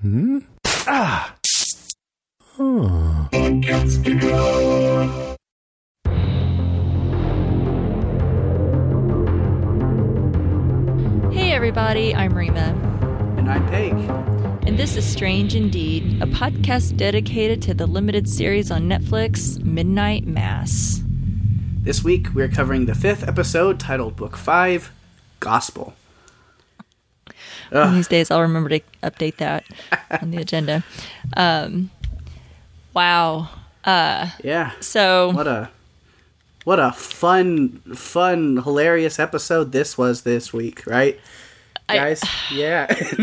Hmm? Ah! Oh. Hey everybody, I'm Rima. And I'm Peg. And this is Strange Indeed, a podcast dedicated to the limited series on Netflix, Midnight Mass. This week we're covering the fifth episode titled Book 5 Gospel. One these days I'll remember to update that on the agenda. Um, wow. Uh, Yeah. so, What a what a fun fun hilarious episode this was this week, right? I- Guys, yeah.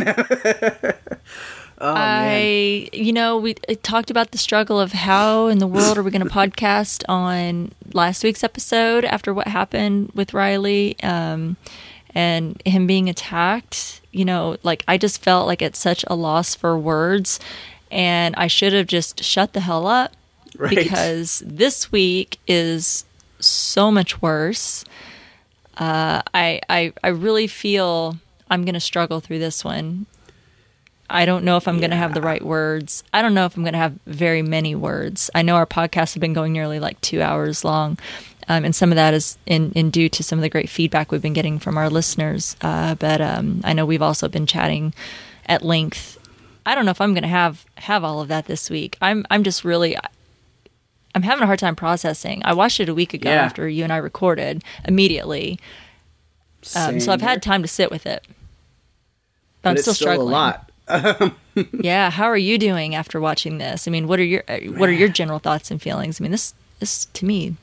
oh man. I, you know, we talked about the struggle of how in the world are we going to podcast on last week's episode after what happened with Riley um, and him being attacked. You know, like I just felt like it's such a loss for words, and I should have just shut the hell up Right. because this week is so much worse. Uh, I, I I really feel I'm going to struggle through this one. I don't know if I'm going to have the right words. I don't know if I'm going to have very many words. I know our podcasts have been going nearly like two hours long, um, and some of that is in, in due to some of the great feedback we've been getting from our listeners. Uh, but um, I know we've also been chatting at length. I don't know if I'm going to have have all of that this week. I'm I'm just really I'm having a hard time processing. I watched it a week ago Yeah. after you and I recorded immediately, um, so I've had time to sit with it. But, but I'm it's still, struggling. a lot. Yeah, how are you doing after watching this? I mean, what are your uh, what are your general thoughts and feelings? I mean, this this to me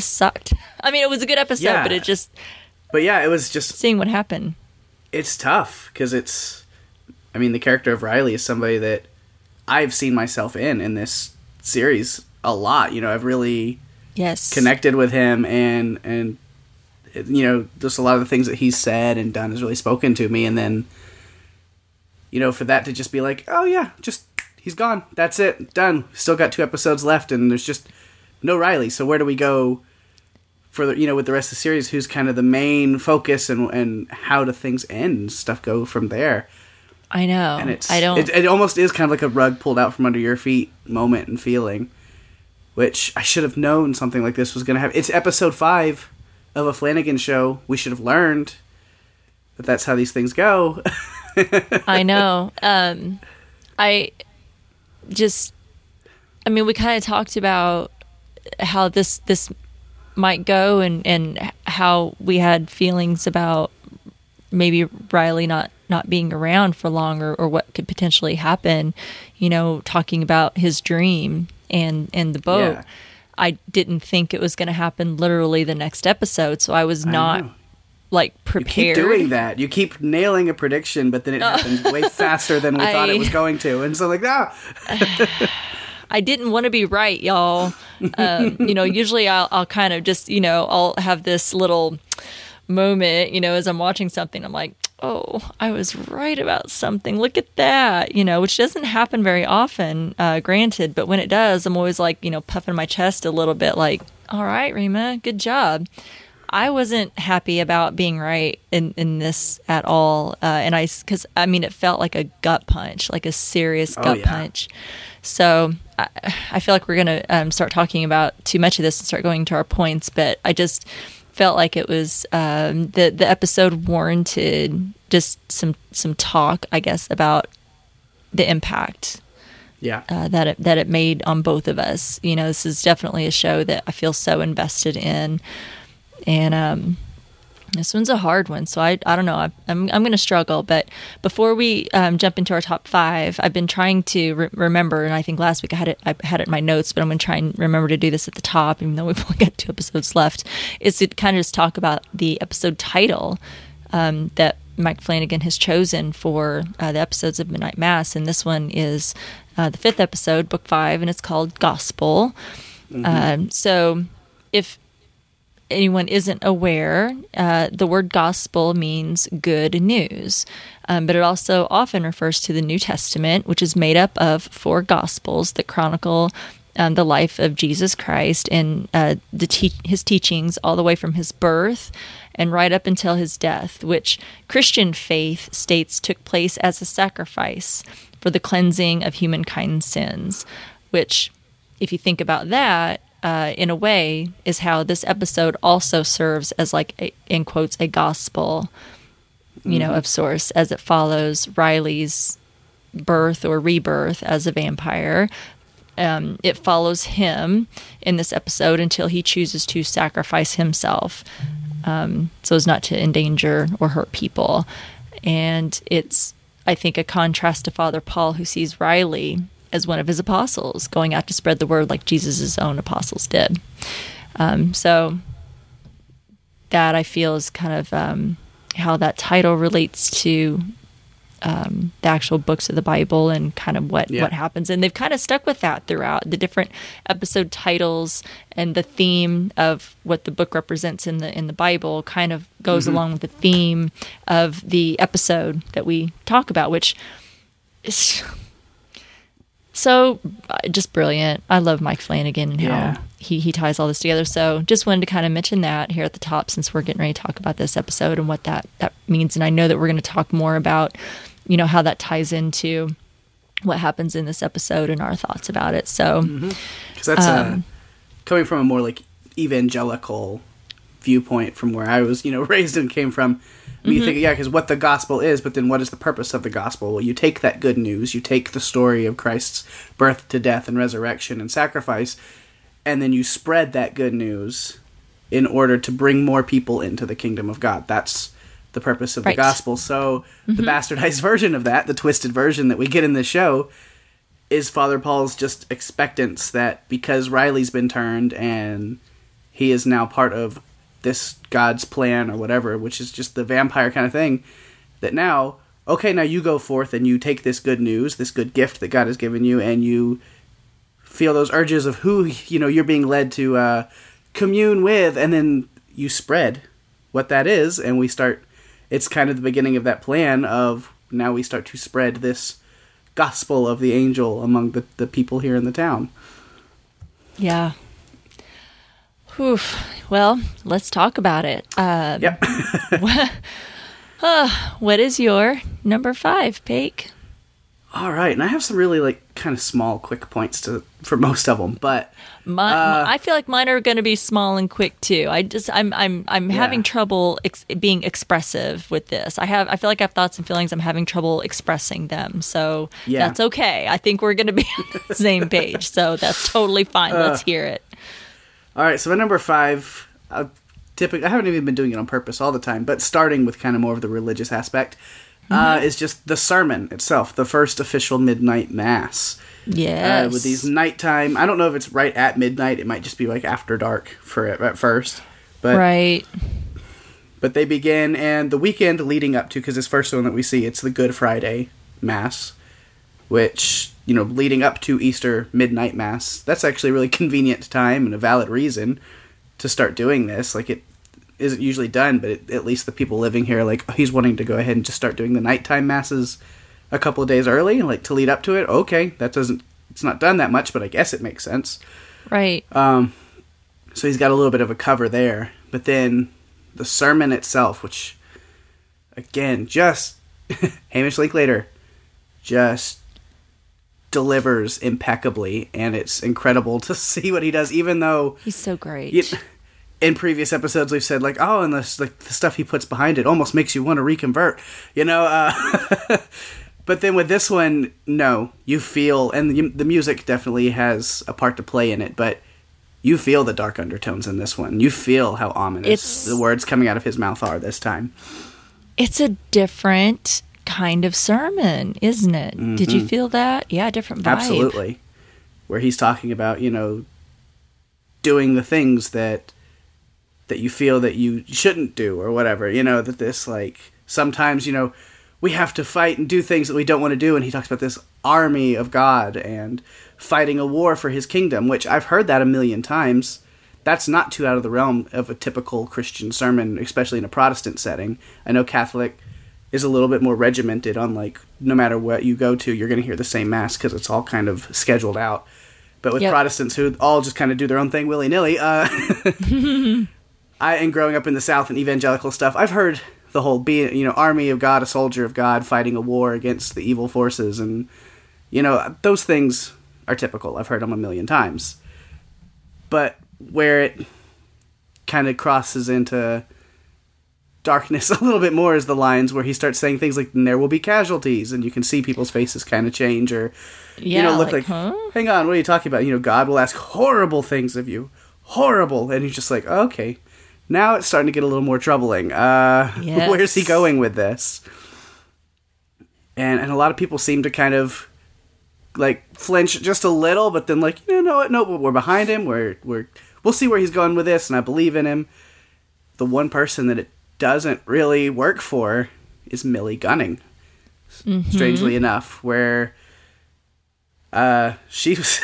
sucked. I mean, it was a good episode, Yeah. but it just But yeah, it was just seeing what happened. it's tough because it's i mean the character of riley is somebody that i've seen myself in in this series a lot you know i've really Yes, connected with him and and you know just a lot of the things that he's said and done has really spoken to me and then you know for that to just be like oh yeah just he's gone that's it done still got two episodes left and there's just no riley so where do we go for the you know with the rest of the series who's kind of the main focus and and how do things end stuff go from there I know. and it's I don't. It, it almost is kind of like a rug pulled out from under your feet moment and feeling, which I should have known something like this was going to happen. It's episode five of a Flanagan show. We should have learned that that's how these things go. I know. Um, I just, I mean, we kind of talked about how this this might go, and and how we had feelings about maybe Riley not not being around for long, or, or what could potentially happen. You know, talking about his dream and and the boat. Yeah. I didn't think it was going to happen literally the next episode, so I was not know. like You prepared. keep doing that. You keep nailing a prediction, but then it happens way faster than we thought it was going to. And so, like, ah, I didn't want to be right, y'all. Um, you know, usually I'll, I'll kind of just, you know, I'll have this little moment, you know, as I'm watching something, I'm like, oh, I was right about something. Look at that, you know, which doesn't happen very often, uh, granted. But when it does, I'm always like, you know, puffing my chest a little bit, like, all right, Rima, good job. I wasn't happy about being right in, in this at all. Uh, and I, because I mean, it felt like a gut punch, like a serious gut yeah. punch. So I, I feel like we're going to um, start talking about too much of this and start going to our points. But I just felt like it was um, the the episode warranted just some some talk, I guess, about the impact yeah. uh, that it that it made on both of us. You know, this is definitely a show that I feel so invested in, and um, this one's a hard one. So I I don't know. I, I'm I'm going to struggle. But before we um, jump into our top five, I've been trying to re- remember, and I think last week I had it I had it in my notes, but I'm going to try and remember to do this at the top, even though we've only got two episodes left. Is to kind of just talk about the episode title um, that Mike Flanagan has chosen for uh, the episodes of Midnight Mass, and this one is uh, the fifth episode, book five, and it's called Gospel. Um, so, if anyone isn't aware, uh, the word gospel means good news, um, but it also often refers to the New Testament, which is made up of four gospels that chronicle um, the life of Jesus Christ and uh, te- his teachings all the way from his birth and right up until his death, which Christian faith states took place as a sacrifice for the cleansing of humankind's sins. Which, if you think about that, uh, in a way, is how this episode also serves as like a, in quotes a gospel, you know, of sorts, as it follows Riley's birth or rebirth as a vampire. Um, it follows him in this episode until he chooses to sacrifice himself um, so as not to endanger or hurt people. And it's, I think, a contrast to Father Paul, who sees Riley as one of his apostles, going out to spread the word like Jesus' own apostles did. Um, so that I feel is kind of um, how that title relates to um, the actual books of the Bible and kind of what Yeah. what happens. And they've kind of stuck with that throughout the different episode titles and the theme of what the book represents in the in the Bible kind of goes along with the theme of the episode that we talk about, which is so uh, just brilliant. I love Mike Flanagan and Yeah. how he, he ties all this together. So just wanted to kind of mention that here at the top since we're getting ready to talk about this episode and what that, that means. And I know that we're going to talk more about, you know, how that ties into what happens in this episode and our thoughts about it. So because that's uh, Um, coming from a more like evangelical viewpoint from where I was, you know, raised and came from. I mean, You mm-hmm. think, yeah, because what the gospel is, but then what is the purpose of the gospel? Well, you take that good news, you take the story of Christ's birth to death and resurrection and sacrifice, and then you spread that good news in order to bring more people into the kingdom of God. That's the purpose of Right. the gospel. So the mm-hmm. bastardized version of that, the twisted version that we get in this show, is Father Paul's just expectance that because Riley's been turned and he is now part of this God's plan or whatever, which is just the vampire kind of thing, that now, okay, now you go forth and you take this good news, this good gift that God has given you, and you feel those urges of who you know you're being led to uh, commune with, and then you spread what that is, and we start. It's kind of the beginning of that plan of now we start to spread this gospel of the angel among the, the people here in the town. yeah. Whew. Well, let's talk about it. Um, Yep. what is your number five, Pake? All right, and I have some really like kind of small, quick points to for most of them, but My, Uh, I feel like mine are going to be small and quick too. I just I'm I'm I'm Yeah. having trouble ex- being expressive with this. I have I feel like I have thoughts and feelings. I'm having trouble expressing them. So Yeah. that's okay. I think we're going to be on the same page. So that's totally fine. Uh. Let's hear it. All right. So my number five, uh, typically I haven't even been doing it on purpose all the time, but starting with kind of more of the religious aspect. Uh, is just the sermon itself, the first official midnight mass. Yeah, uh, with these nighttime. I don't know if it's right at midnight. It might just be like after dark for it at first, but right. but they begin and the weekend leading up to because this first one that we see it's the Good Friday mass, which you know leading up to Easter midnight mass. That's actually a really convenient time and a valid reason to start doing this. Like it isn't usually done, but it, at least the people living here like he's wanting to go ahead and just start doing the nighttime masses a couple of days early, like to lead up to it. Okay, that doesn't it's not done that much, but I guess it makes sense. Right. Um, so he's got a little bit of a cover there, but then the sermon itself, which again, just Hamish Linklater, just delivers impeccably, and it's incredible to see what he does. Even though He's so great. you, in previous episodes we've said like, oh, and this like the stuff he puts behind it almost makes you want to reconvert, you know. Uh, but then with this one, no, you feel, and the, the music definitely has a part to play in it, but. You feel the dark undertones in this one. You feel how ominous It's- the words coming out of his mouth are this time. It's a different kind of sermon, isn't it? Did you feel that? Yeah, different vibe. Mm-hmm. Absolutely. Where he's talking about, you know, doing the things that that you feel that you shouldn't do or whatever. You know, that this like sometimes, you know, we have to fight and do things that we don't want to do and he talks about this army of God and fighting a war for his kingdom, which I've heard that a million times. That's not too out of the realm of a typical Christian sermon, especially in a Protestant setting. I know Catholic is a little bit more regimented on like no matter what you go to, you're going to hear the same mass because it's all kind of scheduled out. but with Yep. Protestants who all just kind of do their own thing willy nilly. Uh, I and growing up in the South and evangelical stuff, I've heard the whole being you know army of God, a soldier of God, fighting a war against the evil forces, and you know those things are typical. I've heard them a million times, but where it kind of crosses into darkness a little bit more is the lines where he starts saying things like "there will be casualties," and you can see people's faces kind of change, or Yeah, you know, look like, like, huh? hang on, what are you talking about? You know, God will ask horrible things of you, horrible, and he's just like, okay, now it's starting to get a little more troubling. Uh, Yes. where's he going with this? And and a lot of people seem to kind of like flinch just a little, but then like, you know what? No, we're behind him. We're we're we'll see where he's going with this, and I believe in him. The one person that it doesn't really work for is Millie Gunning. Strangely enough, where uh, she was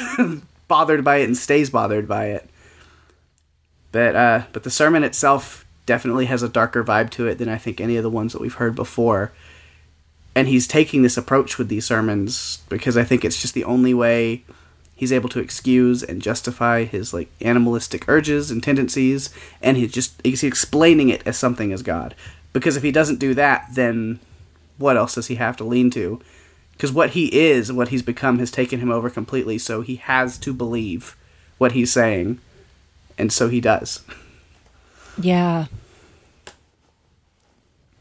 bothered by it and stays bothered by it. But uh, but the sermon itself definitely has a darker vibe to it than I think any of the ones that we've heard before. And he's taking this approach with these sermons because I think it's just the only way he's able to excuse and justify his like animalistic urges and tendencies, and he's just he's explaining it as something as God. Because if he doesn't do that, then what else does he have to lean to? Because what he is, what he's become, has taken him over completely. So he has to believe what he's saying, and so he does. Yeah.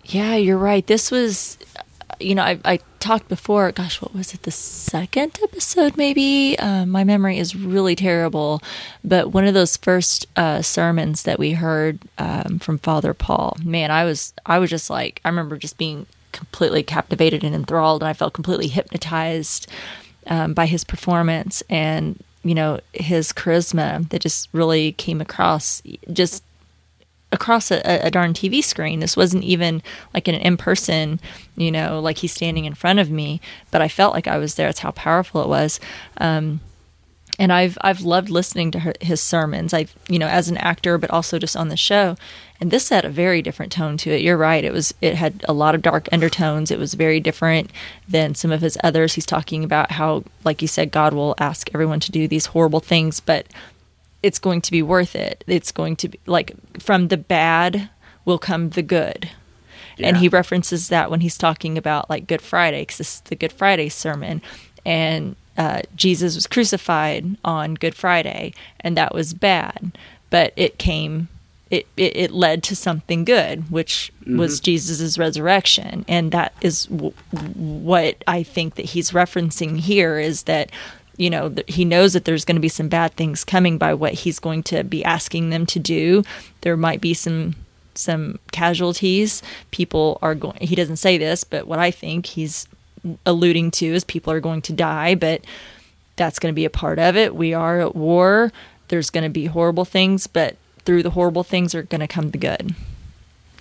Yeah, you're right. This was, you know, I, I talked before, gosh, what was it, the second episode maybe? Uh, my memory is really terrible. But one of those first uh, sermons that we heard um, from Father Paul, man, I was, I was just like, I remember just being completely captivated and enthralled, and I felt completely hypnotized um, by his performance and, you know, his charisma that just really came across just across a, a darn TV screen. This wasn't even like an in person, you know, like he's standing in front of me, but I felt like I was there. It's how powerful it was. Um, and I've I've loved listening to her, his sermons. I you know as an actor, but also just on the show. And this had a very different tone to it. You're right. It was it had a lot of dark undertones. It was very different than some of his others. He's talking about how, like you said, God will ask everyone to do these horrible things, but it's going to be worth it. It's going to be like from the bad will come the good. And he references that when he's talking about like Good Friday, because this is the Good Friday sermon. And uh, Jesus was crucified on Good Friday, and that was bad. But it came, it, it, it led to something good, which was Jesus' resurrection. And that is w- what I think that he's referencing here is that you know th- he knows that there's going to be some bad things coming by what he's going to be asking them to do. There might be some some casualties. People are going he doesn't say this but what i think he's alluding to is people are going to die but that's going to be a part of it. We are at war. There's going to be horrible things but through the horrible things are going to come the good.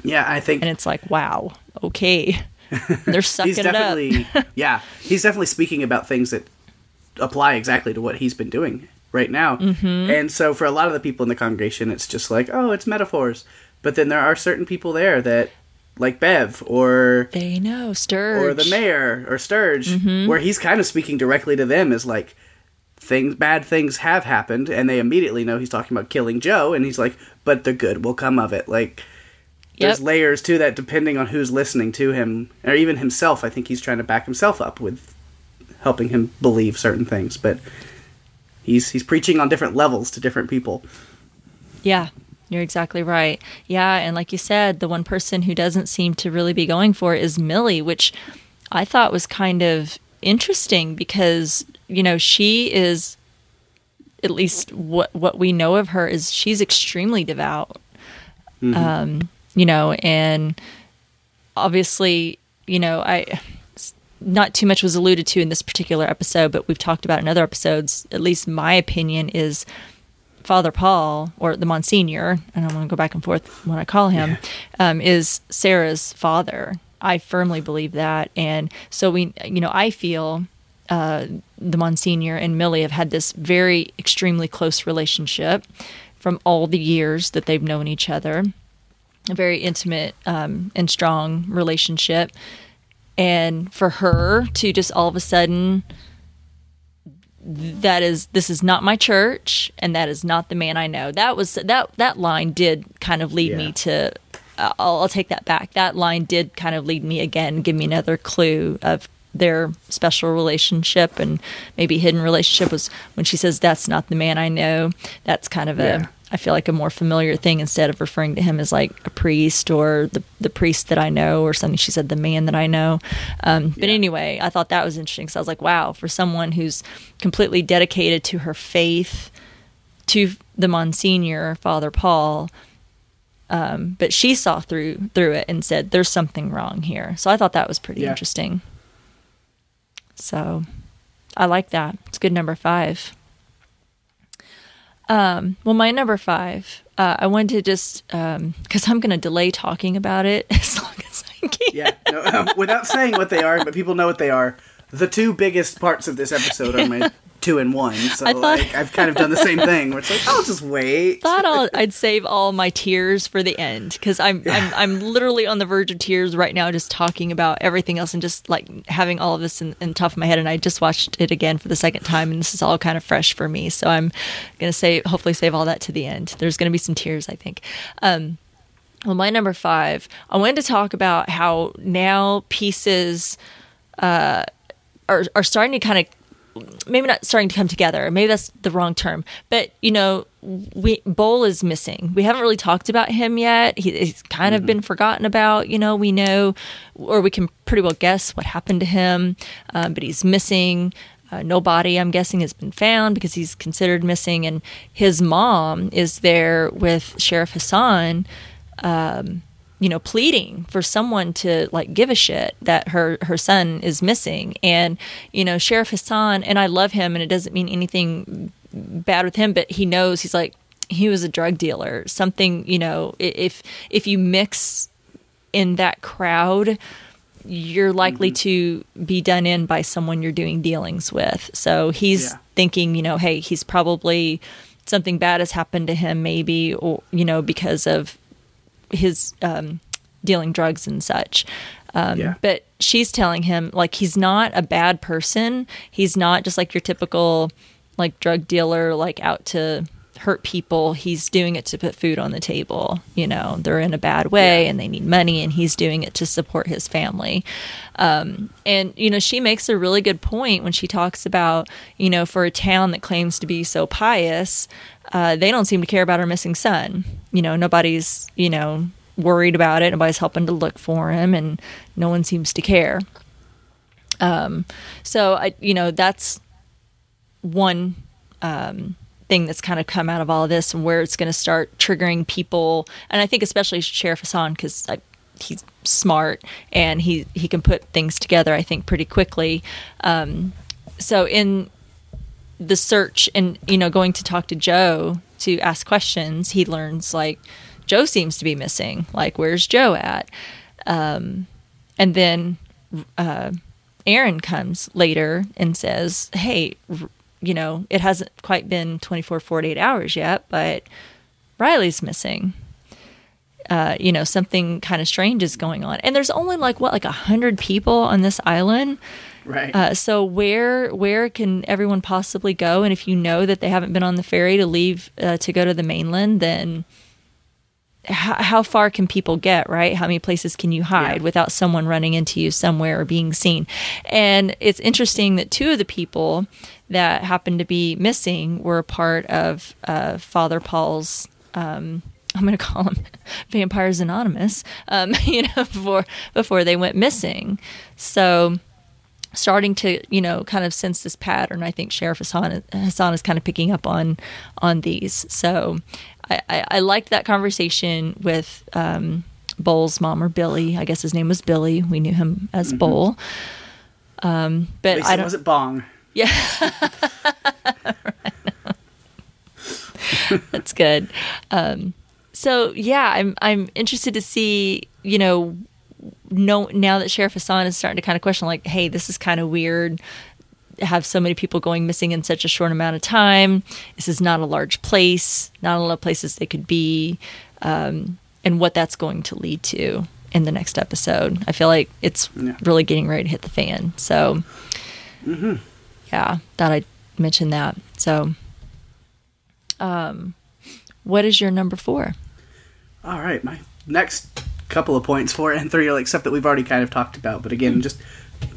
Yeah, I think and it's like wow okay. They're sucking he's it up. Yeah he's definitely speaking about things that apply exactly to what he's been doing right now. Mm-hmm. and so for a lot of the people in the congregation it's just like oh it's metaphors. But then there are certain people there that like bev or they know. Sturge. or the mayor or sturge Mm-hmm. where he's kind of speaking directly to them as like things bad things have happened and they immediately know he's talking about killing joe and he's like but the good will come of it. Like there's layers to that depending on who's listening to him or even himself. I think he's trying to back himself up with helping him believe certain things but he's he's preaching on different levels to different people Yeah, you're exactly right. Yeah, and like you said, the one person who doesn't seem to really be going for it is Millie, which I thought was kind of interesting because, you know, she is at least what what we know of her is she's extremely devout. Um, you know, and obviously, you know, I not too much was alluded to in this particular episode, but we've talked about in other episodes. At least my opinion is Father Paul or the Monsignor, and I'm going to go back and forth when I call him, um, is Sarah's father. I firmly believe that, and so we, you know, I feel uh, the Monsignor and Millie have had this very extremely close relationship from all the years that they've known each other. A very intimate um, and strong relationship, and for her to just all of a sudden that is this is not my church and that is not the man I know. That was that that line did kind of lead Yeah. me to uh, I'll, I'll take that back. That line did kind of lead me again, give me another clue of their special relationship and maybe hidden relationship was when she says that's not the man I know. That's kind of a Yeah. I feel like a more familiar thing instead of referring to him as like a priest or the the priest that I know or something. She said the man that I know. Um, but Yeah. anyway, I thought that was interesting because I was like, wow, for someone who's completely dedicated to her faith, to the Monsignor Father Paul. Um, but she saw through through it and said, "There's something wrong here." So I thought that was pretty Yeah. interesting. So I like that. It's good number five. Um, well, my number five, uh, I wanted to just because I'm going to delay talking about it as long as I can. Yeah, no, um, without saying what they are, but people know what they are. The two biggest parts of this episode are my two and one. So I thought- like, I've kind of done the same thing. Where it's like, I'll just wait. thought I'll, I'd save all my tears for the end because I'm, I'm I'm literally on the verge of tears right now, just talking about everything else and just like having all of this in, in the top of my head. And I just watched it again for the second time, and this is all kind of fresh for me. So I'm gonna say, hopefully, save all that to the end. There's gonna be some tears, I think. Um, well, my number five, I wanted to talk about how now pieces uh, are are starting to kind of maybe not starting to come together. Maybe that's the wrong term, but you know, we Bowl is missing. We haven't really talked about him yet. He, he's kind of been forgotten about. You know, we know, or we can pretty well guess what happened to him, um, but he's missing. Uh, no body, I'm guessing, has been found because he's considered missing, and his mom is there with Sheriff Hassan you know pleading for someone to like give a shit that her her son is missing. And you know sheriff hassan and i love him and it doesn't mean anything bad with him but he knows he's like he was a drug dealer. Something you know if if you mix in that crowd you're likely mm-hmm. to be done in by someone you're doing dealings with. So he's Yeah. thinking you know hey he's probably something bad has happened to him maybe or you know because of his um, dealing drugs and such. Um, Yeah. But she's telling him like he's not a bad person. He's not just like your typical like drug dealer, like out to hurt people. He's doing it to put food on the table. You know, they're in a bad way Yeah. and they need money, and he's doing it to support his family. Um, and you know, she makes a really good point when she talks about you know, for a town that claims to be so pious, uh, they don't seem to care about her missing son. You know, nobody's you know worried about it. Nobody's helping to look for him, and no one seems to care. Um, so I, you know, that's one um, thing that's kind of come out of all of this, and where it's going to start triggering people, and I think especially Sheriff Hassan because he's smart and he he can put things together. I think pretty quickly. Um, so in the search and you know going to talk to Joe to ask questions, he learns like Joe seems to be missing. Like where's Joe at? Um, and then uh, Erin comes later and says, "Hey, you know it hasn't quite been 24, 48 hours yet, but Riley's missing." Uh, you know something kind of strange is going on, and there's only like what like a hundred people on this island. Right. Uh, so where where can everyone possibly go? And if you know that they haven't been on the ferry to leave uh, to go to the mainland, then how, how far can people get? Right? How many places can you hide Yeah. without someone running into you somewhere or being seen? And it's interesting that two of the people that happened to be missing were a part of uh, Father Paul's. Um, I'm going to call them Vampires Anonymous. Um, you know, before before they went missing. So starting to you know kind of sense this pattern i think sheriff hassan, hassan is kind of picking up on on these so i i, I liked that conversation with um Bowl's mom or Billy, I guess his name was Billy. We knew him as Bowl. Um, but I don't. wasn't Bong. Yeah. That's good. Um, so yeah, I'm I'm interested to see, you know, no now that Sheriff Hassan is starting to kind of question like, hey, this is kind of weird. Have so many people going missing in such a short amount of time. This is not a large place, not a lot of places they could be, um, and what that's going to lead to in the next episode. I feel like it's Yeah. really getting ready to hit the fan. So, yeah, thought I'd mention that. So, um, what is your number four? All right, my next couple of points, four and three, are like stuff that we've already kind of talked about. But again, just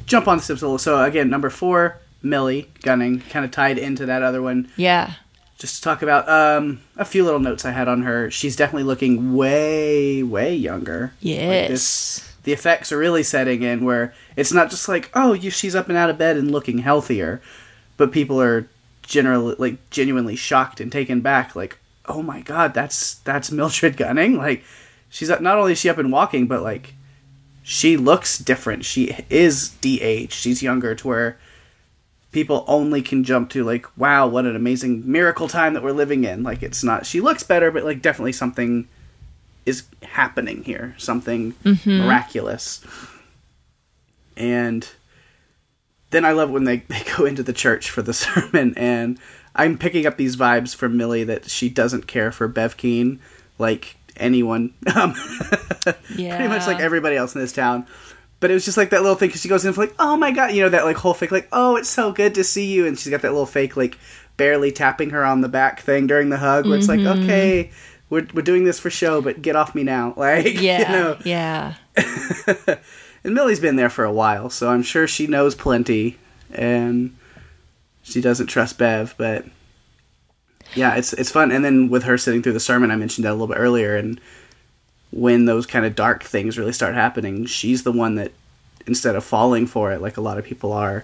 jump on the steps a little. So again, number four, Millie gunning, kind of tied into that other one. Yeah. Just to talk about um, a few little notes I had on her. She's definitely looking way, way younger. Like Yes. this, the effects are really setting in where it's not just like, oh, you, she's up and out of bed and looking healthier, but people are generally like genuinely shocked and taken back. Like, oh my god, that's that's Mildred Gunning. Like, she's not only is she up and walking, but like she looks different. She is de-aged. She's younger to where people only can jump to like, wow, what an amazing miracle time that we're living in. Like it's not she looks better, but like definitely something is happening here. Something miraculous. And then I love when they, they go into the church for the sermon and I'm picking up these vibes from Millie that she doesn't care for Bev Keane like anyone. Um, Yeah. pretty much like everybody else in this town. But it was just like that little thing because she goes in for like, oh my god, you know that like whole fake like, oh it's so good to see you, and she's got that little fake like barely tapping her on the back thing during the hug, where it's like, okay, we're we're doing this for show, but get off me now, like, Yeah. you know. Yeah. And Millie's been there for a while, so I'm sure she knows plenty, and she doesn't trust Bev, but yeah, it's it's fun. And then with her sitting through the sermon, I mentioned that a little bit earlier, and when those kind of dark things really start happening, she's the one that instead of falling for it like a lot of people are,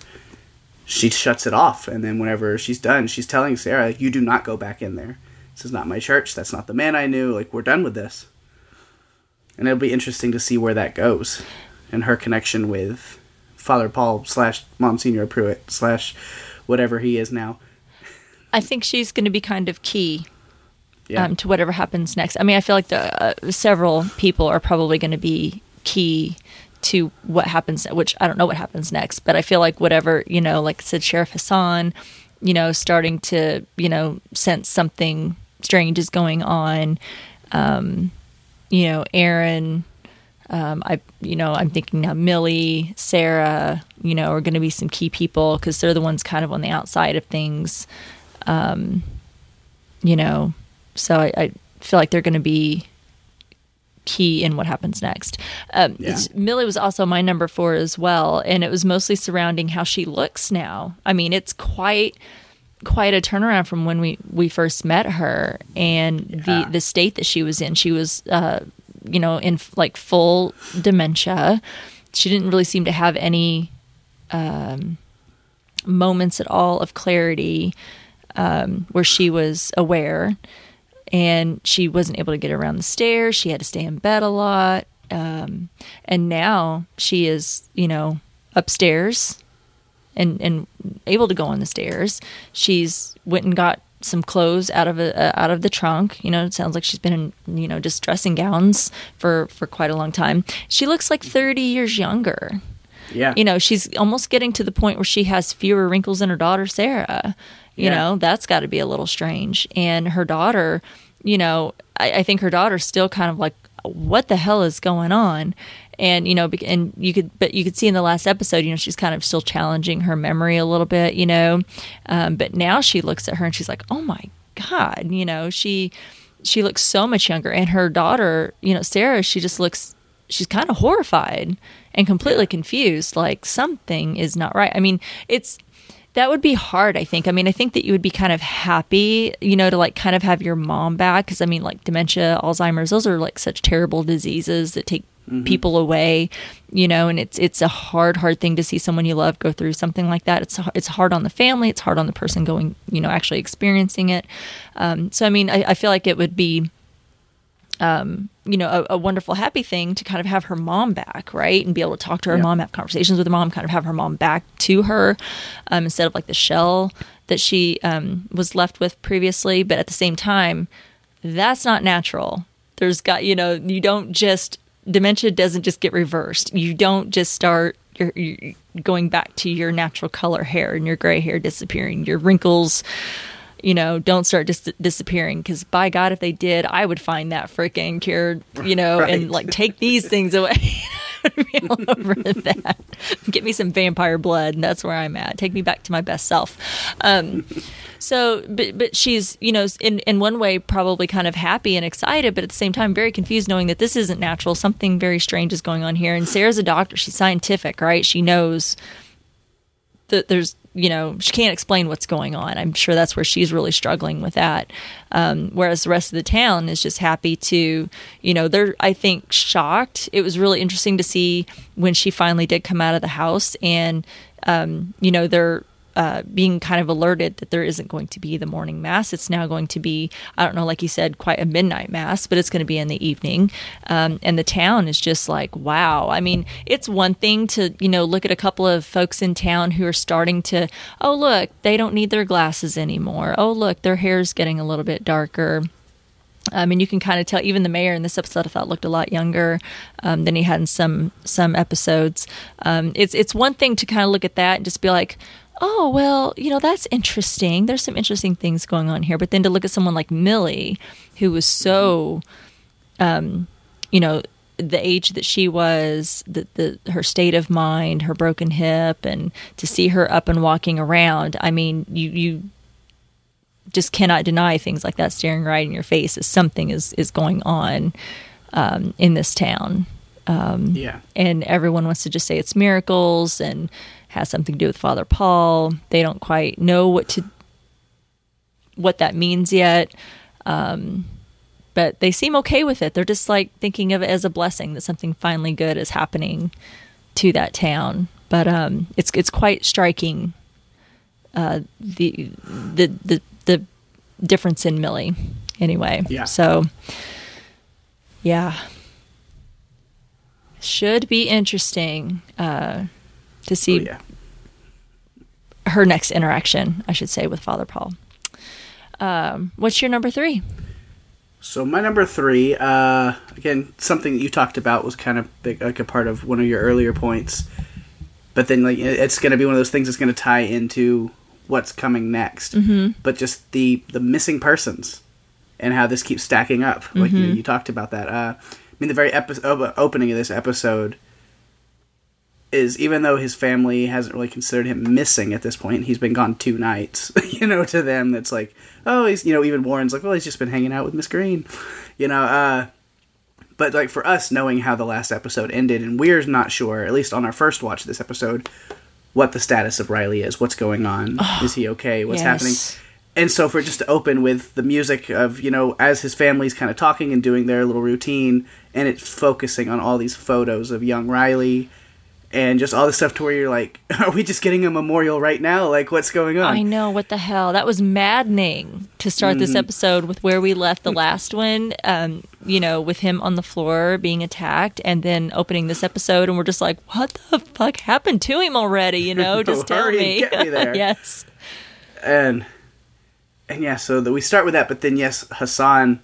she shuts it off. And then whenever she's done, she's telling Sarah, "You do not go back in there. This is not my church. That's not the man I knew. Like we're done with this." And it'll be interesting to see where that goes, and her connection with Father Paul slash Monsignor Pruitt slash whatever he is now. I think she's going to be kind of key Yeah, um, to whatever happens next. I mean, I feel like the uh, several people are probably going to be key to what happens. Which I don't know what happens next, but I feel like whatever you know, like I said, Sheriff Hassan, you know, starting to you know sense something strange is going on. Um, you know, Erin. Um, I, you know, I'm thinking now Millie, Sarah, you know, are going to be some key people because they're the ones kind of on the outside of things. Um, you know, so I, I feel like they're going to be key in what happens next. Um, Yeah. Millie was also my number four as well, and it was mostly surrounding how she looks now. I mean, it's quite quite a turnaround from when we we first met her and Yeah. the the state that she was in. She was, uh, you know, in like full dementia. She didn't really seem to have any um, moments at all of clarity um, where she was aware and she wasn't able to get around the stairs. She had to stay in bed a lot. Um, and now she is, you know, upstairs and, and able to go on the stairs. She's went and got some clothes out of a, uh, out of the trunk. You know, it sounds like she's been in, you know, just dressing gowns for, for quite a long time. She looks like 30 years younger yeah, you know she's almost getting to the point where she has fewer wrinkles than her daughter sarah you Yeah. know that's got to be a little strange and her daughter you know I, I think her daughter's still kind of like what the hell is going on and you know and you could but you could see in the last episode you know she's kind of still challenging her memory a little bit you know. Um, but now she looks at her and she's like oh my god you know she she looks so much younger. And her daughter you know sarah she just looks she's kind of horrified and completely confused like something is not right. I mean it's that would be hard i think. I mean i think that you would be kind of happy you know to like kind of have your mom back because i mean like dementia alzheimer's those are like such terrible diseases that take people away you know and it's it's a hard hard thing to see someone you love go through something like that it's it's hard on the family it's hard on the person going you know actually experiencing it um, so i mean I, I feel like it would be you know, a, a wonderful, happy thing to kind of have her mom back, right? And be able to talk to her Yeah. mom, have conversations with her mom, kind of have her mom back to her um, instead of like the shell that she um, was left with previously. But at the same time, that's not natural. There's got, you know, you don't just, dementia doesn't just get reversed. You don't just start. You're, you're going back to your natural color hair and your gray hair disappearing, your wrinkles, you know, don't start dis- disappearing. Because by God, if they did, I would find that freaking cure, you know, and like take these things away. All over that. Get me some vampire blood, and that's where I'm at. Take me back to my best self. Um, so, but but she's you know in in one way probably kind of happy and excited, but at the same time very confused, knowing that this isn't natural. Something very strange is going on here. And Sarah's a doctor; she's scientific, right? She knows that there's you know she can't explain what's going on. I'm sure that's where she's really struggling with that. Um, whereas the rest of the town is just happy to you know they're i think shocked. It was really interesting to see when she finally did come out of the house and um, you know they're uh, being kind of alerted that there isn't going to be the morning mass. It's now going to be, I don't know, like you said, quite a midnight mass, but it's going to be in the evening. Um, and the town is just like, wow. I mean, it's one thing to, you know, look at a couple of folks in town who are starting to, oh, look, they don't need their glasses anymore. Oh, look, their hair's getting a little bit darker. I mean, you can kind of tell. Even the mayor in this episode, I thought looked a lot younger um, than he had in some some episodes. Um, it's it's one thing to kind of look at that and just be like, oh, well, you know, that's interesting. There's some interesting things going on here. But then to look at someone like Millie, who was so, um, you know, the age that she was, the, the her state of mind, her broken hip, and to see her up and walking around, I mean, you you just cannot deny things like that staring right in your face as something is is going on um, in this town. Um, yeah, and everyone wants to just say it's miracles and has something to do with Father Paul. They don't quite know what to what that means yet. Um, but they seem okay with it. They're just like thinking of it as a blessing that something finally good is happening to that town. But um, it's it's quite striking uh, the the the the difference in Millie. Anyway, yeah. So yeah, should be interesting. Uh, to see oh, yeah. Her next interaction, I should say, with Father Paul. Um, what's your number three? So my number three, uh, again, something that you talked about was kind of big, like a part of one of your earlier points, but then like it's going to be one of those things that's going to tie into what's coming next. Mm-hmm. But just the the missing persons and how this keeps stacking up. Like mm-hmm. you, you, talked about that. Uh, I mean, the very epi- opening of this episode is even though his family hasn't really considered him missing at this point, he's been gone two nights. you know, to them, that's like, oh, he's you know, even Warren's like, well, he's just been hanging out with Miss Greene, you know. uh But like for us, knowing how the last episode ended, and we're not sure, at least on our first watch of this episode, what the status of Riley is, what's going on, oh, is he okay, what's yes. happening. And so for just to open with the music of, you know, as his family's kind of talking and doing their little routine, and it's focusing on all these photos of young Riley and just all the stuff to where you're like, are we just getting a memorial right now? Like, what's going on? I know what the hell. That was maddening to start mm-hmm. this episode with where we left the last one. Um, you know, with him on the floor being attacked, and then opening this episode, and we're just like, what the fuck happened to him already? You know, just tell me. Get me there. yes. And and yeah, so that we start with that, but then yes, Hassan.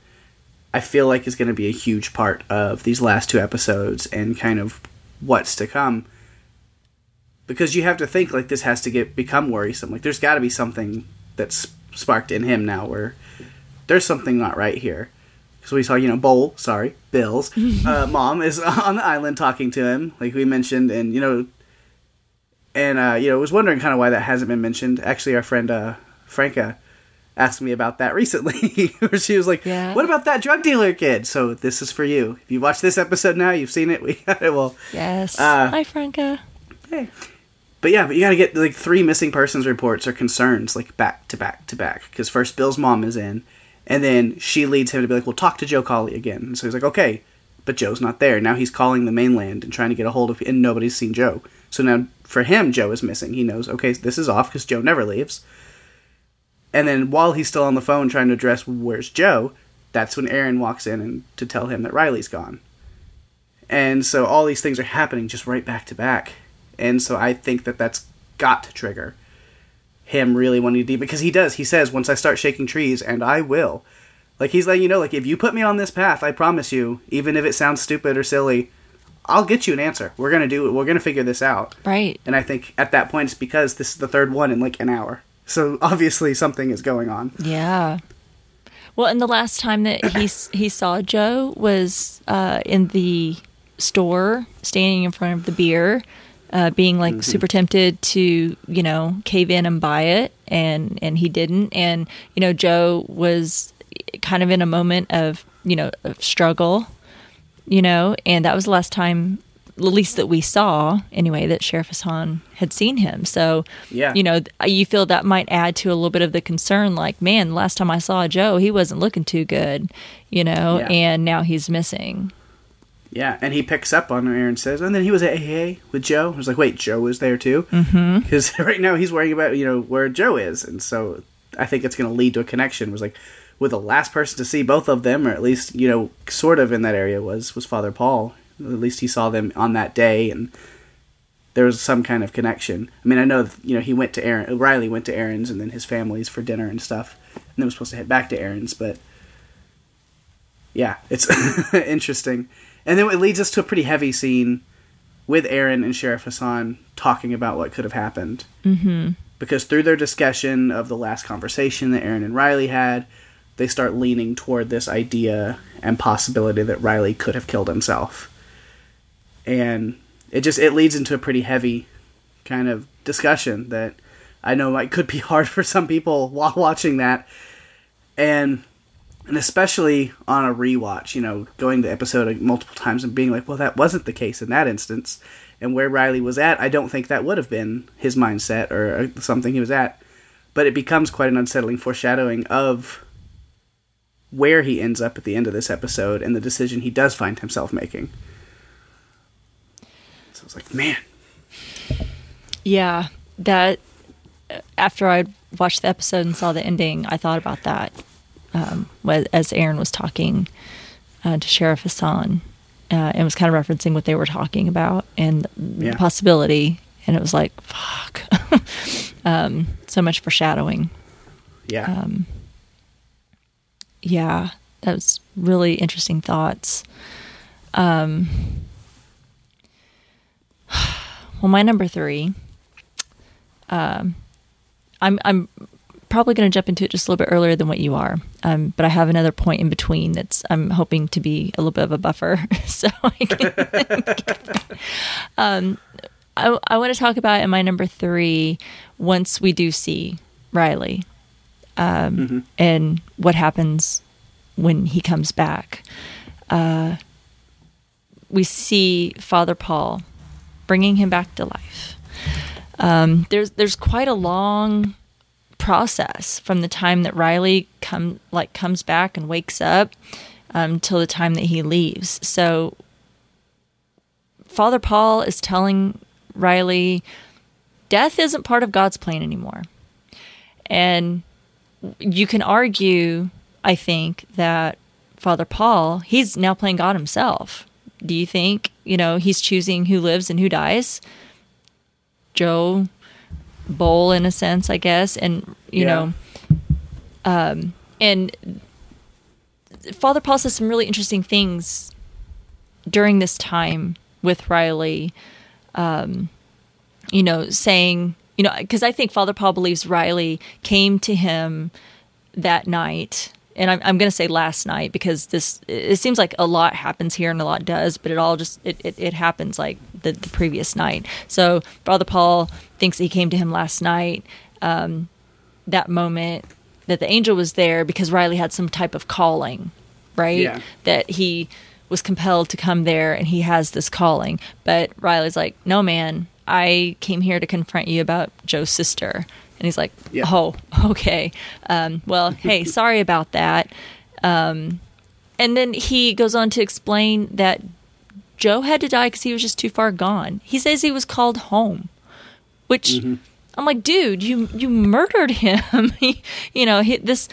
I feel like is going to be a huge part of these last two episodes and kind of what's to come because you have to think like this has to get become worrisome. Like there's got to be something that's sparked in him now where there's something not right here. So we saw, you know, Bowl, sorry, Bill's uh, mom is on the island talking to him, like we mentioned, and you know, and uh, you know, was wondering kind of why that hasn't been mentioned. Actually, our friend uh, Franca asked me about that recently, where she was like, yeah. "What about that drug dealer kid?" So this is for you. If you watch this episode now, you've seen it. We got it. Well, yes. Uh, Hi, Franca. Hey, but yeah, but you got to get like three missing persons reports or concerns like back to back to back because first Bill's mom is in, and then she leads him to be like, "Well, talk to Joe Collie again." And so he's like, "Okay," but Joe's not there. Now he's calling the mainland and trying to get a hold of, and nobody's seen Joe. So now for him, Joe is missing. He knows, okay, this is off because Joe never leaves. And then while he's still on the phone trying to address where's Joe, that's when Erin walks in and to tell him that Riley's gone. And so all these things are happening just right back to back and so I think that that's got to trigger him really wanting to because he does. He says, "Once I start shaking trees, and I will." Like he's letting you know, like if you put me on this path, I promise you, even if it sounds stupid or silly, I'll get you an answer. We're gonna do it. We're gonna figure this out. Right. And I think at that point, it's because this is the third one in like an hour. So obviously something is going on. Yeah. Well, and the last time that he he saw Joe was uh, in the store, standing in front of the beer, uh, being like super tempted to, you know, cave in and buy it, and and he didn't. And you know, Joe was kind of in a moment of you know of struggle, you know, and that was the last time, at least that we saw anyway, that Sheriff Hassan had seen him. So Yeah. you know, you feel that might add to a little bit of the concern. Like, man, last time I saw Joe, he wasn't looking too good, you know, Yeah. and now he's missing. Yeah, and he picks up on Erin says, and then he was at AA with Joe. I was like, wait, Joe was there too? Mm-hmm. Because right now he's worrying about you know where Joe is, and so I think it's going to lead to a connection. It was like, with the last person to see both of them, or at least you know, sort of in that area was was Father Paul. At least he saw them on that day, and there was some kind of connection. I mean, I know you know he went to Erin, Riley went to Erin's, and then his family's for dinner and stuff, and then was supposed to head back to Erin's, but yeah, it's interesting. And then it leads us to a pretty heavy scene with Erin and Sheriff Hassan talking about what could have happened. Mm-hmm. Because through their discussion of the last conversation that Erin and Riley had, they start leaning toward this idea and possibility that Riley could have killed himself. And it just it leads into a pretty heavy kind of discussion that I know might could be hard for some people while watching that. And and especially on a rewatch, you know, going the episode multiple times and being like, well, that wasn't the case in that instance. And where Riley was at, I don't think that would have been his mindset or something he was at. But it becomes quite an unsettling foreshadowing of where he ends up at the end of this episode and the decision he does find himself making. So I was like, man, Yeah, that after I watched the episode and saw the ending, I thought about that um, as Erin was talking uh, to Sheriff Hassan uh, and was kind of referencing what they were talking about and Yeah. the possibility. And it was like, fuck. um, so much foreshadowing. yeah, Yeah, that was really interesting thoughts. Um, well, my number three. Um, I'm I'm probably going to jump into it just a little bit earlier than what you are, um, but I have another point in between that's I'm hoping to be a little bit of a buffer, so I can. um, I I want to talk about in my number three once we do see Riley and what happens when he comes back. Uh, we see Father Paul bringing him back to life. Um, there's there's quite a long process from the time that Riley come like comes back and wakes up um, till the time that he leaves. So Father Paul is telling Riley, death isn't part of God's plan anymore, and you can argue, I think, that Father Paul, he's now playing God himself. Do you think, you know, he's choosing who lives and who dies? Joe Bowl, in a sense, I guess. And, you Yeah. know, um, and Father Paul says some really interesting things during this time with Riley, um, you know, saying, you know, because I think Father Paul believes Riley came to him that night. And I'm, I'm going to say last night because this, it seems like a lot happens here and a lot does, but it all just, it, it, it happens like the, the previous night. So Father Paul thinks he came to him last night, um, that moment that the angel was there because Riley had some type of calling, right? Yeah. That he was compelled to come there and he has this calling. But Riley's like, no, man, I came here to confront you about Joe's sister. And he's like, Yeah. oh, okay. Um, well, hey, sorry about that. Um, and then he goes on to explain that Joe had to die because he was just too far gone. He says he was called home, which I'm like, dude, you you murdered him. he, you know, he, this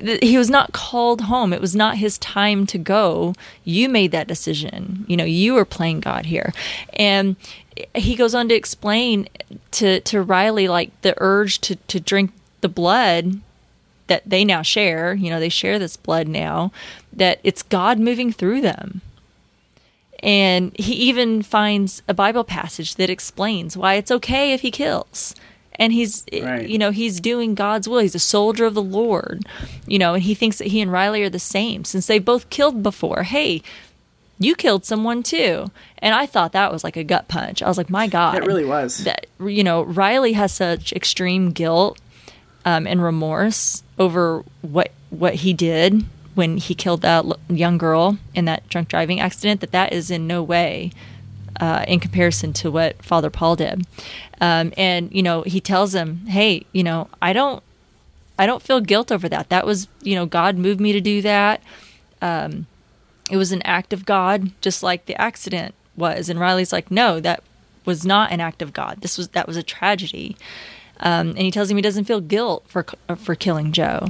he was not called home. It was not his time to go. You made that decision. You know, you were playing God here. And he goes on to explain to, to Riley like the urge to, to drink the blood that they now share, you know, they share this blood now, that it's God moving through them. And he even finds a Bible passage that explains why it's okay if he kills. And he's, Right. you know, he's doing God's will. He's a soldier of the Lord, you know, and he thinks that he and Riley are the same since they both killed before. Hey, you killed someone too. And I thought that was like a gut punch. I was like, my God. It really was. That, you know, Riley has such extreme guilt um, and remorse over what what he did when he killed that young girl in that drunk driving accident that that is in no way uh, in comparison to what Father Paul did. Um, and you know, he tells him, "Hey, you know, I don't, I don't feel guilt over that. That was, you know, God moved me to do that. Um, it was an act of God, just like the accident was." And Riley's like, "No, that was not an act of God. This was that was a tragedy." Um, and he tells him he doesn't feel guilt for for killing Joe,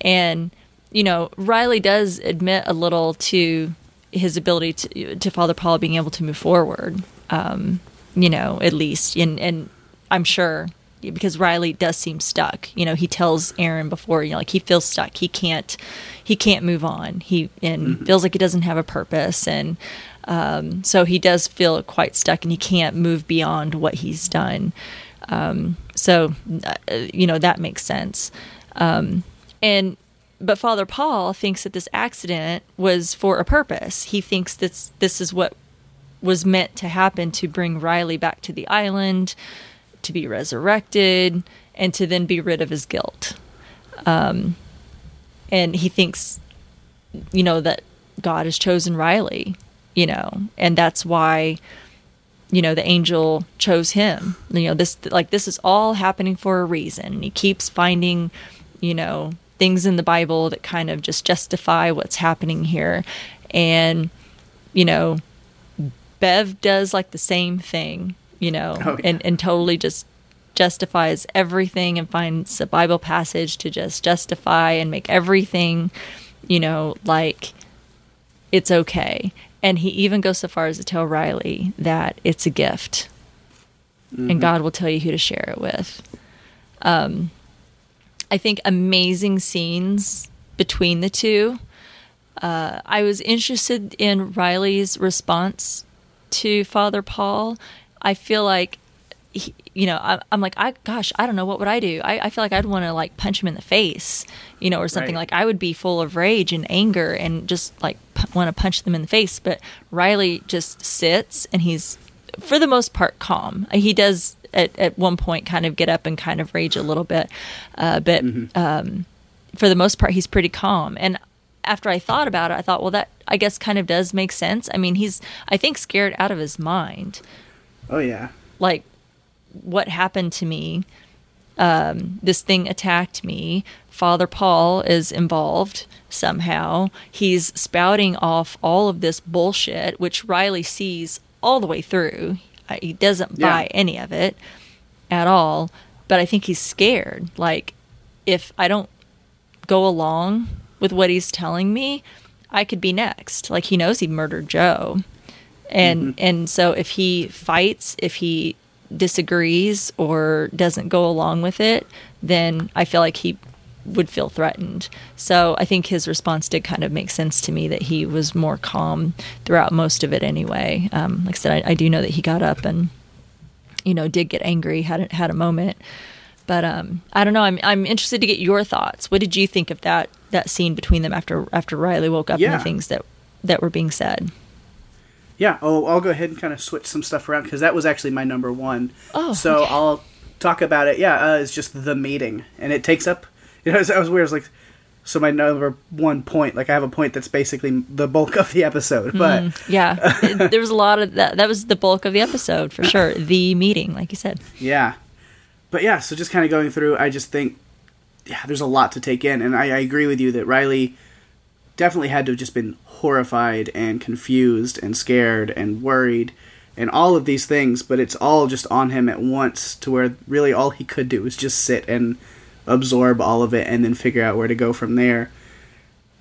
and you know, Riley does admit a little to his ability to to Father Paul being able to move forward. Um, you know, at least, and and I'm sure because Riley does seem stuck. You know, he tells Erin before, you know, like he feels stuck. He can't he can't move on. He and mm-hmm. feels like he doesn't have a purpose and um, so he does feel quite stuck and he can't move beyond what he's done. Um, so uh, you know that makes sense. Um, and but Father Paul thinks that this accident was for a purpose. He thinks that this is what was meant to happen to bring Riley back to the island, to be resurrected, and to then be rid of his guilt. Um, and he thinks, you know, that God has chosen Riley, you know, and that's why, you know, the angel chose him. You know, this, like, this is all happening for a reason. He keeps finding, you know, things in the Bible that kind of just justify what's happening here. And, you know, Bev does like the same thing, you know, oh, yeah. and, and totally just justifies everything and finds a Bible passage to just justify and make everything, you know, like it's okay. And he even goes so far as to tell Riley that it's a gift mm-hmm. and God will tell you who to share it with. Um, I think, amazing scenes between the two. Uh, I was interested in Riley's response to Father Paul. I feel like, he, you know, I, am like, I gosh, I don't know what would I do. I, I feel like I'd want to like punch him in the face, you know, or something. Right. Like I would be full of rage and anger and just like p- want to punch them in the face. But Riley just sits and he's, for the most part, calm. He does at, at one point kind of get up and kind of rage a little bit. Uh, but mm-hmm. um, for the most part, he's pretty calm. And after I thought about it, I thought, well, that I guess kind of does make sense. I mean, he's, I think, scared out of his mind. Oh, yeah. Like, what happened to me? Um, this thing attacked me. Father Paul is involved somehow. He's spouting off all of this bullshit, which Riley sees all the way through. He doesn't yeah. buy any of it at all. But I think he's scared. Like, if I don't go along with what he's telling me, I could be next. Like he knows he murdered Joe. And mm-hmm. and so if he fights, if he disagrees or doesn't go along with it, then I feel like he would feel threatened. So I think his response did kind of make sense to me that he was more calm throughout most of it anyway. Um, like I said, I, I, do know that he got up and, you know, did get angry, had, had a moment. But um, I don't know. I'm, I'm interested to get your thoughts. What did you think of that, that scene between them after, after Riley woke up yeah. and the things that, that were being said? Yeah. Oh, I'll go ahead and kind of switch some stuff around because that was actually my number one. Oh, so okay. I'll talk about it. Yeah, uh, it's just the meeting, and it takes up you know, that was weird. It's like, so my number one point, like I have a point that's basically the bulk of the episode. But mm, yeah, it, there was a lot of that. That was the bulk of the episode for sure. The meeting, like you said. Yeah, but yeah. So just kind of going through, I just think, yeah, there's a lot to take in, and I, I agree with you that Riley definitely had to have just been horrified and confused and scared and worried and all of these things, but it's all just on him at once to where really all he could do was just sit and absorb all of it and then figure out where to go from there.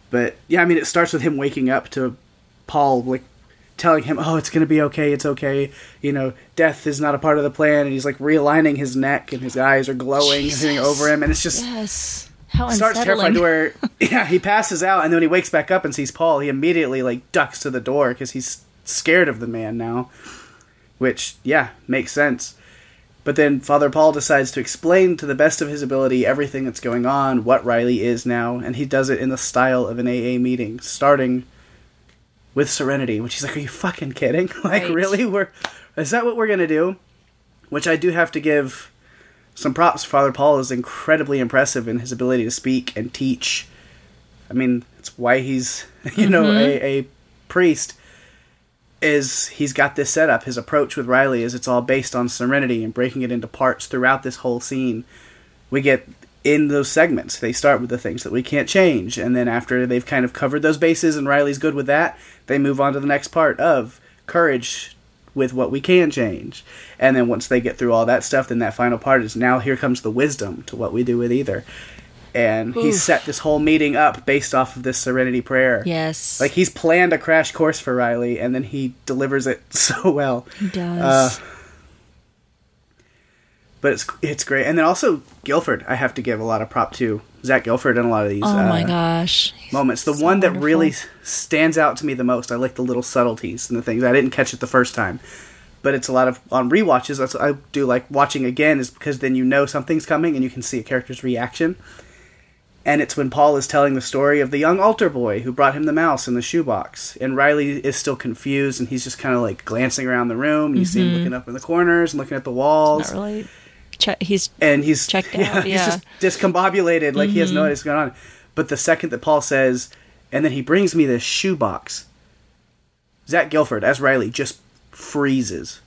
But yeah, I mean, it starts with him waking up to Paul like telling him, "Oh, it's gonna be okay. It's okay. You know, death is not a part of the plan." And he's like realigning his neck, and his eyes are glowing, Jesus. over him, and it's just yes. How starts terrified to where yeah he passes out, and then when he wakes back up and sees Paul, he immediately like ducks to the door because he's scared of the man now, which yeah makes sense. But then Father Paul decides to explain to the best of his ability everything that's going on, what Riley is now, and he does it in the style of an AA meeting, starting with Serenity, which he's like, "Are you fucking kidding? like, Right. really? We're is that what we're gonna do?" Which I do have to give some props. Father Paul is incredibly impressive in his ability to speak and teach. I mean, it's why he's you know a, mm-hmm. a priest. Is he's got this setup? His approach with Riley is it's all based on Serenity and breaking it into parts throughout this whole scene. We get in those segments. They start with the things that we can't change, and then after they've kind of covered those bases and Riley's good with that, they move on to the next part of courage with what we can change. And then once they get through all that stuff, then that final part is now here comes the wisdom to what we do with either. And he's Oof. set this whole meeting up based off of this Serenity prayer. Yes. Like he's planned a crash course for Riley, and then he delivers it so well. he does. Uh, But it's it's great, and then also Gilford, I have to give a lot of prop to Zach Gilford in a lot of these oh uh, my gosh. He's moments. The so one that wonderful. really stands out to me the most, I like the little subtleties and the things I didn't catch it the first time, but it's a lot of on rewatches. That's what I do like watching again, is because then you know something's coming and you can see a character's reaction. And it's when Paul is telling the story of the young altar boy who brought him the mouse in the shoebox. And Riley is still confused and he's just kind of like glancing around the room. You see him looking up in the corners and looking at the walls. Che- he's And he's Checked yeah, out, He's just discombobulated, like he has no mm-hmm. idea what's going on. But the second that Paul says, and then he brings me this shoebox, Zach Gilford, as Riley, just freezes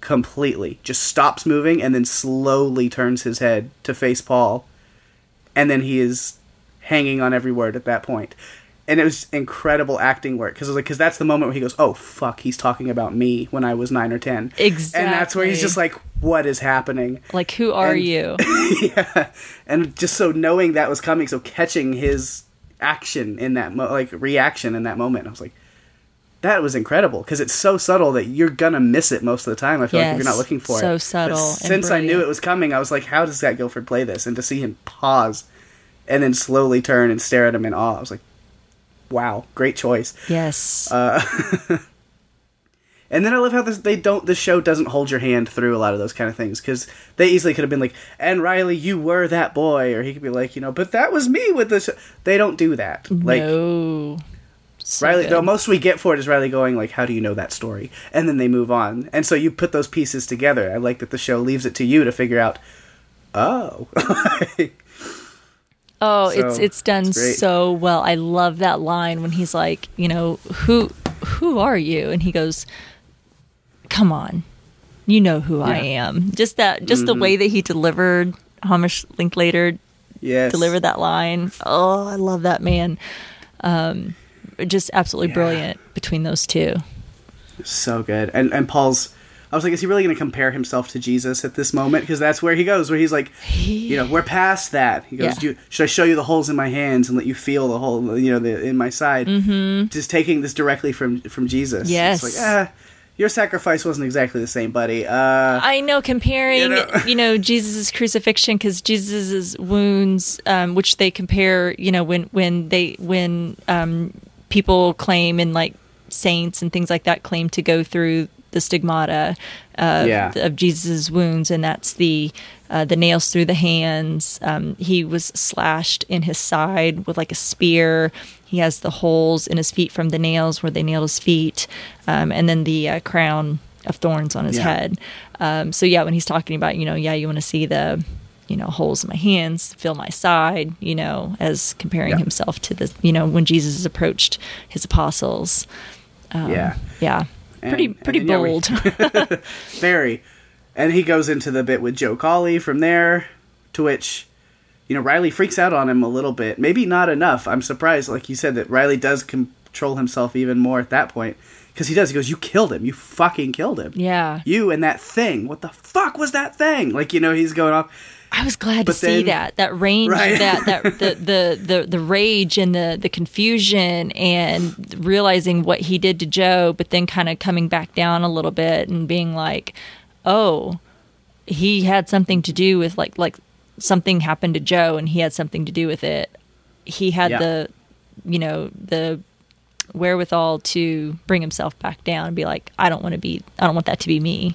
completely, just stops moving, and then slowly turns his head to face Paul, and then he is hanging on every word at that point. And it was incredible acting work because like because that's the moment where he goes, "Oh fuck, he's talking about me when I was nine or 10. exactly and that's where he's just like, "What is happening?" like, who are And- you? yeah, and just so knowing that was coming, so catching his action in that mo- like reaction in that moment, I was like, that was incredible because it's so subtle that you're gonna miss it most of the time. I feel like if you're not looking for so it. So subtle since I knew it was coming, I was like, how does Zach Gilford play this? And to see him pause and then slowly turn and stare at him in awe, I was like, wow, great choice. Yes. Uh, And then I love how this, they don't. The show doesn't hold your hand through a lot of those kind of things because they easily could have been like, "And Riley, you were that boy," or he could be like, you know, "But that was me with this." They don't do that. Like no. So Riley, good. the most we get for it is Riley going like, "How do you know that story?" And then they move on, and so you put those pieces together. I like that the show leaves it to you to figure out. Oh, Oh, So, it's it's done it's so well. I love that line when he's like, you know, who who are you? And he goes, "Come on, you know who I am." Just that, just the way that he delivered Hamish Linklater yes, delivered that line. Oh, I love that man. Um, just absolutely Yeah. brilliant between those two. so good. And and Paul's. I was like, is he really going to compare himself to Jesus at this moment? Because that's where he goes, where he's like, you know, we're past that. He goes, Yeah. Do you, should I show you the holes in my hands and let you feel the hole, you know, the, in my side? Mm-hmm. Just taking this directly from from Jesus. Yes. It's like, ah, your sacrifice wasn't exactly the same, buddy. Uh, I know comparing, You you know? know, Jesus' crucifixion because Jesus' wounds, um, which they compare, you know, when when they when um, people claim and like saints and things like that claim to go through the stigmata of, Yeah. of Jesus' wounds, and that's the uh, the nails through the hands. Um, he was slashed in his side with like a spear. He has the holes in his feet from the nails where they nailed his feet, um, and then the uh, crown of thorns on his Yeah. head. Um, so yeah, when he's talking about, you know, yeah, you want to see the, you know, holes in my hands, feel my side, you know, as comparing Yeah. himself to the, you know, when Jesus approached his apostles. Um, yeah. Yeah. Pretty, And- pretty and yeah, we- bold. Very. And he goes into the bit with Joe Collie from there, to which, you know, Riley freaks out on him a little bit. Maybe not enough. I'm surprised, like you said, that Riley does control himself even more at that point. Because he does. He goes, You killed him. You fucking killed him. yeah. You and that thing. What the fuck was that thing? Like, you know, he's going off. I was glad to see that that range, Right. that that the, the the the rage and the the confusion and realizing what he did to Joe, but then kind of coming back down a little bit and being like, oh, he had something to do with like like something happened to Joe and he had something to do with it. He had Yeah. the you know the wherewithal to bring himself back down and be like, I don't want to be, I don't want that to be me.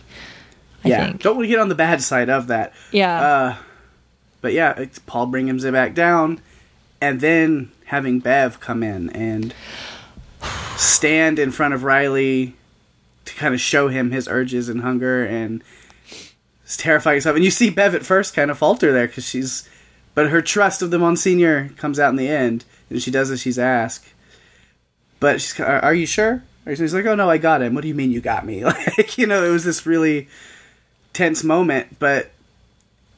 I yeah. think. Don't want to get on the bad side of that. Yeah. Uh, but yeah, it's Paul brings him back down, and then having Bev come in and stand in front of Riley to kind of show him his urges and hunger and is terrifying stuff. And you see Bev at first kind of falter there because she's, but her trust of the Monsignor comes out in the end, and she does as she's asked. But she's, are, are you sure? He's like, oh no, I got him. What do you mean you got me? Like, you know, it was this really tense moment, but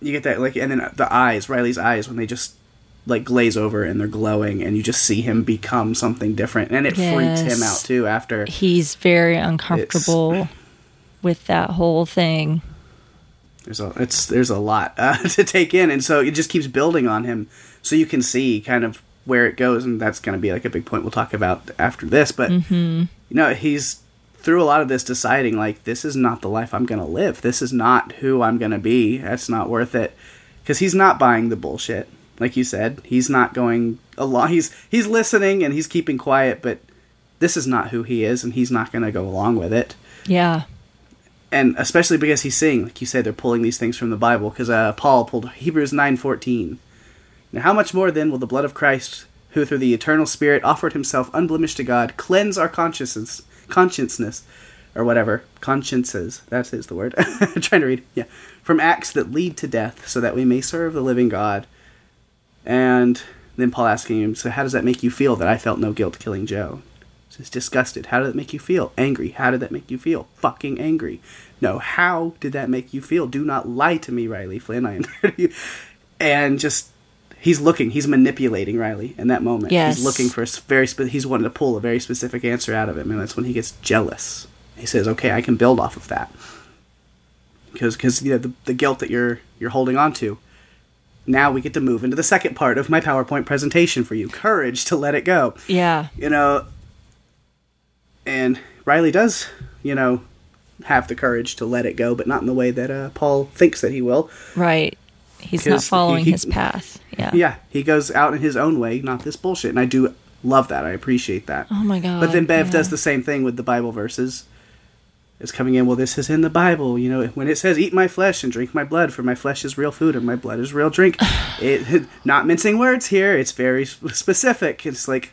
you get that like, and then the eyes, Riley's eyes, when they just like glaze over and they're glowing, and you just see him become something different, and it freaks him out too. After He's very uncomfortable with that whole thing. there's a it's there's a lot uh, to take in, and so it just keeps building on him, so you can see kind of where it goes, and that's going to be like a big point we'll talk about after this. But you know, he's through a lot of this deciding like this is not the life I'm going to live. This is not who I'm going to be. That's not worth it because he's not buying the bullshit. Like you said, he's not going along. He's he's listening and he's keeping quiet, but this is not who he is, and he's not going to go along with it Yeah. and especially because he's seeing, like you said, they're pulling these things from the Bible. Because uh, Paul pulled Hebrews nine fourteen. Now, how much more then will the blood of Christ, who through the eternal Spirit offered himself unblemished to God, cleanse our consciences, conscienceness, or whatever consciences? That is the word. I'm trying to read. Yeah, from acts that lead to death, so that we may serve the living God. And then Paul asking him, so how does that make you feel that I felt no guilt killing Joe? Says disgusted. How did that make you feel? Angry. How did that make you feel? Fucking angry. No, how did that make you feel? Do not lie to me, Riley Flynn. I am you. And just he's looking, he's manipulating Riley in that moment. Yes. He's looking for a very spe- he's wanting to pull a very specific answer out of him, and that's when he gets jealous. He says, "Okay, I can build off of that." Because because you know, the the guilt that you're you're holding on to. Now we get to move into the second part of my PowerPoint presentation for you. Courage to let it go Yeah. you know, and Riley does, you know, have the courage to let it go, but not in the way that uh, Paul thinks that he will. Right. He's not following he- his path. Yeah. Yeah, he goes out in his own way, not this bullshit, and I do love that. I appreciate that. Oh my god. but then Bev yeah. does the same thing with the Bible verses. It's coming in. Well, this is in the Bible. You know, when it says "Eat my flesh and drink my blood," for my flesh is real food and my blood is real drink. it not mincing words here. It's very specific. It's like,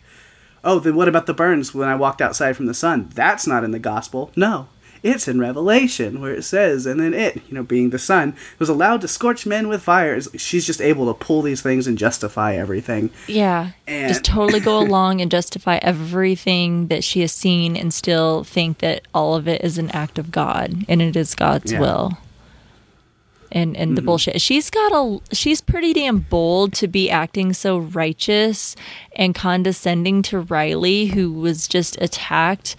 oh, then what about the burns when I walked outside from the sun? That's not in the gospel. No, it's in Revelation where it says, and then it, you know, being the sun, was allowed to scorch men with fire. It's- She's just able to pull these things and justify everything. Yeah. And- Just totally go along and justify everything that she has seen and still think that all of it is an act of God and it is God's Yeah. will. And and the Mm-hmm. bullshit. She's got a she's pretty damn bold to be acting so righteous and condescending to Riley who was just attacked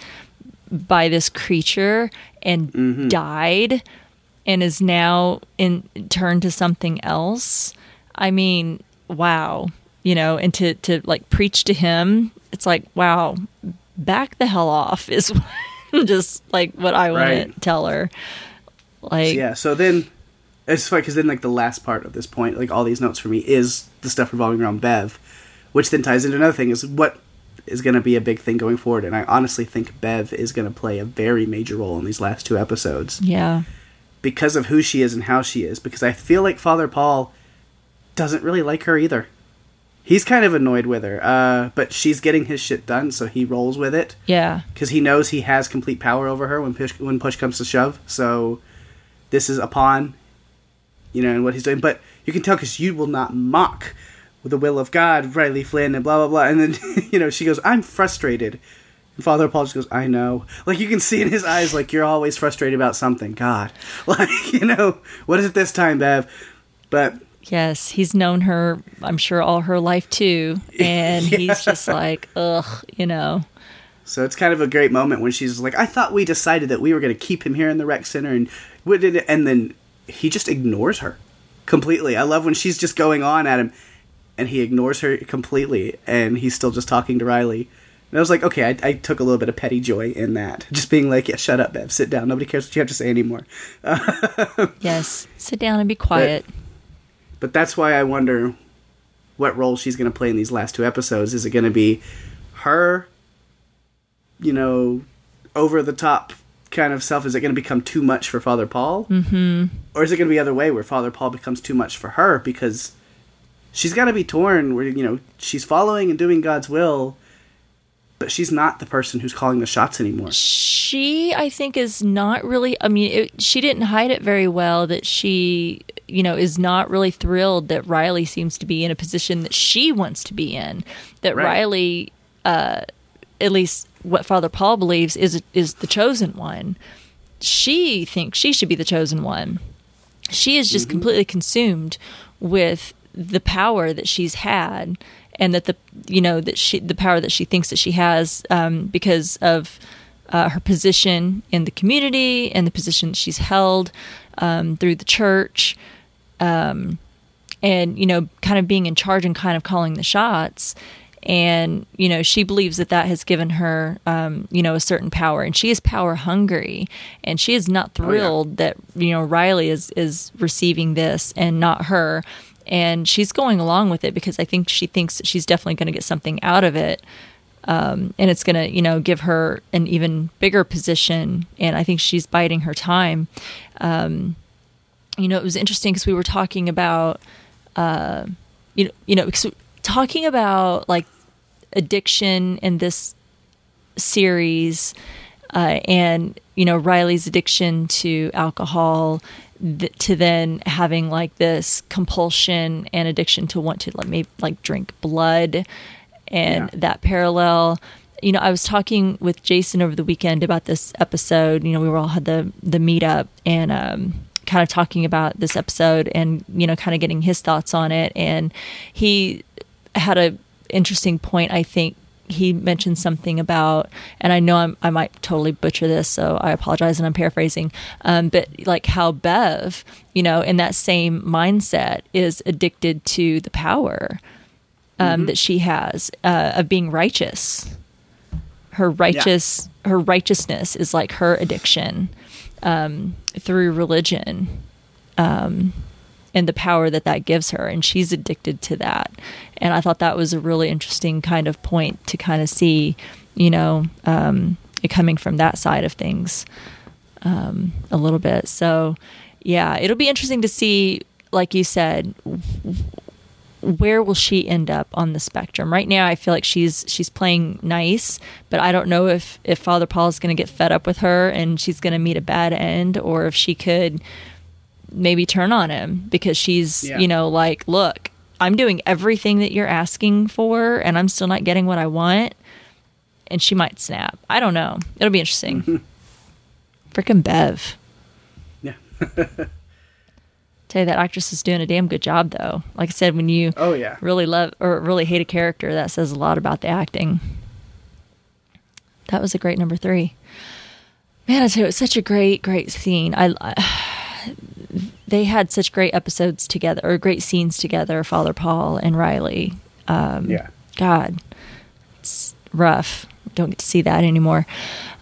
by this creature and Mm-hmm. died and is now in turned to something else. I mean, wow. You know, and to to like preach to him, it's like, wow, back the hell off is just like what I want Right. to tell her. Like yeah so then it's funny because then like the last part of this point like all these notes for me is the stuff revolving around bev which then ties into another thing is what is going to be a big thing going forward and i honestly think bev is going to play a very major role in these last two episodes yeah. because of who she is and how she is because i feel like father paul doesn't really like her either he's kind of annoyed with her uh, but she's getting his shit done so he rolls with it Yeah. because he knows he has complete power over her when push when push comes to shove. So this is a pawn, you know, and what he's doing. But you can tell because you will not mock with the will of God, Riley Flynn, and blah blah blah. And then you know she goes, "I'm frustrated." And Father Paul just goes, "I know." Like you can see in his eyes, like you're always frustrated about something. God, like you know, what is it this time, Bev? But Yes, he's known her, I'm sure, all her life too. And he's just like, ugh, you know. So it's kind of a great moment when she's like, "I thought we decided that we were going to keep him here in the rec center," and what did it? And then he just ignores her completely. I love when she's just going on at him, and he ignores her completely, and he's still just talking to Riley. And I was like, okay, I, I took a little bit of petty joy in that, just being like, "Yeah, shut up, Bev, sit down. Nobody cares what you have to say anymore." Yes, sit down and be quiet. But that's why I wonder what role she's going to play in these last two episodes. Is it going to be her, you know, over the top kind of self? Is it going to become too much for Father Paul? Mm-hmm. Or is it going to be the other way where Father Paul becomes too much for her because she's got to be torn where, you know, she's following and doing God's will. but she's not the person who's calling the shots anymore. she i think is not really i mean it, she didn't hide it very well that she you know is not really thrilled that riley seems to be in a position that she wants to be in that Right. riley uh at least what father paul believes is is the chosen one she thinks she should be the chosen one she is just completely consumed with the power that she's had and that the you know that she the power that she thinks that she has um, because of uh, her position in the community and the position that she's held um, through the church um, and you know kind of being in charge and kind of calling the shots. And you know she believes that that has given her um, you know a certain power. And she is power hungry. And she is not thrilled that you know riley is is receiving this and not her and she's going along with it because i think she thinks she's definitely going to get something out of it um, and it's going to you know give her an even bigger position and i think she's biding her time. Um, you know it was interesting because we were talking about uh, you know you know talking about like addiction in this series uh, and you know riley's addiction to alcohol th- to then having like this compulsion and addiction to want to let me like drink blood and Yeah. that parallel. You know i was talking with jason over the weekend about this episode. You know we were all had the the meetup and um kind of talking about this episode and you know kind of getting his thoughts on it. And he had a interesting point i think he mentioned something about and i know I'm, i might totally butcher this so i apologize and i'm paraphrasing um, but like how bev you know in that same mindset is addicted to the power um, that she has uh, of being righteous. Her righteous her righteousness is like her addiction um, through religion um, and the power that that gives her and she's addicted to that. And i thought that was a really interesting kind of point to kind of see you know um, it coming from that side of things um, a little bit. So yeah it'll be interesting to see like you said where will she end up on the spectrum? Right now i feel like she's she's playing nice but i don't know if if father paul is going to get fed up with her and she's going to meet a bad end or if she could maybe turn on him because she's Yeah. you know like look i'm doing everything that you're asking for and i'm still not getting what i want and she might snap i don't know it'll be interesting mm-hmm. freaking bev Yeah. tell you that actress is doing a damn good job though like i said when you Oh yeah. really love or really hate a character, that says a lot about the acting. That was a great number three. Man, I tell you, it's such a great, great scene. I, I- they had such great episodes together, or great scenes together. Father Paul and Riley. Um, Yeah. God, it's rough. Don't get to see that anymore.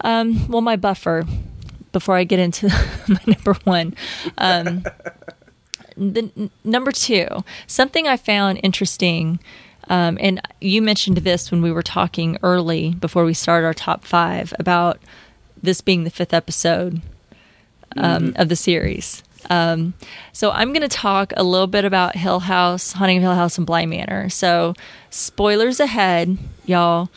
Um, well, my buffer. Before I get into my number one, um, the n- number two, something I found interesting, um, and you mentioned this when we were talking early before we started our top five about this being the fifth episode um, of the series. Um, so I'm going to talk a little bit about Hill House, Haunting of Hill House, and Bly Manor. So spoilers ahead, y'all.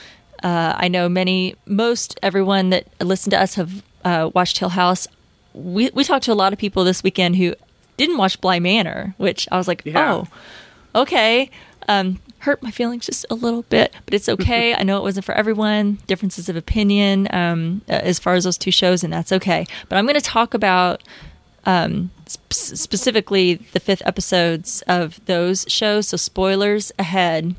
Uh, I know many, most everyone that listened to us have uh, watched Hill House. We we talked to a lot of people this weekend who didn't watch Bly Manor, which I was like, Yeah. oh, okay. Um, hurt my feelings just a little bit, but it's okay. I know it wasn't for everyone. Differences of opinion um, uh, as far as those two shows, and that's okay. But I'm going to talk about um, sp- specifically the fifth episodes of those shows. So spoilers ahead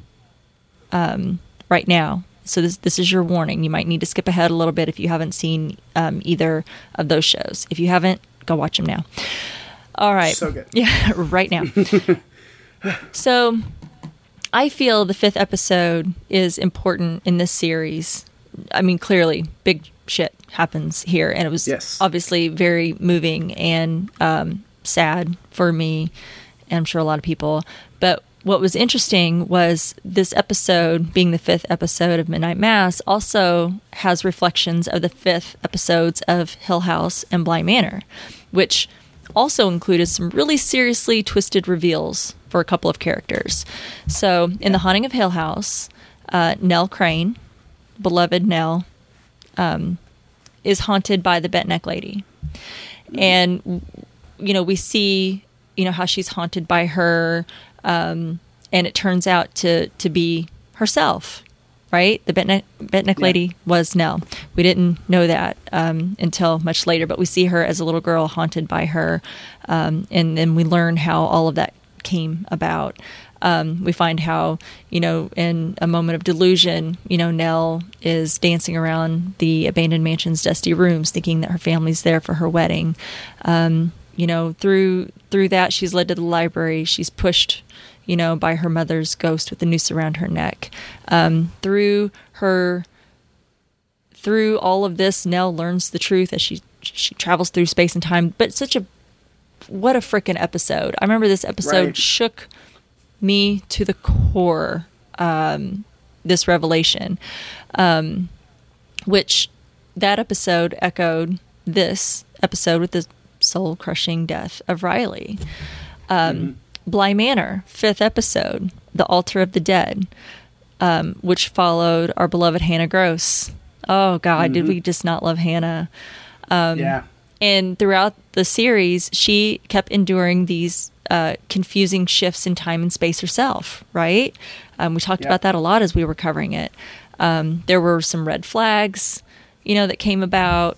um, right now. So this this is your warning. You might need to skip ahead a little bit if you haven't seen um, either of those shows. If you haven't, go watch them now. All right. So good. Yeah, right now. so I feel the fifth episode is important in this series. I mean, clearly, big shit happens here, and it was Yes. obviously very moving and um, sad for me, and I'm sure a lot of people. But what was interesting was this episode, being the fifth episode of Midnight Mass, also has reflections of the fifth episodes of Hill House and Bly Manor, which also included some really seriously twisted reveals for a couple of characters. So, in The Haunting of Hill House, uh, Nell Crain, beloved Nell um, is haunted by the bent neck lady, and you know we see you know how she's haunted by her, um, and it turns out to to be herself. Right, the bent neck, bent neck Yeah. lady was Nell. We didn't know that um, until much later, but we see her as a little girl haunted by her, um, and then we learn how all of that came about. Um, we find how, you know, in a moment of delusion, you know, Nell is dancing around the abandoned mansion's dusty rooms, thinking that her family's there for her wedding. Um, you know, through through that, she's led to the library. She's pushed, you know, by her mother's ghost with a noose around her neck. Um, through her through all of this, Nell learns the truth as she she travels through space and time. But such a what a freaking episode! I remember this episode Right. shook me to the core. Um, this revelation, um, which that episode echoed this episode with the soul crushing death of Riley. Um, Bly Manor, fifth episode, The Altar of the Dead, um, which followed our beloved Hannah Grose. Oh God, did we just not love Hannah? Um, yeah. And throughout the series, she kept enduring these uh, confusing shifts in time and space herself, right? Um, we talked Yep. about that a lot as we were covering it. Um, there were some red flags, you know, that came about.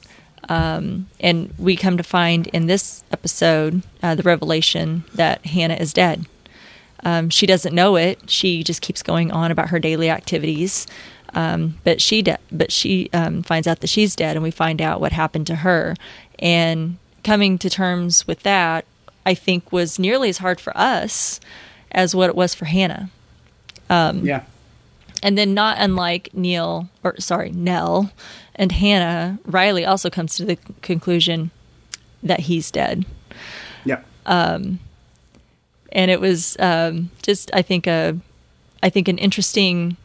Um, and we come to find in this episode uh, the revelation that Hannah is dead. Um, she doesn't know it. She just keeps going on about her daily activities. Um, but she de- but she um, finds out that she's dead, and we find out what happened to her. And coming to terms with that, I think, was nearly as hard for us as what it was for Hannah. Um, yeah. And then, not unlike Neil, or sorry, Nell and Hannah, Riley also comes to the conclusion that he's dead. Yeah. Um, and it was um, just I think a I think an interesting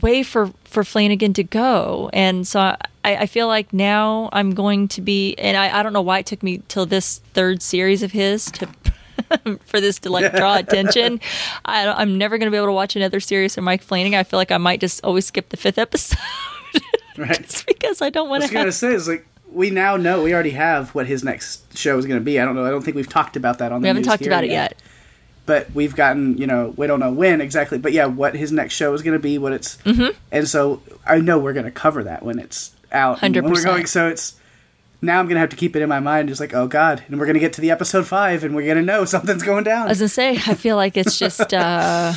way for for Flanagan to go, and so I, I feel like now I'm going to be, and I, I don't know why it took me till this third series of his to. for this to like draw attention, I, I'm never going to be able to watch another series from Mike Flanagan. I feel like I might just always skip the fifth episode right. just because I don't I want was to. gonna Have, say is like we now know we already have what his next show is going to be. I don't know. I don't think we've talked about that on. we the haven't talked about it yet. But we've gotten you know we don't know when exactly, but yeah, what his next show is going to be, what it's, Mm-hmm. and so I know we're going to cover that when it's out. and When we're going, so it's now I'm going to have to keep it in my mind, just like oh god, and we're going to get to the episode five, and we're going to know something's going down. as I say, I feel like it's just uh,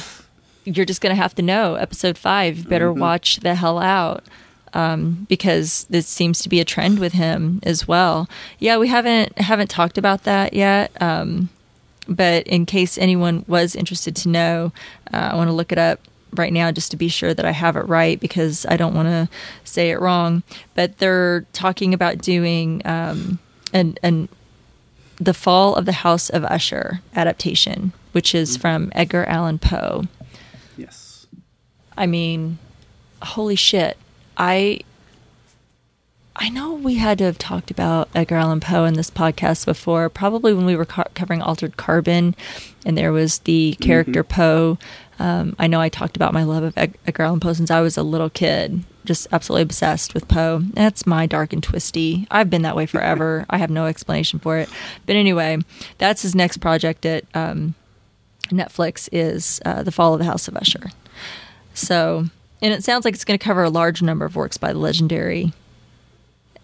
you're just gonna have to know. Episode five, you better watch the hell out um, because this seems to be a trend with him as well. Yeah, we haven't haven't talked about that yet, um, but in case anyone was interested to know, uh, I want to look it up right now just to be sure that I have it right because I don't want to say it wrong. But they're talking about doing um, an an the Fall of the House of Usher adaptation, which is from Edgar Allan Poe. yes, I mean, holy shit. I I know we had to have talked about Edgar Allan Poe in this podcast before, probably when we were co- covering Altered Carbon and there was the character Poe. Um, I know I talked about my love of Edgar Allan Poe since I was a little kid, just absolutely obsessed with Poe. That's my dark and twisty. I've been that way forever. I have no explanation for it. But anyway, that's his next project at um, Netflix is uh, The Fall of the House of Usher. So, and it sounds like it's going to cover a large number of works by the legendary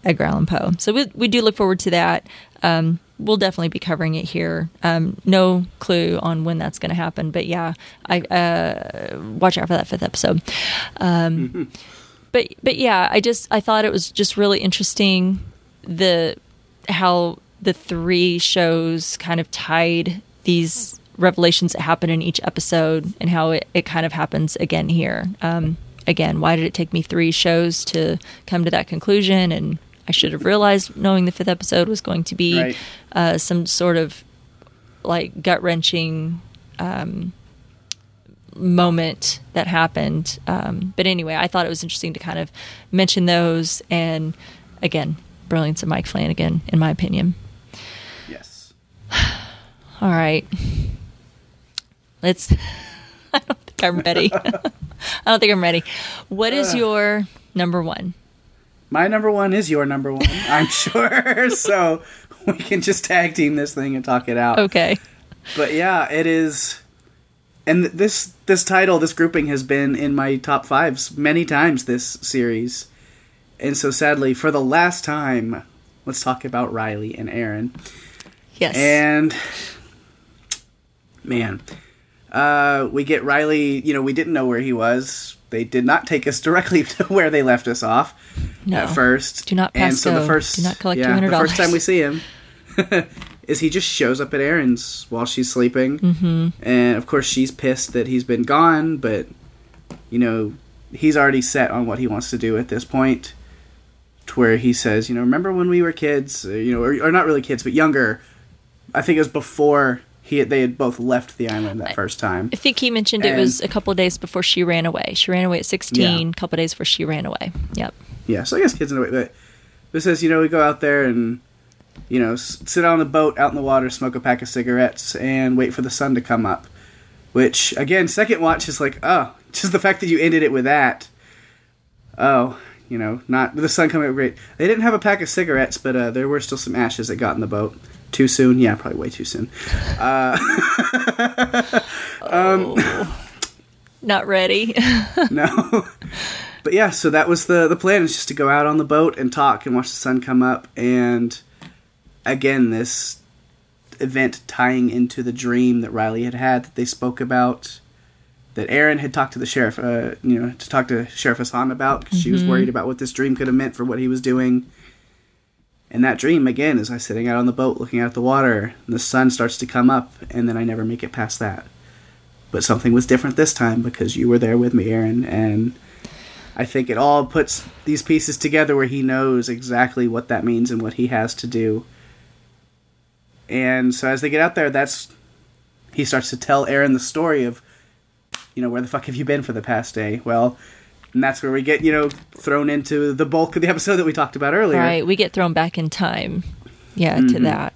Edgar Allan Poe. So we we do look forward to that. Um, we'll definitely be covering it here. Um, no clue on when that's going to happen, but yeah, I uh, watch out for that fifth episode. Um, but but yeah, I just I thought it was just really interesting the how the three shows kind of tied these revelations that happen in each episode and how it, it kind of happens again here. Um, again, why did it take me three shows to come to that conclusion? And I should have realized knowing the fifth episode was going to be Right. uh, some sort of like gut wrenching um, moment that happened. Um, but anyway, I thought it was interesting to kind of mention those. And again, brilliance of Mike Flanagan, in my opinion. yes. All right. Let's. I don't think I'm ready. I don't think I'm ready. What is your number one? My number one is your number one, I'm sure. so we can just tag team this thing and talk it out. Okay. But yeah, it is. And this this title, this grouping has been in my top fives many times this series. And so sadly, for the last time, let's talk about Riley and Erin. Yes. And man, uh, we get Riley. You know, we didn't know where he was. They did not take us directly to where they left us off No. at first. Do not And pass so the first, Do not collect yeah, the $200. first time we see him is he just shows up at Erin's while she's sleeping, mm-hmm. and of course she's pissed that he's been gone, but you know he's already set on what he wants to do at this point. To where he says, you know, remember when we were kids, uh, you know, or, or not really kids, but younger. I think it was before he they had both left the island that first time. I think he mentioned it was a couple of days before she ran away. She ran away at 16, Yeah. a couple of days before she ran away. Yep. Yeah, so I guess kids in a way, but this says you know we go out there and you know sit on the boat out in the water, smoke a pack of cigarettes, and wait for the sun to come up. Which again, second watch is like oh, just the fact that you ended it with that. Oh, you know, not the sun coming up great. They didn't have a pack of cigarettes, but uh, there were still some ashes that got in the boat. Too soon? Yeah, probably way too soon. Uh, um, oh. Not ready. no. But yeah, so that was the the plan is just to go out on the boat and talk and watch the sun come up and again this event tying into the dream that Riley had had that they spoke about that Erin had talked to the sheriff uh, you know to talk to Sheriff Hassan about because she was mm-hmm. worried about what this dream could have meant for what he was doing. And that dream again is I sitting out on the boat looking out at the water and the sun starts to come up and then I never make it past that. But something was different this time because you were there with me, Erin, and I think it all puts these pieces together where he knows exactly what that means and what he has to do. And so as they get out there, that's he starts to tell Erin the story of, you know, where the fuck have you been for the past day? Well, and that's where we get, you know, thrown into the bulk of the episode that we talked about earlier. right. We get thrown back in time. Yeah, Mm-hmm. to that.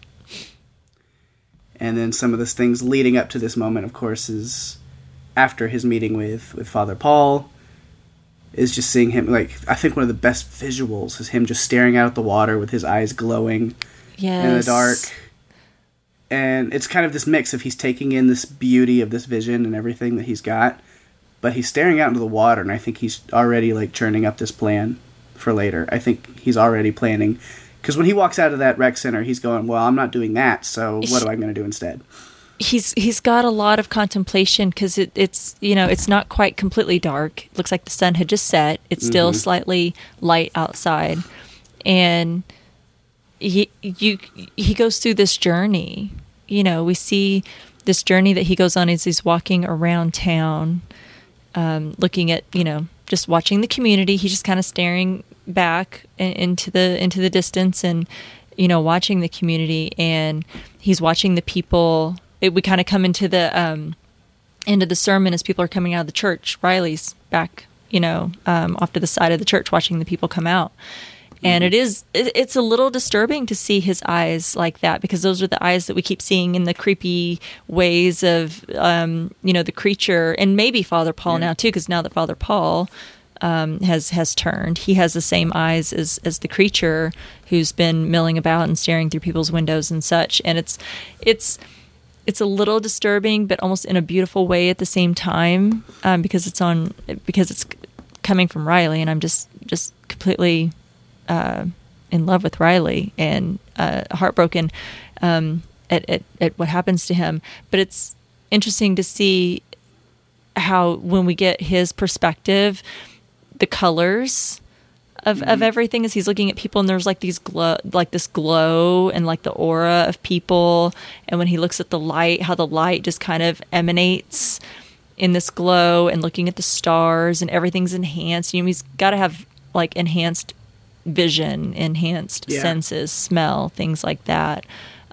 And then some of the things leading up to this moment, of course, is after his meeting with with Father Paul. Is just seeing him like I think one of the best visuals is him just staring out at the water with his eyes glowing Yes. in the dark. And it's kind of this mix of he's taking in this beauty of this vision and everything that he's got, but he's staring out into the water, and I think he's already like churning up this plan for later. I think he's already planning because when he walks out of that rec center, he's going, "Well, I'm not doing that, so what am I going to do instead?" he's he's got a lot of contemplation because it, it's you know it's not quite completely dark. It looks like the sun had just set. It's still mm-hmm. slightly light outside, and he you he goes through this journey. You know, we see this journey that he goes on as he's walking around town, um, looking at you know just watching the community. He's just kind of staring back into the into the distance and you know watching the community. And he's watching the people. It, we kind of come into the um into the sermon as people are coming out of the church. Riley's back you know um, off to the side of the church watching the people come out and it is it, it's a little disturbing to see his eyes like that because those are the eyes that we keep seeing in the creepy ways of um, you know the creature and maybe father paul now too because now that father paul um, has has turned he has the same eyes as as the creature who's been milling about and staring through people's windows and such. And it's it's it's a little disturbing, but almost in a beautiful way at the same time, um, because it's on because it's coming from Riley, and I'm just just completely uh, in love with Riley and uh, heartbroken um, at, at at what happens to him. But it's interesting to see how when we get his perspective, the colors of, of everything as he's looking at people and there's like these glow like this glow and like the aura of people. And when he looks at the light how the light just kind of emanates in this glow and looking at the stars and everything's enhanced. You know he's got to have like enhanced vision enhanced Yeah. senses smell things like that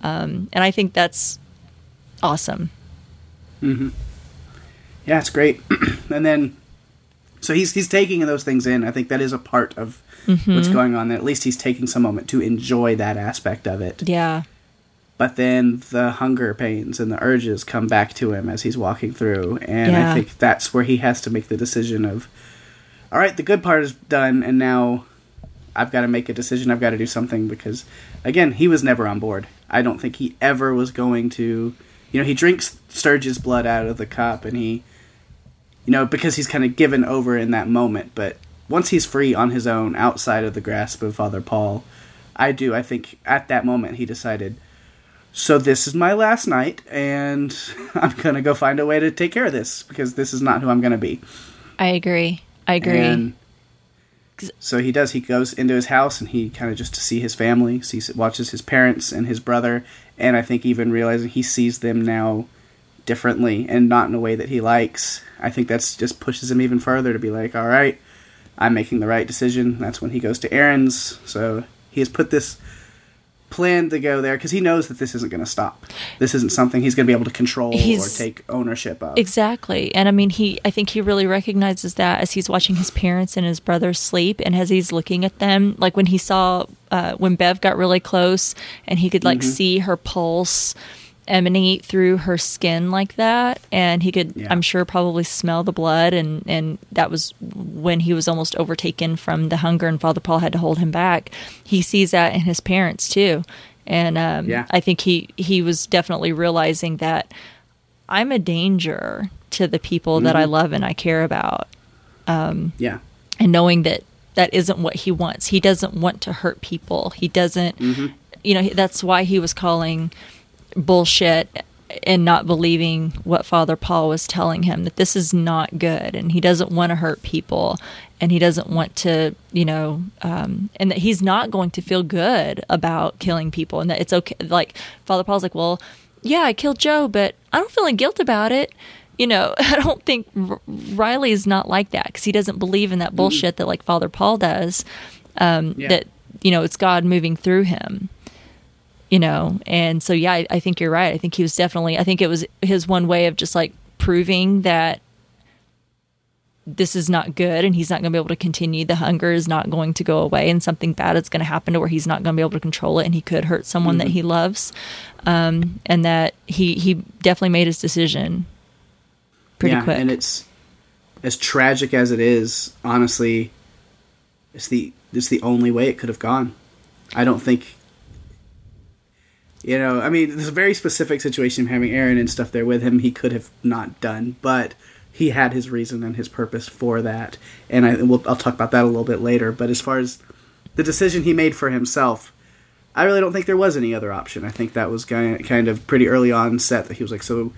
um, and i think that's awesome Yeah, it's great. and then, so he's he's taking those things in. I think that is a part of Mm-hmm. what's going on. At least he's taking some moment to enjoy that aspect of it. yeah but then the hunger pains and the urges come back to him as he's walking through and Yeah. i think that's where he has to make the decision of all right the good part is done and now i've got to make a decision i've got to do something because again he was never on board i don't think he ever was going to you know he drinks sturge's blood out of the cup and he you know because he's kind of given over in that moment but once he's free on his own outside of the grasp of father paul i do i think at that moment he decided so this is my last night and i'm gonna go find a way to take care of this because this is not who i'm gonna be I agree. I agree. and so he does. He goes into his house and he kind of just to see his family, sees watches his parents and his brother, and I think even realizing he sees them now differently and not in a way that he likes. I think that's just pushes him even further to be like, all right, I'm making the right decision. That's when he goes to Erin's. So he has put this plan to go there because he knows that this isn't going to stop. This isn't something he's going to be able to control He's- or take ownership of. Exactly. And I mean, he, I think he really recognizes that as he's watching his parents and his brother sleep and as he's looking at them, like when he saw, uh, when Bev got really close and he could like Mm-hmm. see her pulse emanate through her skin like that. And he could, Yeah. I'm sure, probably smell the blood. And, and that was when he was almost overtaken from the hunger and Father Paul had to hold him back. He sees that in his parents too. And um, Yeah. I think he, he was definitely realizing that I'm a danger to the people that I Mm-hmm. love and I care about. um, yeah. And knowing that that isn't what he wants. He doesn't want to hurt people. He doesn't, Mm-hmm. you know, that's why he was calling bullshit and not believing what Father Paul was telling him that this is not good and he doesn't want to hurt people and he doesn't want to, you know, um, and that he's not going to feel good about killing people and that it's okay. Like Father Paul's like, well, yeah, I killed Joe, but I don't feel any guilt about it. You know, I don't think R- Riley is not like that because he doesn't believe in that bullshit that like Father Paul does. Um, Yeah. That you know, it's God moving through him you know and so yeah I, I think you're right i think he was definitely i think it was his one way of just like proving that this is not good and he's not going to be able to continue the hunger is not going to go away and something bad is going to happen to where he's not going to be able to control it and he could hurt someone that he loves um, and that he he definitely made his decision pretty yeah, quick and it's as tragic as it is. Honestly, it's the it's the only way it could have gone. I don't think. You know, I mean, there's a very specific situation of having Erin and stuff there with him. He could have not done, but he had his reason and his purpose for that, and I will I'll talk about that a little bit later. But as far as the decision he made for himself, I really don't think there was any other option. I think that was kind kind of pretty early on set that he was like, so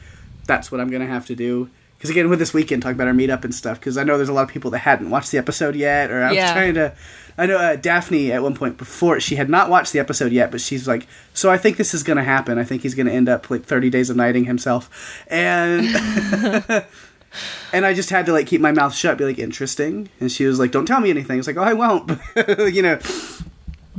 that's what I'm going to have to do. Because again, with this weekend, talk about our meetup and stuff. Because I know there's a lot of people that hadn't watched the episode yet, or I was Yeah. trying to. I know uh, Daphne at one point before she had not watched the episode yet, but she's like, "So I think this is going to happen. I think he's going to end up like 30 days of nighting himself," and and I just had to like keep my mouth shut, be like, "Interesting," and she was like, "Don't tell me anything." It's like, "Oh, I won't," you know.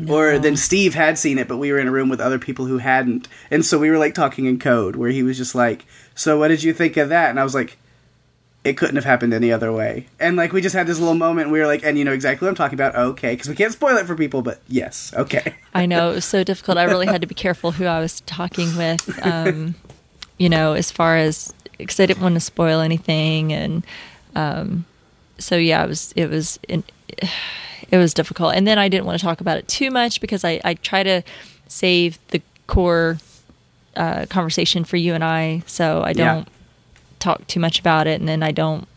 Or then Steve had seen it, but we were in a room with other people who hadn't, and so we were like talking in code, where he was just like, "So what did you think of that?" And I was like, "It couldn't have happened any other way." And like we just had this little moment, we were like, "And you know exactly what I'm talking about?" Okay, because we can't spoil it for people, but yes, okay. I know it was so difficult. I really had to be careful who I was talking with. Um, you know, as far as because I didn't want to spoil anything, and um, so yeah, it was it was it, it was difficult. And then I didn't want to talk about it too much because I I try to save the core uh, conversation for you and I, so I don't. Yeah. Talk too much about it, and then I don't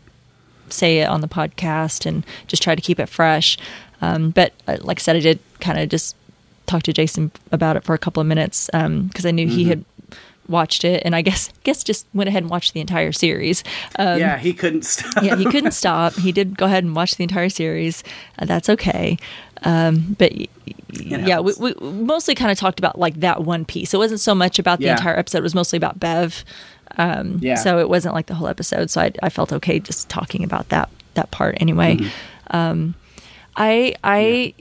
say it on the podcast and just try to keep it fresh. Um, but uh, like I said, I did kind of just talk to Jason about it for a couple of minutes because I knew he had watched it, and I guess guess just went ahead and watched the entire series. Um, yeah, he couldn't stop. yeah, he couldn't stop. He did go ahead and watch the entire series. Uh, that's okay. Um, but y- yeah, we, we mostly kind of talked about like that one piece. It wasn't so much about the Yeah. entire episode. It was mostly about Bev. Um, Yeah. So it wasn't like the whole episode. So I, I felt okay just talking about that that part anyway. Um, I I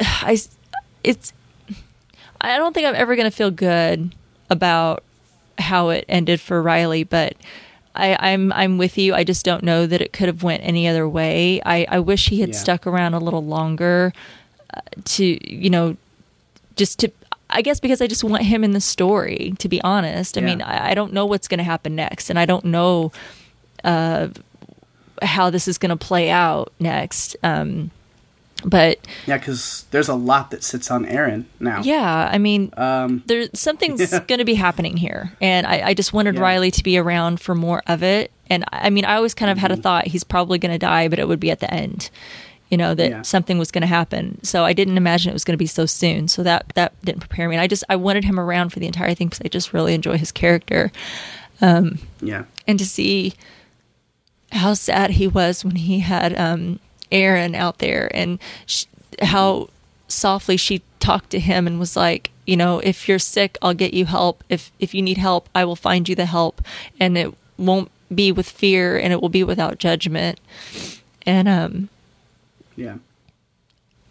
I it's I don't think I'm ever going to feel good about how it ended for Riley, but I, I'm I'm with you. I just don't know that it could have went any other way. I, I wish he had Yeah. stuck around a little longer uh, to you know just to I guess because I just want him in the story, to be honest. I Yeah. mean, I, I don't know what's going to happen next, and I don't know uh, how this is going to play out next. Um, but Yeah, because there's a lot that sits on Erin now. yeah, I mean, Um, there something's Yeah. going to be happening here, and I, I just wanted Yeah. Riley to be around for more of it. And I mean, I always kind of had a Mm-hmm. thought he's probably going to die, but it would be at the end. You know that Yeah. something was going to happen, so I didn't imagine it was going to be so soon. So that that didn't prepare me. And I just I wanted him around for the entire thing because I just really enjoy his character yeah. and to see how sad he was when he had um, Erin out there and sh- how softly she talked to him and was like, you know, if you're sick, I'll get you help. If if you need help, I will find you the help, and it won't be with fear and it will be without judgment. And um Yeah.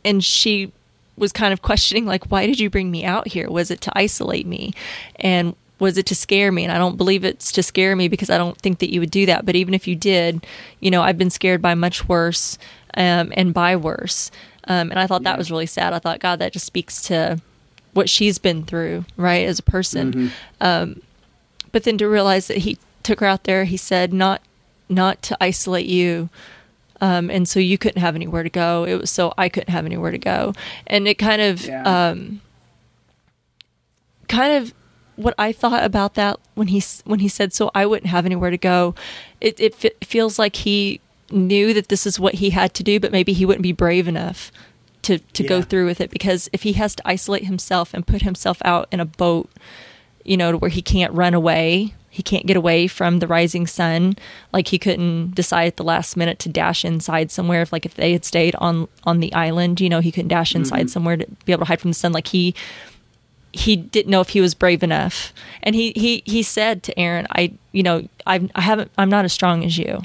and she was kind of questioning like why did you bring me out here? Was it to isolate me? And was it to scare me? And i don't believe it's to scare me because i don't think that you would do that. But even if you did you know i've been scared by much worse um, and by worse. Um, and i thought that was really sad. I thought god that just speaks to what she's been through right as a person. Um, but then to realize that he took her out there he said not not to isolate you um, and so you couldn't have anywhere to go. It was so I couldn't have anywhere to go, and it kind of, Yeah. um, kind of what I thought about that when he when he said so I wouldn't have anywhere to go. It it fe- feels like he knew that this is what he had to do, but maybe he wouldn't be brave enough to to go through with it because if he has to isolate himself and put himself out in a boat, you know, to where he can't run away. He can't get away from the rising sun. Like he couldn't decide at the last minute to dash inside somewhere. If like if they had stayed on on the island, you know, he couldn't dash inside somewhere to be able to hide from the sun. Like he he didn't know if he was brave enough. And he he he said to Erin, "I you know I I haven't I'm not as strong as you."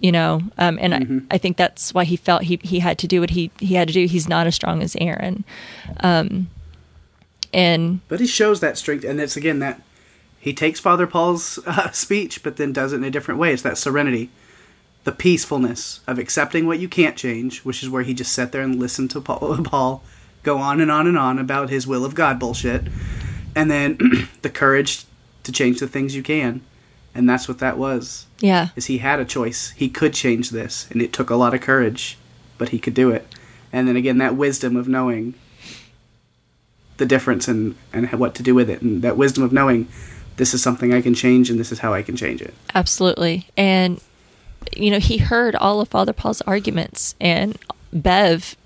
You know, um, and I, I think that's why he felt he he had to do what he he had to do. He's not as strong as Erin. Um, and But he shows that strength, and it's again that he takes Father Paul's uh, speech, but then does it in a different way. It's that serenity, the peacefulness of accepting what you can't change, which is where he just sat there and listened to Paul, Paul go on and on and on about his will of God bullshit, and then the courage to change the things you can, and that's what that was. yeah, Is he had a choice. He could change this, and it took a lot of courage, but he could do it. And then again, that wisdom of knowing the difference and and what to do with it, and that wisdom of knowing this is something I can change, and this is how I can change it. Absolutely. And, you know, he heard all of Father Paul's arguments and Bev,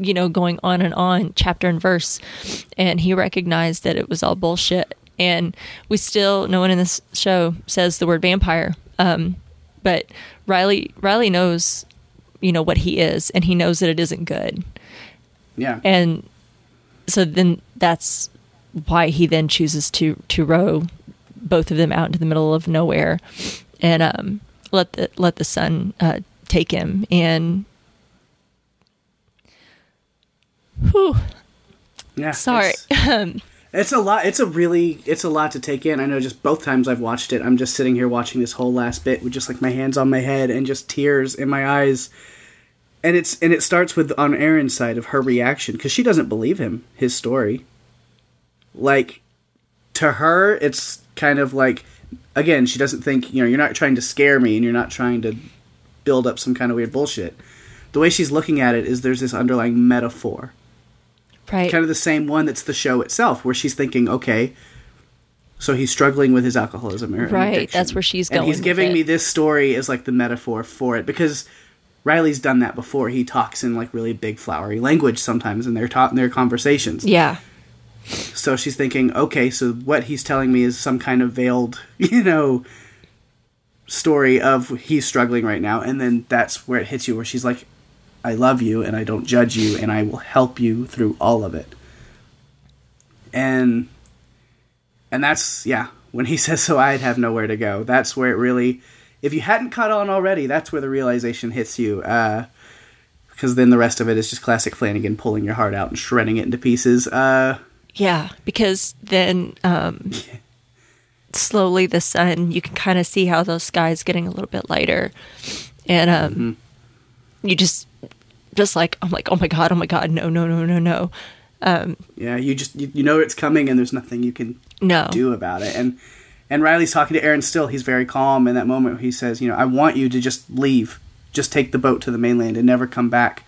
you know, going on and on, chapter and verse. And he recognized that it was all bullshit. And we still, no one in this show says the word vampire. Um, but Riley, Riley knows, you know, what he is, and he knows that it isn't good. Yeah, And so then that's why he then chooses to to row both of them out into the middle of nowhere and um let the let the sun uh take him and whew, yeah. sorry It's, it's a lot. It's a really. It's a lot to take in. I know. Just both times I've watched it, I'm just sitting here watching this whole last bit with just like my hands on my head and just tears in my eyes. And it's and it starts with on erin's side of her reaction because she doesn't believe him his story. Like to her, it's kind of like again she doesn't think you know you're not trying to scare me and you're not trying to build up some kind of weird bullshit. The way she's looking at it is there's this underlying metaphor right kind of the same one that's the show itself, where she's thinking, okay, so he's struggling with his alcoholism, or Right, addiction. that's where she's going. And he's giving me this story as like the metaphor for it because Riley's done that before. He talks in like really big flowery language sometimes in their ta- in their conversations. yeah So she's thinking, okay, so what he's telling me is some kind of veiled, you know, story of he's struggling right now, and then that's where it hits you, where she's like, I love you and I don't judge you and I will help you through all of it. And and that's yeah, when he says so I'd have nowhere to go. That's where it really if you hadn't caught on already, that's where the realization hits you. Uh because then the rest of it is just classic Flanagan pulling your heart out and shredding it into pieces. Uh yeah because then um slowly the sun you can kind of see how the sky's getting a little bit lighter and um you just just like i'm like oh my god oh my god no no no no no yeah, you just you, you know it's coming, and there's nothing you can No. do about it. And and Riley's talking to Erin still. He's very calm in that moment. He says, "You know, I want you to just leave, just take the boat to the mainland and never come back,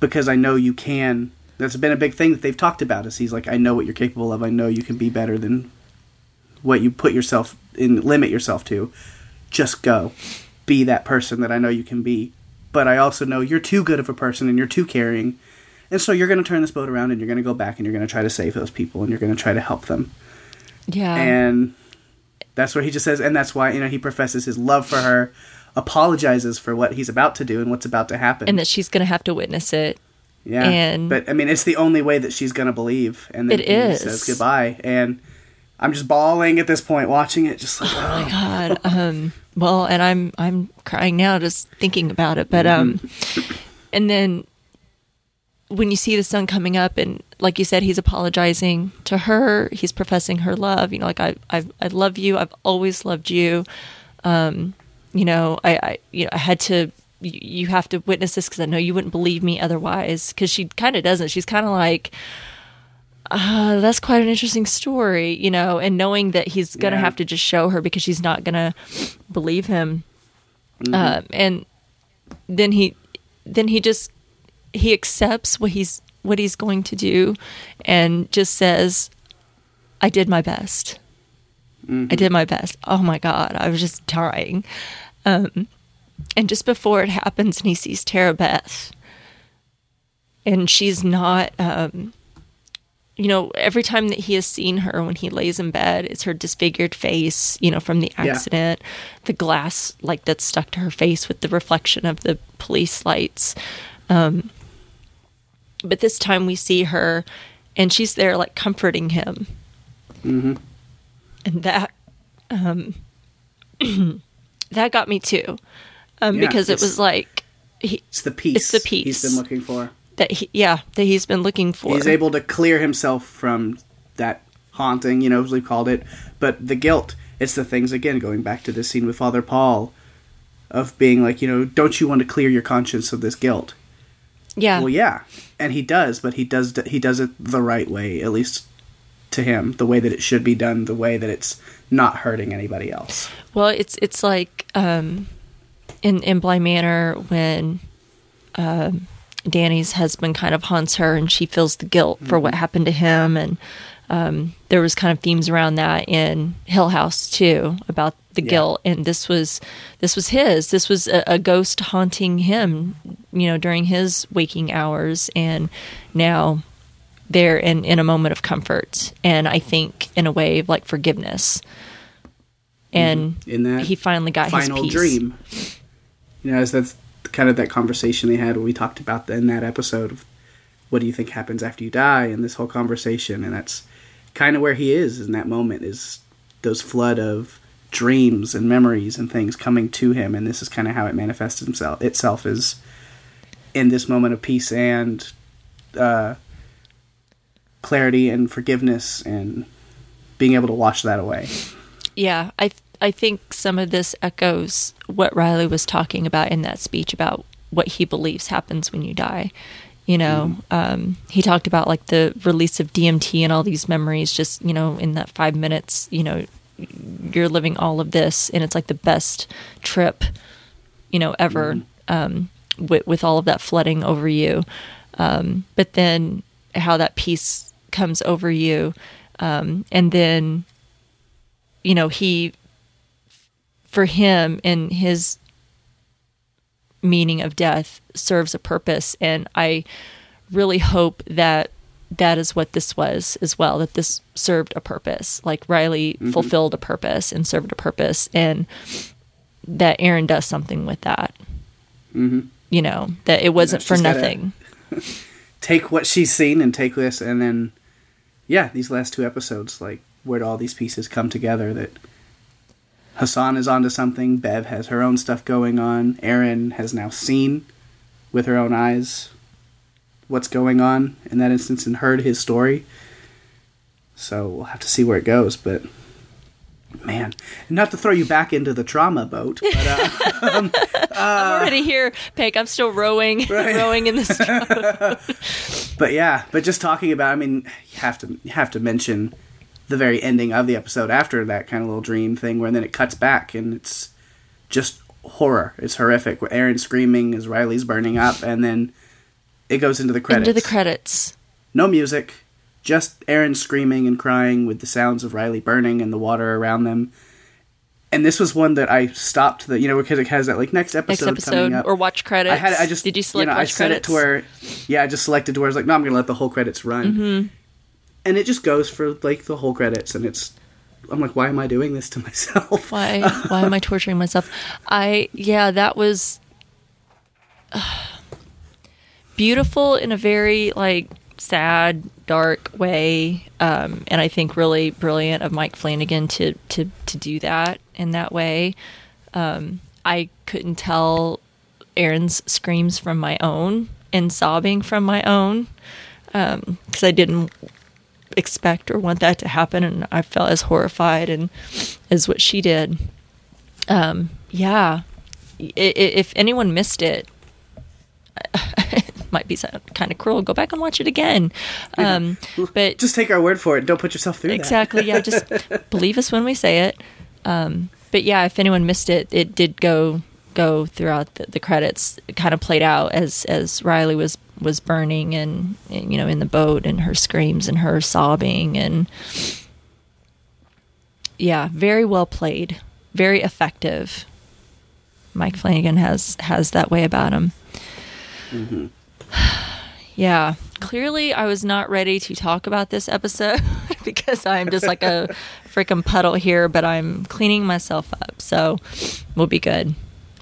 because I know you can." That's been a big thing that they've talked about. Is he's like, "I know what you're capable of. I know you can be better than what you put yourself in, limit yourself to. Just go, be that person that I know you can be." But I also know you're too good of a person and you're too caring. And so you're going to turn this boat around and you're going to go back and you're going to try to save those people and you're going to try to help them Yeah. and that's what he just says and that's why you know he professes his love for her apologizes for what he's about to do and what's about to happen and that she's going to have to witness it. Yeah and- but i mean it's the only way that she's gonna believe and then It he is. says goodbye and i'm just bawling at this point watching it just like Oh oh, my god. Um well, and I'm I'm crying now just thinking about it, but um and then when you see the sun coming up and like you said he's apologizing to her, he's professing her love, you know, like I I I love you. I've always loved you. Um you know, I I you know, I had to you you have to witness this because I know you wouldn't believe me otherwise. Because she kind of doesn't. She's kind of like, uh, that's quite an interesting story, you know, and knowing that he's going to Yeah. have to just show her because she's not going to believe him. Um, and then he, then he just, he accepts what he's, what he's going to do and just says, I did my best. I did my best. Oh my God. I was just dying. Um, and just before it happens and he sees Tara Beth and she's not, um, you know, every time that he has seen her when he lays in bed, it's her disfigured face, you know, from the Yeah. accident, the glass like that's stuck to her face with the reflection of the police lights. Um, but this time we see her and she's there like comforting him. Mm-hmm. And that, um, that got me too. Um, Yeah, because it was like, he, it's the peace It's the peace. he's been looking for that he, yeah, that he's been looking for. he's able to clear himself from that haunting, you know, as we called it. But the guilt, it's the things again going back to this scene with Father Paul, of being like, you know, don't you want to clear your conscience of this guilt? yeah. Well, yeah, and he does, but he does he does it the right way, at least to him, the way that it should be done, the way that it's not hurting anybody else. Well, it's it's like um, in in Bly Manor when um, Dani's husband kind of haunts her, and she feels the guilt for what happened to him, and um, there was kind of themes around that in Hill House too about the Yeah. guilt, and this was this was his. This was a, a ghost haunting him, you know, during his waking hours, and now they're in in a moment of comfort, and I think in a way of like forgiveness. And In that he finally got final his peace. dream, you know, as that's kind of that conversation they had when we talked about the, in that episode of what do you think happens after you die, and this whole conversation, and that's kind of where he is in that moment is those flood of dreams and memories and things coming to him, and this is kind of how it manifests himself itself is in this moment of peace and uh, clarity and forgiveness and being able to wash that away. Yeah, I I think some of this echoes what Riley was talking about in that speech about what he believes happens when you die. You know, um, he talked about like the release of DMT and all these memories. Just you know, in that five minutes, you know, you're living all of this, and it's like the best trip, you know, ever. Um, with with all of that flooding over you, um, but then how that peace comes over you, um, and then you know he for him and his meaning of death serves a purpose. And i really hope that that is what this was as well that this served a purpose. Like riley fulfilled a purpose and served a purpose and that erin does something with that. Mm-hmm. you know that it wasn't for she's gotta- nothing. take what she's seen and take this and then yeah these last two episodes like where do all these pieces come together that hassan is onto something bev has her own stuff going on Erin has now seen with her own eyes what's going on in that instance and heard his story. So we'll have to see where it goes but man not to throw you back into the trauma boat but uh, i'm already here peg. I'm still rowing Right. rowing in this but yeah, but just talking about, I mean, you have to you have to mention the very ending of the episode after that kind of little dream thing, where then it cuts back and it's just horror. It's horrific. Where Erin screaming as Riley's burning up, and then it goes into the credits. Into the credits. No music, just Erin screaming and crying with the sounds of Riley burning and the water around them. And this was one that I stopped the you know because it has that like next episode, Next coming up. or watch credits. I had I just did you select know, watch I set credits? it to where yeah I just selected to where I was like no I'm gonna let the whole credits run Mm-hmm. And it just goes for like the whole credits and it's I'm like why am I doing this to myself why why am I torturing myself? I yeah, that was beautiful in a very like sad, dark way, um, and I think really brilliant of Mike Flanagan to to to do that in that way. Um, I couldn't tell Erin's screams from my own and sobbing from my own because I didn't expect or want that to happen, and I felt as horrified and as what she did. Um, yeah, I- i- if anyone missed it, it might be kind of cruel. Go back and watch it again. Um, but just take our word for it don't put yourself through exactly, yeah, just believe us when we say it. Um, but yeah, if anyone missed it, it did go go throughout the, the credits. It kind of played out as as Riley was was burning and, and you know in the boat and her screams and her sobbing and yeah, very well played, very effective. Mike Flanagan has has that way about him. Yeah, clearly I was not ready to talk about this episode because I'm just like a freaking puddle here, but I'm cleaning myself up. So we'll be good.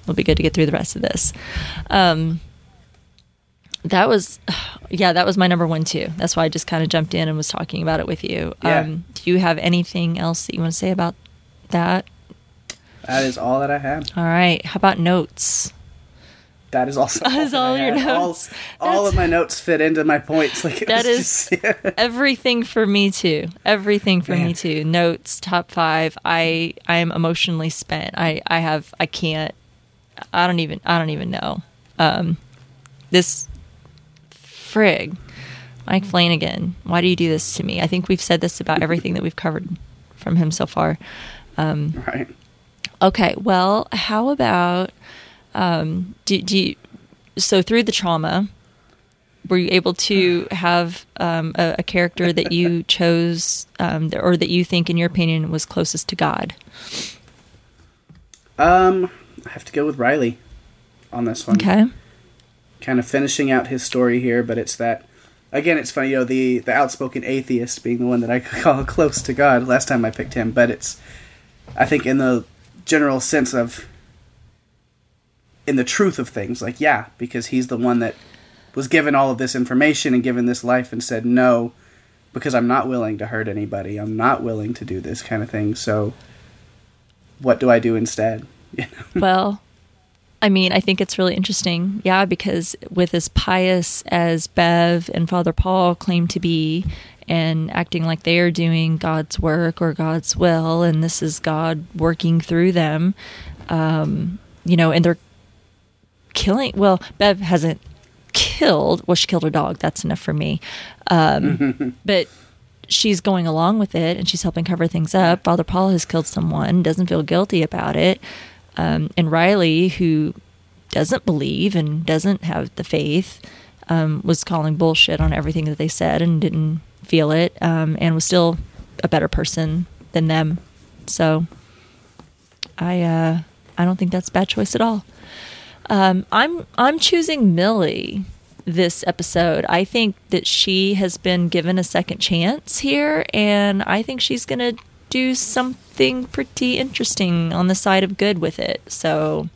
We'll be good to get through the rest of this. Um, that was, yeah, that was my number one too. That's why I just kind of jumped in and was talking about it with you. Yeah. Um, do you have anything else that you want to say about that? that is all that I had All right. How about notes? that is also That is all your all, notes. all That's- of my notes fit into my points like That is just, everything for me too. Everything for me too. Notes, top five. I I am emotionally spent. I I have I can't. I don't even I don't even know. Um, this frig, Mike Flanagan. Why do you do this to me? I think we've said this about everything that we've covered from him so far. right Okay, well, how about um, do, do you, so through the trauma, were you able to have um, a, a character that you chose, um, or that you think, in your opinion, was closest to God? um I have to go with Riley on this one Okay, kind of finishing out his story here, but it's that again, it's funny, you know, the the outspoken atheist being the one that I call close to God. Last time I picked him, but it's I think in the general sense of in the truth of things, like yeah, because he's the one that was given all of this information and given this life and said no because I'm not willing to hurt anybody. I'm not willing to do this kind of thing. So what do I do instead? Well, I mean, I think it's really interesting, yeah, because with as pious as Bev and Father Paul claim to be, and acting like they are doing God's work or God's will, and this is God working through them, um, you know, and they're killing. Well, Bev hasn't killed. Well, she killed her dog. That's enough for me. Um, but she's going along with it and she's helping cover things up. Father Paul has killed someone, doesn't feel guilty about it. Um, and Riley, who doesn't believe and doesn't have the faith, um, was calling bullshit on everything that they said and didn't feel it, um, and was still a better person than them. So, I uh, I don't think that's a bad choice at all. Um, I'm I'm choosing Millie this episode. I think that she has been given a second chance here, and I think she's gonna do something pretty interesting on the side of good with it. So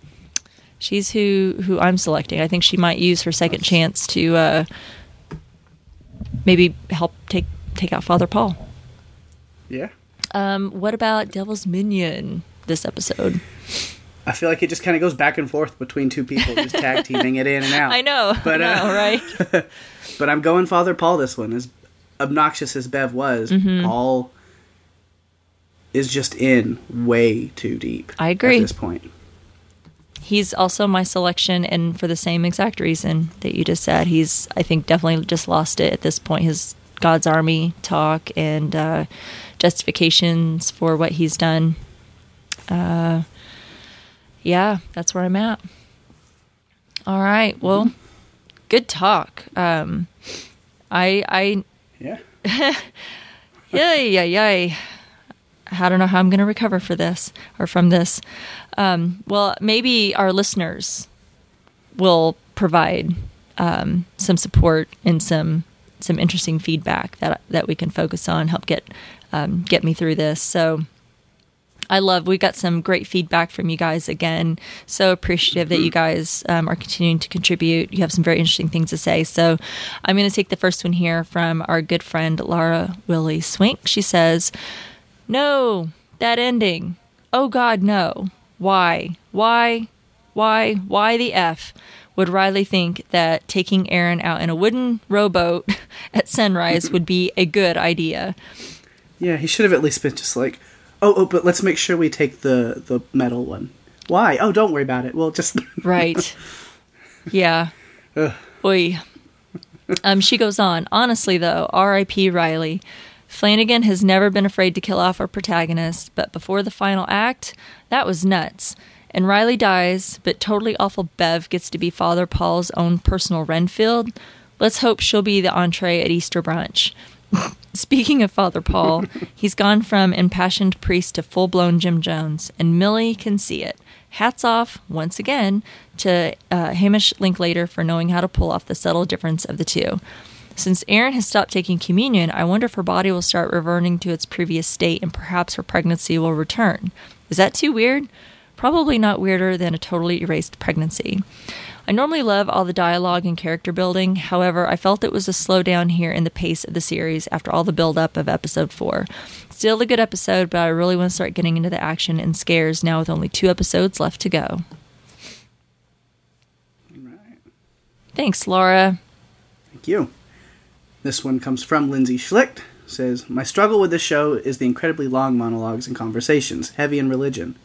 she's who who I'm selecting. I think she might use her second chance to uh, maybe help take take out Father Paul. Yeah. Um, what about Devil's Minion this episode? I feel like it just kind of goes back and forth between two people, just tag teaming it in and out. I know, But, I uh, right? But I'm going Father Paul this one. As obnoxious as Bev was, Mm-hmm. Paul is just in way too deep. I agree. At this point. he's also my selection, and for the same exact reason that you just said. He's, I think, definitely just lost it at this point. His God's Army talk and uh, justifications for what he's done. Uh, yeah, that's where I'm at. All right. Well, good talk. Um, I, I, Yeah. yay, yay, yay. I don't know how I'm going to recover for this or from this. Um, well, maybe our listeners will provide um, some support and some some interesting feedback that that we can focus on, help get um, get me through this. So. I love. We got some great feedback from you guys again. So appreciative that you guys um, are continuing to contribute. You have some very interesting things to say. So I'm going to take the first one here from our good friend Laura Willie Swink. She says, "No, that ending. Oh God, no. Why? Why? Why? Why the f?" Would Riley think that taking Erin out in a wooden rowboat at sunrise would be a good idea? Yeah, he should have at least been just like, oh, oh, but let's make sure we take the the metal one. Why? Oh, don't worry about it. We'll just Right. Yeah. Oi. Um, she goes on. Honestly, though, R.I.P. Riley. Flanagan has never been afraid to kill off our protagonist, but before the final act, that was nuts. And Riley dies, but totally awful Bev gets to be Father Paul's own personal Renfield. Let's hope she'll be the entree at Easter brunch. Speaking of Father Paul, he's gone from impassioned priest to full blown Jim Jones, and Millie can see it. Hats off, once again, to uh, Hamish Linklater for knowing how to pull off the subtle difference of the two. Since Erin has stopped taking communion, I wonder if her body will start reverting to its previous state and perhaps her pregnancy will return. Is that too weird? Probably not weirder than a totally erased pregnancy. I normally love all the dialogue and character building, however, I felt it was a slowdown here in the pace of the series after all the build up of episode 4. Still a good episode, but I really want to start getting into the action and scares now with only two episodes left to go. Thanks, Laura. Thank you. This one comes from Lindsay Schlicht. Says, My struggle with this show is the incredibly long monologues and conversations, heavy in religion.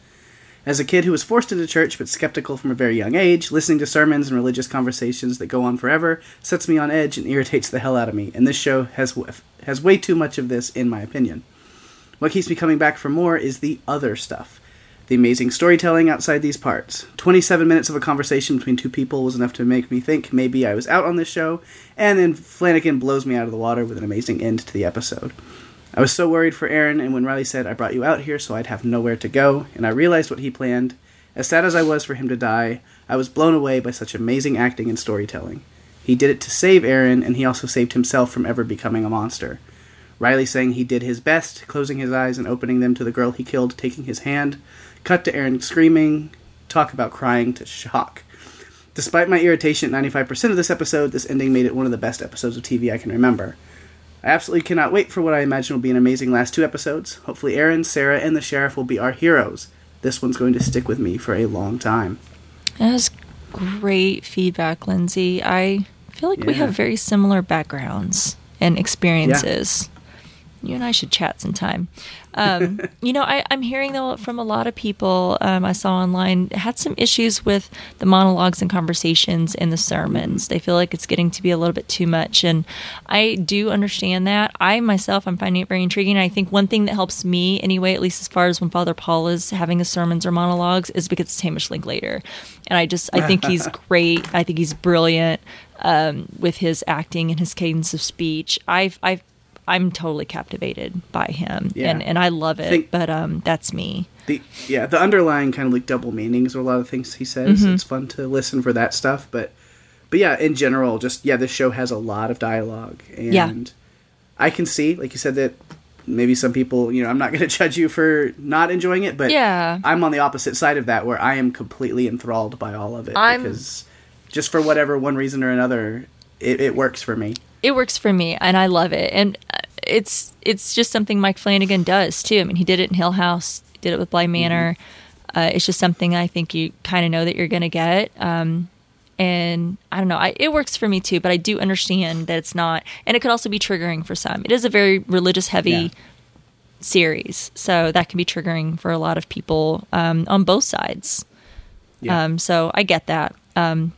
As a kid who was forced into church but skeptical from a very young age, listening to sermons and religious conversations that go on forever sets me on edge and irritates the hell out of me, and this show has, has way too much of this, in my opinion. What keeps me coming back for more is the other stuff. The amazing storytelling outside these parts. 27 minutes of a conversation between two people was enough to make me think maybe I was out on this show, and then Flanagan blows me out of the water with an amazing end to the episode. I was so worried for Erin, and when Riley said, I brought you out here so I'd have nowhere to go, and I realized what he planned, as sad as I was for him to die, I was blown away by such amazing acting and storytelling. He did it to save Erin, and he also saved himself from ever becoming a monster. Riley saying he did his best, closing his eyes and opening them to the girl he killed, taking his hand. Cut to Erin screaming. Talk about crying to shock. Despite my irritation at 95% of this episode, this ending made it one of the best episodes of TV I can remember. I absolutely cannot wait for what I imagine will be an amazing last two episodes. Hopefully, Erin, Sarah, and the sheriff will be our heroes. This one's going to stick with me for a long time. That was great feedback, Lindsay. I feel like we have very similar backgrounds and experiences. You and I should chat sometime. Um, you know, I, I'm hearing though from a lot of people um, I saw online had some issues with the monologues and conversations in the sermons. They feel like it's getting to be a little bit too much, and I do understand that. I myself, I'm finding it very intriguing. I think one thing that helps me anyway, at least as far as when Father Paul is having his sermons or monologues, is because it's Hamish Linklater, and I just I think he's great. I think he's brilliant um, with his acting and his cadence of speech. I've I've I'm totally captivated by him, Yeah. and and I love it. Think- but um, that's me. the yeah the underlying kind of like double meanings or a lot of things he says it's fun to listen for that stuff but but yeah in general just yeah this show has a lot of dialogue and Yeah. i can see like you said that maybe some people you know i'm not going to judge you for not enjoying it but Yeah. i'm on the opposite side of that where i am completely enthralled by all of it I'm- because just for whatever one reason or another it, it works for me It works for me, and I love it. And uh, it's it's just something Mike Flanagan does too. I mean, he did it in Hill House, did it with Bly Manor. Uh, it's just something I think you kind of know that you're going to get. Um, and I don't know, I, it works for me too. But I do understand that it's not, and it could also be triggering for some. It is a very religious heavy Yeah. series, so that can be triggering for a lot of people um, on both sides. Yeah. Um, so I get that. Um,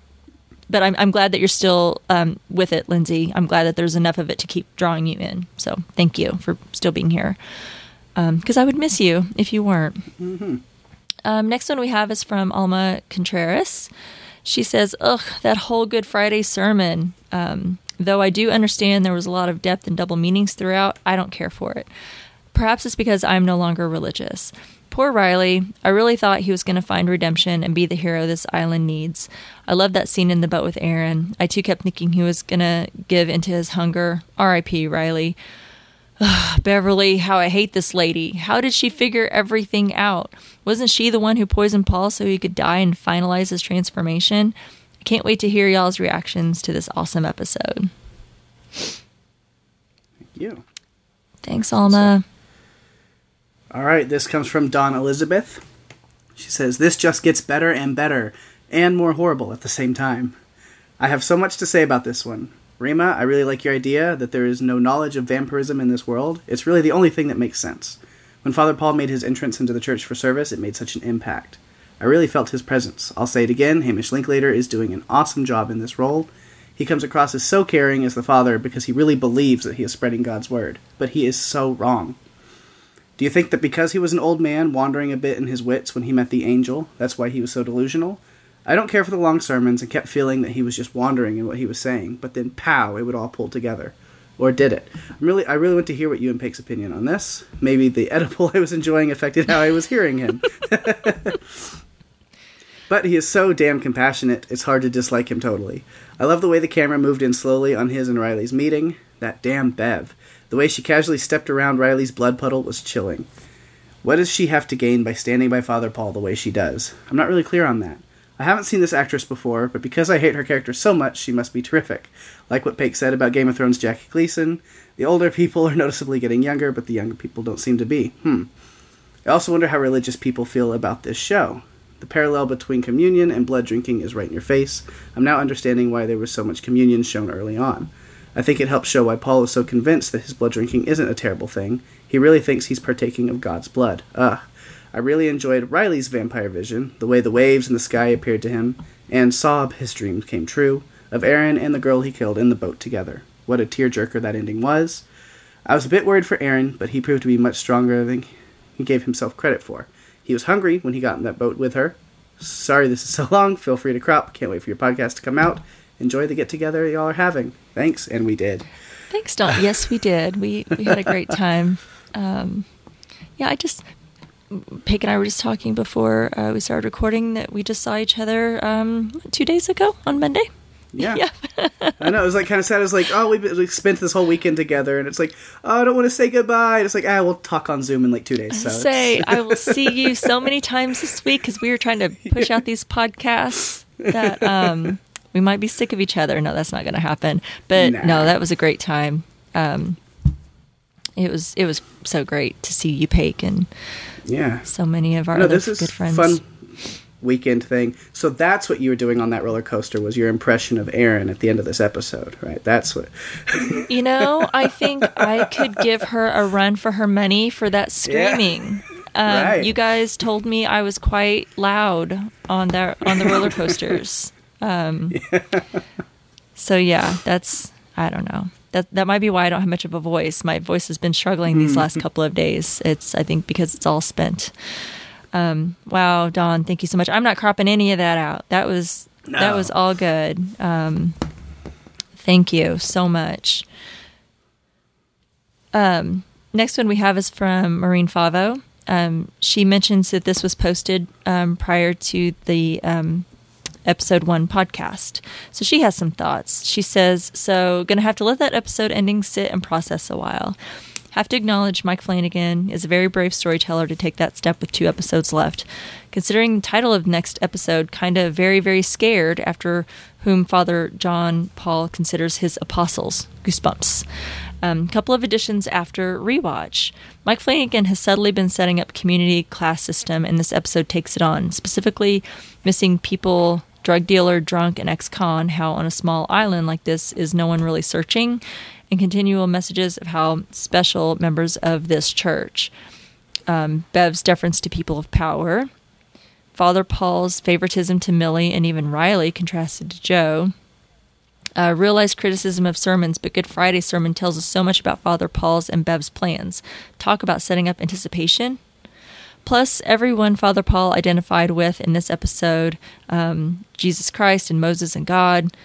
but I'm, I'm glad that you're still um, with it, Lindsay. I'm glad that there's enough of it to keep drawing you in. So thank you for still being here. Because I would miss you if you weren't. Um, next one we have is from Alma Contreras. She says, Ugh, that whole Good Friday sermon. Um, though I do understand there was a lot of depth and double meanings throughout, I don't care for it. Perhaps it's because I'm no longer religious. Poor Riley. I really thought he was going to find redemption and be the hero this island needs. I love that scene in the boat with Erin. I too kept thinking he was going to give into his hunger. R.I.P. Riley. Ugh, Beverly, how I hate this lady. How did she figure everything out? Wasn't she the one who poisoned Paul so he could die and finalize his transformation? I can't wait to hear y'all's reactions to this awesome episode. Thank you. Thanks, Alma. All right, this comes from Dawn Elizabeth. She says, This just gets better and better, and more horrible at the same time. I have so much to say about this one. Rima, I really like your idea that there is no knowledge of vampirism in this world. It's really the only thing that makes sense. When Father Paul made his entrance into the church for service, it made such an impact. I really felt his presence. I'll say it again Hamish Linklater is doing an awesome job in this role. He comes across as so caring as the father because he really believes that he is spreading God's word, but he is so wrong. Do you think that because he was an old man wandering a bit in his wits when he met the angel, that's why he was so delusional? I don't care for the long sermons and kept feeling that he was just wandering in what he was saying, but then pow, it would all pull together. Or did it? I'm really I really want to hear what you and Pake's opinion on this. Maybe the edible I was enjoying affected how I was hearing him. But he is so damn compassionate, it's hard to dislike him totally. I love the way the camera moved in slowly on his and Riley's meeting. That damn Bev. The way she casually stepped around Riley's blood puddle was chilling. What does she have to gain by standing by Father Paul the way she does? I'm not really clear on that. I haven't seen this actress before, but because I hate her character so much, she must be terrific. Like what Pake said about Game of Thrones' Jackie Gleason, the older people are noticeably getting younger, but the younger people don't seem to be. Hmm. I also wonder how religious people feel about this show. The parallel between communion and blood drinking is right in your face. I'm now understanding why there was so much communion shown early on. I think it helps show why Paul is so convinced that his blood drinking isn't a terrible thing. He really thinks he's partaking of God's blood. Ugh. I really enjoyed Riley's vampire vision, the way the waves and the sky appeared to him, and Sob, his dreams came true, of Erin and the girl he killed in the boat together. What a tearjerker that ending was. I was a bit worried for Erin, but he proved to be much stronger than he gave himself credit for. He was hungry when he got in that boat with her. Sorry this is so long. Feel free to crop. Can't wait for your podcast to come out. Enjoy the get together y'all are having. Thanks, and we did. Thanks, Dawn. yes, we did. We we had a great time. Um, yeah, I just Peg and I were just talking before uh, we started recording that we just saw each other um, two days ago on Monday. Yeah. Yeah. I know. It was like kind of sad. It was like, oh, we, we spent this whole weekend together, and it's like, oh, I don't want to say goodbye. And it's like, ah, we'll talk on Zoom in like two days. So it's- Say, I will see you so many times this week because we were trying to push out these podcasts that um, we might be sick of each other. No, that's not going to happen. But Nah. no, that was a great time. Um, it was it was so great to see you, Pake, and yeah. so many of our No, other this is good friends. fun weekend thing. So that's what you were doing on that roller coaster was your impression of Erin at the end of this episode, right? That's what. You know, I think I could give her a run for her money for that Yeah. screaming. Um, Right. You guys told me I was quite loud on that on the roller coasters. Um, So yeah, that's I don't know. That that might be why I don't have much of a voice. My voice has been struggling these last couple of days. It's I think because it's all spent. Um, wow, Dawn, thank you so much. I'm not cropping any of that out. That was that was all good. Um, thank you so much. Um, next one we have is from Maureen Favo. Um, she mentions that this was posted um, prior to the um, episode one podcast. So she has some thoughts. She says, So, gonna have to let that episode ending sit and process a while. Have to acknowledge Mike Flanagan is a very brave storyteller to take that step with two episodes left. Considering the title of next episode, kind of very, very scared after whom Father John Paul considers his apostles. Goosebumps. Um, couple of additions after rewatch. Mike Flanagan has subtly been setting up community class system, and this episode takes it on. Specifically, missing people, drug dealer, drunk, and ex-con. How on a small island like this is no one really searching, and continual messages of how special members of this church. Um, Bev's deference to people of power. Father Paul's favoritism to Millie and even Riley contrasted to Joe. Uh, realized criticism of sermons, but Good Friday sermon tells us so much about Father Paul's and Bev's plans. Talk about setting up anticipation. Plus, everyone Father Paul identified with in this episode um, Jesus Christ and Moses and God,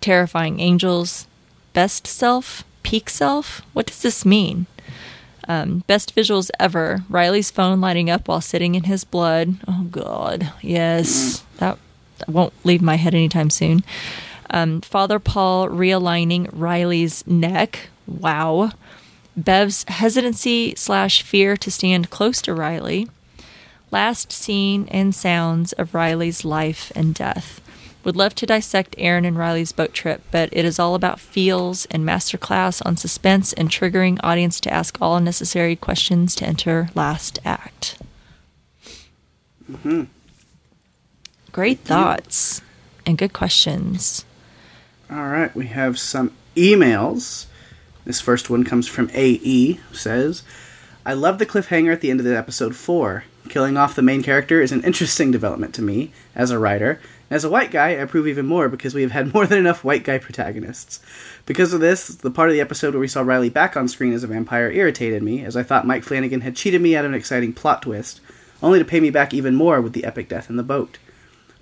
terrifying angels, best self, peak self. What does this mean? Um, best visuals ever. Riley's phone lighting up while sitting in his blood. Oh God, yes, that, that won't leave my head anytime soon. Um, Father Paul realigning Riley's neck. Wow. Bev's hesitancy slash fear to stand close to Riley. Last scene and sounds of Riley's life and death. Would love to dissect Erin and Riley's boat trip, but it is all about feels and masterclass on suspense and triggering audience to ask all necessary questions to enter last act. Mm-hmm. Great thoughts and good questions. All right, we have some emails. This first one comes from AE, says, I love the cliffhanger at the end of the episode 4. Killing off the main character is an interesting development to me, as a writer, as a white guy, I approve even more because we have had more than enough white guy protagonists. Because of this, the part of the episode where we saw Riley back on screen as a vampire irritated me, as I thought Mike Flanagan had cheated me out of an exciting plot twist, only to pay me back even more with the epic death in the boat.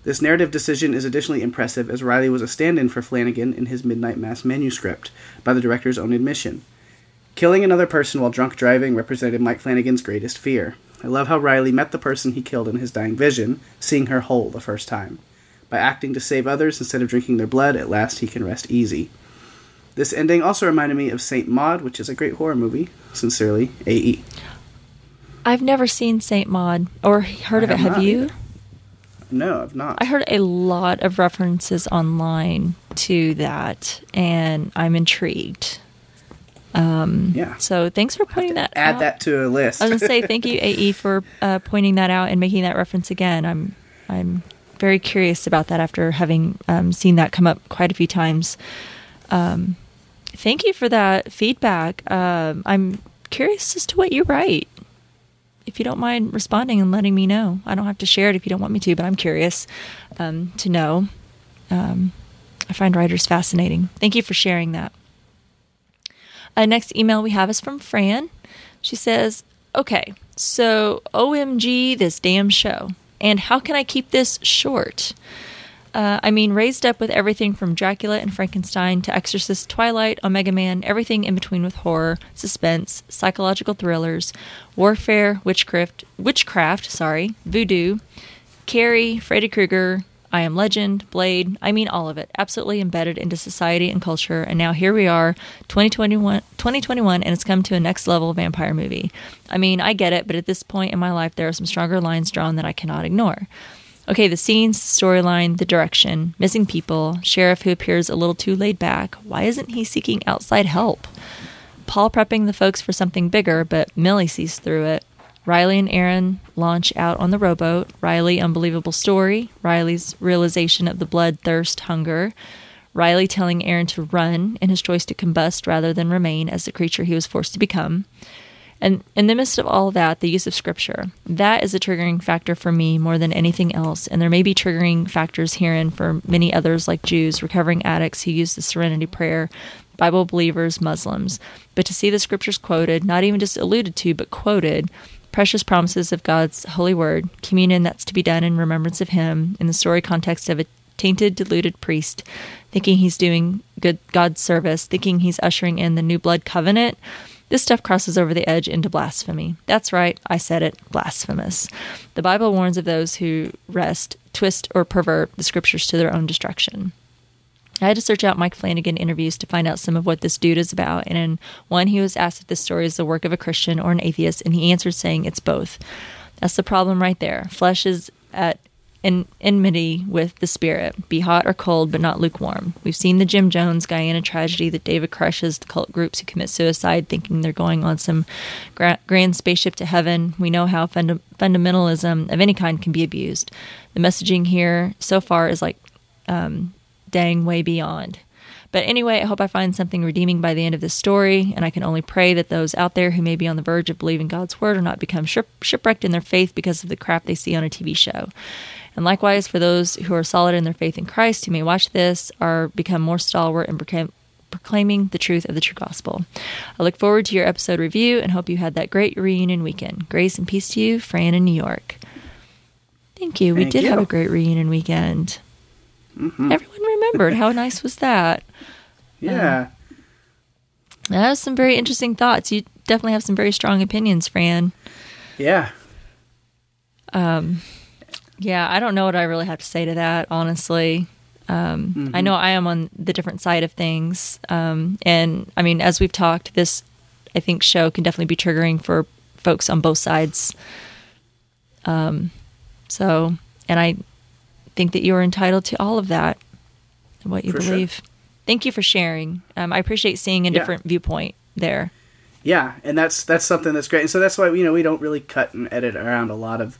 This narrative decision is additionally impressive as Riley was a stand in for Flanagan in his Midnight Mass manuscript, by the director's own admission. Killing another person while drunk driving represented Mike Flanagan's greatest fear. I love how Riley met the person he killed in his dying vision, seeing her whole the first time. By acting to save others instead of drinking their blood, at last he can rest easy. This ending also reminded me of Saint Maud, which is a great horror movie. Sincerely, AE. I've never seen Saint Maud or heard I of it. have you? either. No, I've not. I heard a lot of references online to that, and I'm intrigued. Yeah. So thanks for pointing that Add out. that to a list. I was gonna say thank you, AE, for uh, pointing that out and making that reference again. I'm I'm very curious about that after having um, seen that come up quite a few times. Um, thank you for that feedback. Um, I'm curious as to what you write. If you don't mind responding and letting me know, I don't have to share it if you don't want me to, but I'm curious um, to know. Um, I find writers fascinating. Thank you for sharing that. Uh, next email we have is from Fran. She says, Okay, so OMG, this damn show. And how can I keep this short? Uh, I mean, raised up with everything from Dracula and Frankenstein to Exorcist, Twilight, Omega Man, everything in between with horror, suspense, psychological thrillers, warfare, witchcraft, witchcraft, sorry, voodoo, Carrie, Freddy Krueger, I Am Legend, Blade, I mean all of it, absolutely embedded into society and culture. And now here we are, 2021, 2021 and it's come to a next level vampire movie. I mean, I get it, but at this point in my life, there are some stronger lines drawn that I cannot ignore. Okay, the scenes, storyline, the direction, missing people, sheriff who appears a little too laid back. Why isn't he seeking outside help? Paul prepping the folks for something bigger, but Millie sees through it. Riley and Erin launch out on the rowboat. Riley, unbelievable story. Riley's realization of the bloodthirst hunger. Riley telling Erin to run in his choice to combust rather than remain as the creature he was forced to become. And in the midst of all that, the use of scripture. That is a triggering factor for me more than anything else. And there may be triggering factors herein for many others, like Jews, recovering addicts who use the serenity prayer, Bible believers, Muslims. But to see the scriptures quoted, not even just alluded to, but quoted, precious promises of God's holy word, communion that's to be done in remembrance of Him, in the story context of a tainted, deluded priest, thinking he's doing good God's service, thinking he's ushering in the new blood covenant. This stuff crosses over the edge into blasphemy. That's right, I said it, blasphemous. The Bible warns of those who wrest, twist, or pervert the scriptures to their own destruction. I had to search out Mike Flanagan interviews to find out some of what this dude is about. And in one, he was asked if this story is the work of a Christian or an atheist, and he answered saying it's both. That's the problem right there. Flesh is at in enmity with the spirit. Be hot or cold, but not lukewarm. We've seen the Jim Jones Guyana tragedy that David Koresh the cult groups who commit suicide thinking they're going on some gra- grand spaceship to heaven. We know how funda- fundamentalism of any kind can be abused. The messaging here so far is like um, dang way beyond. But anyway, I hope I find something redeeming by the end of this story, and I can only pray that those out there who may be on the verge of believing God's word or not become shipwrecked in their faith because of the crap they see on a TV show. And likewise, for those who are solid in their faith in Christ, who may watch this, are become more stalwart in proclaim- proclaiming the truth of the true gospel. I look forward to your episode review and hope you had that great reunion weekend. Grace and peace to you, Fran in New York. Thank you. We Thank did have a great reunion weekend. Mm-hmm. Everyone remembered. How nice was that? Yeah. That was some very interesting thoughts. You definitely have some very strong opinions, Fran. yeah. Um, yeah, I don't know what I really have to say to that, honestly. Um, I know I am on the different side of things. Um, and I mean, as we've talked, this, I think, show can definitely be triggering for folks on both sides. Um, so, and I think that you are entitled to all of that, and what you For sure. believe. Thank you for sharing. Um, I appreciate seeing a Yeah. different viewpoint there. Yeah, and that's that's something that's great. And so that's why you know we don't really cut and edit around a lot of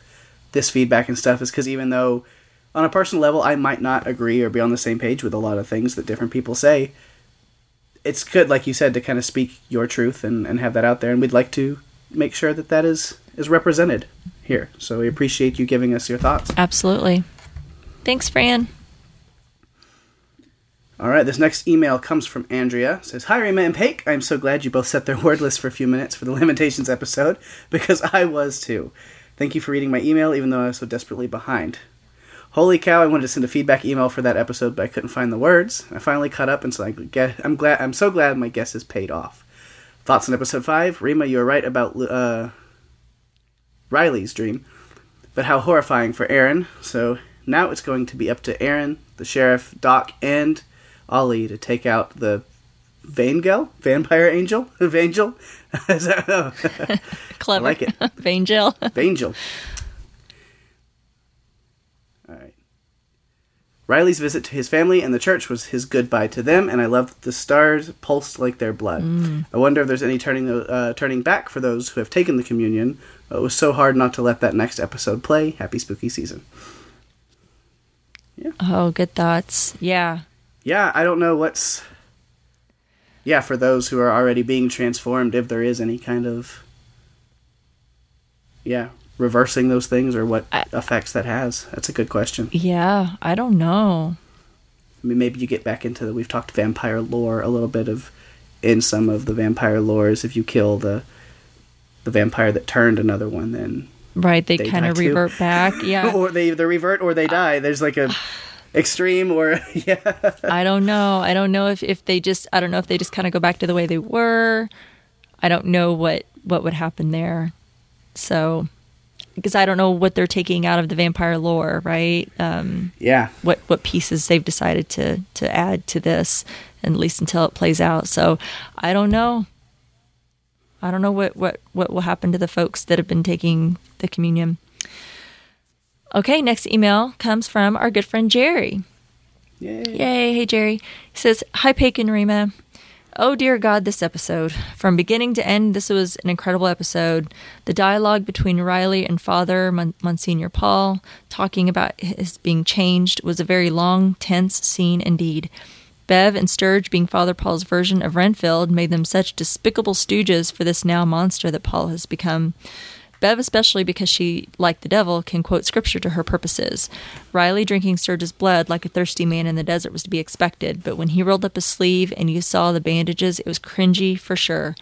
this feedback and stuff is because even though on a personal level I might not agree or be on the same page with a lot of things that different people say, it's good, like you said, to kind of speak your truth and, and have that out there. And we'd like to make sure that that is is represented here. So we appreciate you giving us your thoughts. Absolutely. Thanks, Fran. All right, this next email comes from Andrea. It says, Hi, Rima and Paik. I'm so glad you both set their word list for a few minutes for the Lamentations episode, because I was too. Thank you for reading my email, even though I was so desperately behind. Holy cow, I wanted to send a feedback email for that episode, but I couldn't find the words. I finally caught up, and so I I'm glad. I'm so glad my guess is paid off. Thoughts on episode five? Rima, you were right about uh, Riley's dream, but how horrifying for Erin. So now it's going to be up to Erin, the sheriff, Doc, and Ollie to take out the Vangel, vampire angel, Vangel. Clever. I like it. Vangel. Vangel. All right. Riley's visit to his family and the church was his goodbye to them, and I loved that the stars pulsed like their blood. I wonder if there's any turning uh, turning back for those who have taken the communion. It was so hard not to let that next episode play. Happy spooky season. Oh, good thoughts. Yeah. yeah, I don't know what's. Yeah, for those who are already being transformed, if there is any kind of. Yeah, reversing those things or what I- effects that has. That's a good question. Yeah. I don't know. I mean, maybe you get back into the. We've talked vampire lore a little bit of. In some of the vampire lores, if you kill the. The vampire that turned another one, then. Right. They, They kind of die too. revert back. Yeah. or they either revert or they die. There's like a. Extreme or. Yeah. I don't know. I don't know if, if they just, I don't know if they just kind of go back to the way they were. I don't know what, what would happen there. So, because I don't know what they're taking out of the vampire lore, right? Um, Yeah. what what pieces they've decided to to add to this, at least until it plays out. So I don't know. I don't know what what what will happen to the folks that have been taking the communion. Okay, next email comes from our good friend Jerry. Yay. Yay, hey Jerry. He says, Hi Paik Rima. Oh dear God, this episode. From beginning to end, this was an incredible episode. The dialogue between Riley and Father Mon- Monsignor Paul, talking about his being changed, was a very long, tense scene indeed. Bev and Sturge, being Father Paul's version of Renfield, made them such despicable stooges for this now monster that Paul has become. Bev, especially because she, like the devil, can quote scripture to her purposes. Riley drinking Sturge's blood like a thirsty man in the desert was to be expected, but when he rolled up his sleeve and you saw the bandages, it was cringy for sure.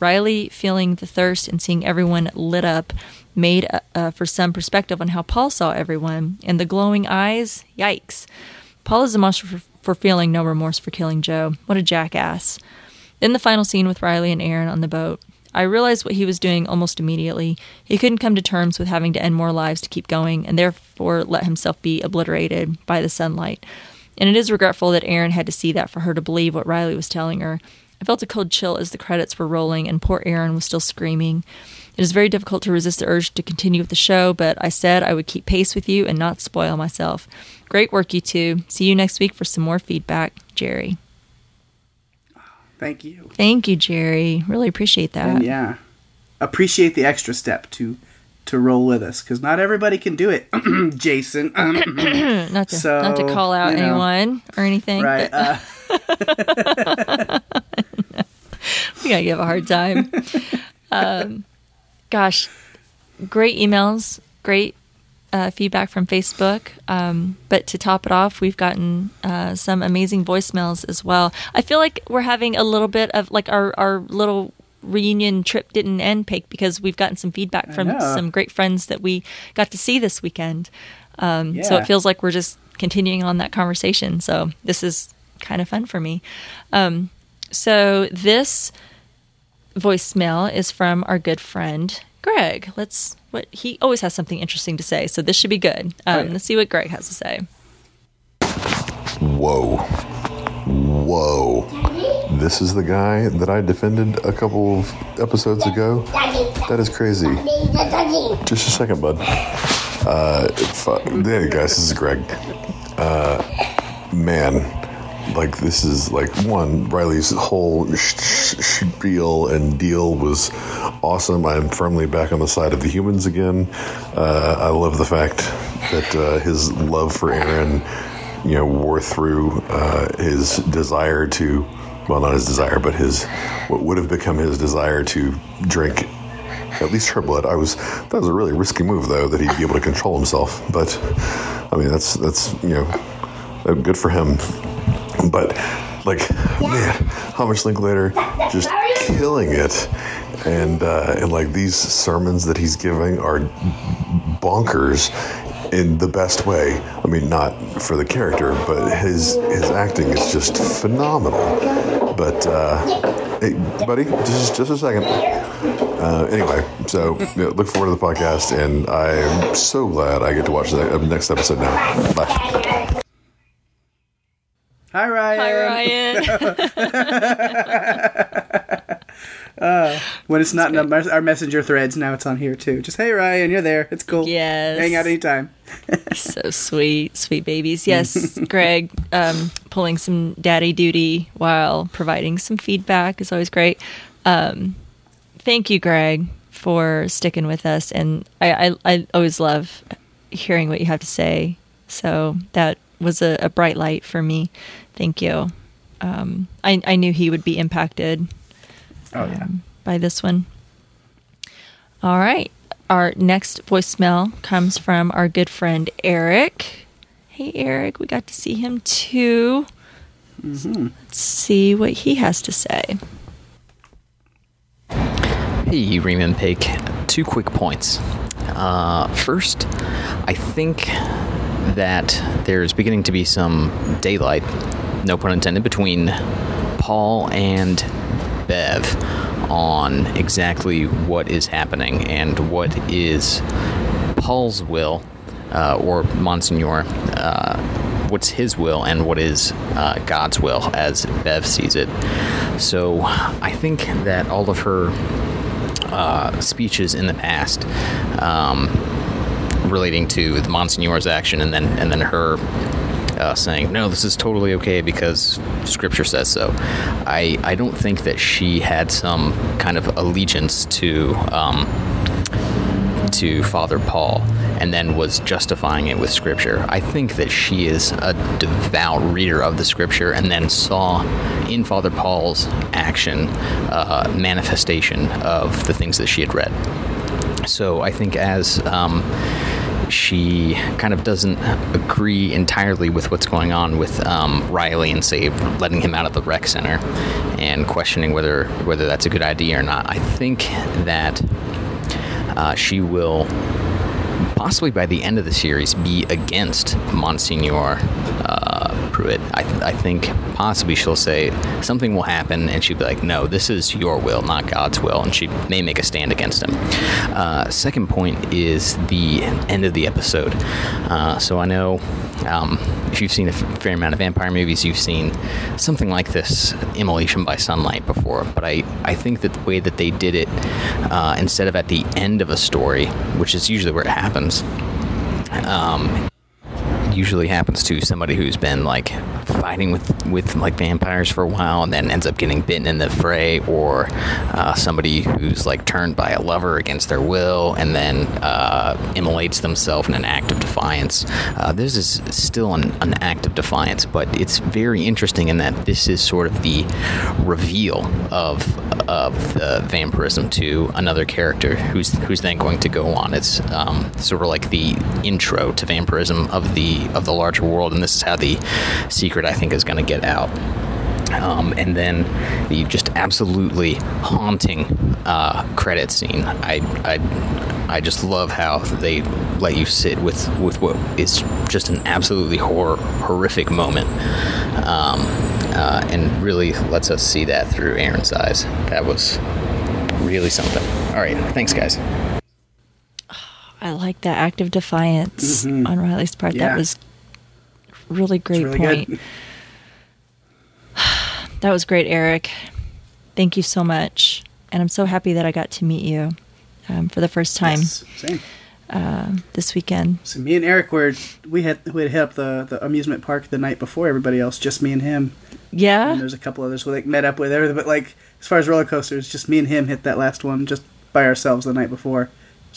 Riley feeling the thirst and seeing everyone lit up made uh, uh, for some perspective on how Paul saw everyone, and the glowing eyes, yikes. Paul is a monster for, for feeling no remorse for killing Joe. What a jackass. Then the final scene with Riley and Erin on the boat. I realized what he was doing almost immediately. He couldn't come to terms with having to end more lives to keep going, and therefore let himself be obliterated by the sunlight. And it is regretful that Erin had to see that for her to believe what Riley was telling her. I felt a cold chill as the credits were rolling, and poor Erin was still screaming. It is very difficult to resist the urge to continue with the show, but I said I would keep pace with you and not spoil myself. Great work, you two. See you next week for some more feedback. Jerry. Thank you. Thank you, Jerry. Really appreciate that. And yeah, appreciate the extra step to to roll with us because not everybody can do it. Jason, not to So, not to call out you know, anyone or anything. right? but Uh, we gotta give a hard time. um, gosh, great emails, great uh, feedback from Facebook. Um, but to top it off, we've gotten uh, some amazing voicemails as well. I feel like we're having a little bit of like our, our little reunion trip didn't end, Pake, because we've gotten some feedback from some great friends that we got to see this weekend. Um, So it feels like we're just continuing on that conversation. So this is kind of fun for me. Um, so this voicemail is from our good friend Greg. Let's what he always has something interesting to say, so this should be good. Um, yeah. Let's see what Greg has to say. Whoa. Whoa. This is the guy that I defended a couple of episodes ago? That is crazy. Just a second, bud. Uh, fu- hey guys, this is Greg. Uh, man, like this is like one Riley's whole spiel and deal was awesome. I'm firmly back on the side of the humans again. Uh, I love the fact that uh, his love for Erin, you know, wore through uh, his desire to, well, not his desire, but his what would have become his desire to drink at least her blood. I was that was a really risky move though that he'd be able to control himself. But I mean that's that's you know uh, good for him. But like man, Hamish Linklater just killing it, and uh, and like these sermons that he's giving are bonkers in the best way. I mean, not for the character, but his his acting is just phenomenal. But uh, hey, buddy, just just a second. Uh, anyway, so you know, look forward to the podcast, and I'm so glad I get to watch the uh, next episode now. Bye. Hi, Ryan. Hi, Ryan. When it's not in our messenger threads, now it's on here too. Just hey, Ryan, you're there. It's cool. Yes. Hang out anytime. so sweet, sweet babies. Yes, Greg um, pulling some daddy duty while providing some feedback is always great. Um, thank you, Greg, for sticking with us, and I, I, I always love hearing what you have to say. So that was a, a bright light for me. Thank you. Um, I, I knew he would be impacted Oh yeah. by this one. All right. Our next voicemail comes from our good friend Eric. Hey, Eric, we got to see him too. Let's see what he has to say. Hey, Reman Pig. Two quick points. Uh, first, I think that there's beginning to be some daylight, no pun intended, between Paul and Bev on exactly what is happening and what is Paul's will, uh, or Monsignor, uh, what's his will and what is uh, God's will as Bev sees it. So I think that all of her uh, speeches in the past um, relating to the Monsignor's action and then and then her uh, saying no this is totally okay because scripture says so I, I don't think that she had some kind of allegiance to um, to Father Paul and then was justifying it with scripture. I think that she is a devout reader of the scripture and then saw in Father Paul's action uh, manifestation of the things that she had read. So I think as um, she kind of doesn't agree entirely with what's going on with um, Riley and say letting him out of the rec center and questioning whether whether that's a good idea or not. I think that uh, she will possibly by the end of the series be against Monsignor uh, Pruitt. I, th- I think possibly she'll say something will happen and she'll be like, no, this is your will, not God's will. And she may make a stand against him. Uh, second point is the end of the episode. Uh, so I know um, if you've seen a fair amount of vampire movies, you've seen something like this, Immolation by Sunlight, before. But I, I think that the way that they did it, uh, instead of at the end of a story, which is usually where it happens, um, usually happens to somebody who's been like fighting with with like vampires for a while and then ends up getting bitten in the fray or uh, somebody who's like turned by a lover against their will and then uh, immolates themselves in an act of defiance uh, this is still an, an act of defiance but it's very interesting in that this is sort of the reveal of of vampirism to another character who's who's then going to go on. It's um, sort of like the intro to vampirism of the of the larger world, and this is how the secret I think is going to get out. Um, and then the just absolutely haunting uh, credit scene. I, I, I just love how they let you sit with, with what is just an absolutely horror horrific moment, um, uh, and really lets us see that through Erin's eyes. That was really something. All right, thanks, guys. I like that act of defiance on Riley's part. Yeah. That was really great really point. good. That was great, Eric. Thank you so much. And I'm so happy that I got to meet you um, for the first time Yes, same. this weekend. So me and Eric were we had we had hit up the, the amusement park the night before everybody else, just me and him. And Yeah? there's a couple others we like met up with everything, but like as far as roller coasters, just me and him hit that last one just by ourselves the night before.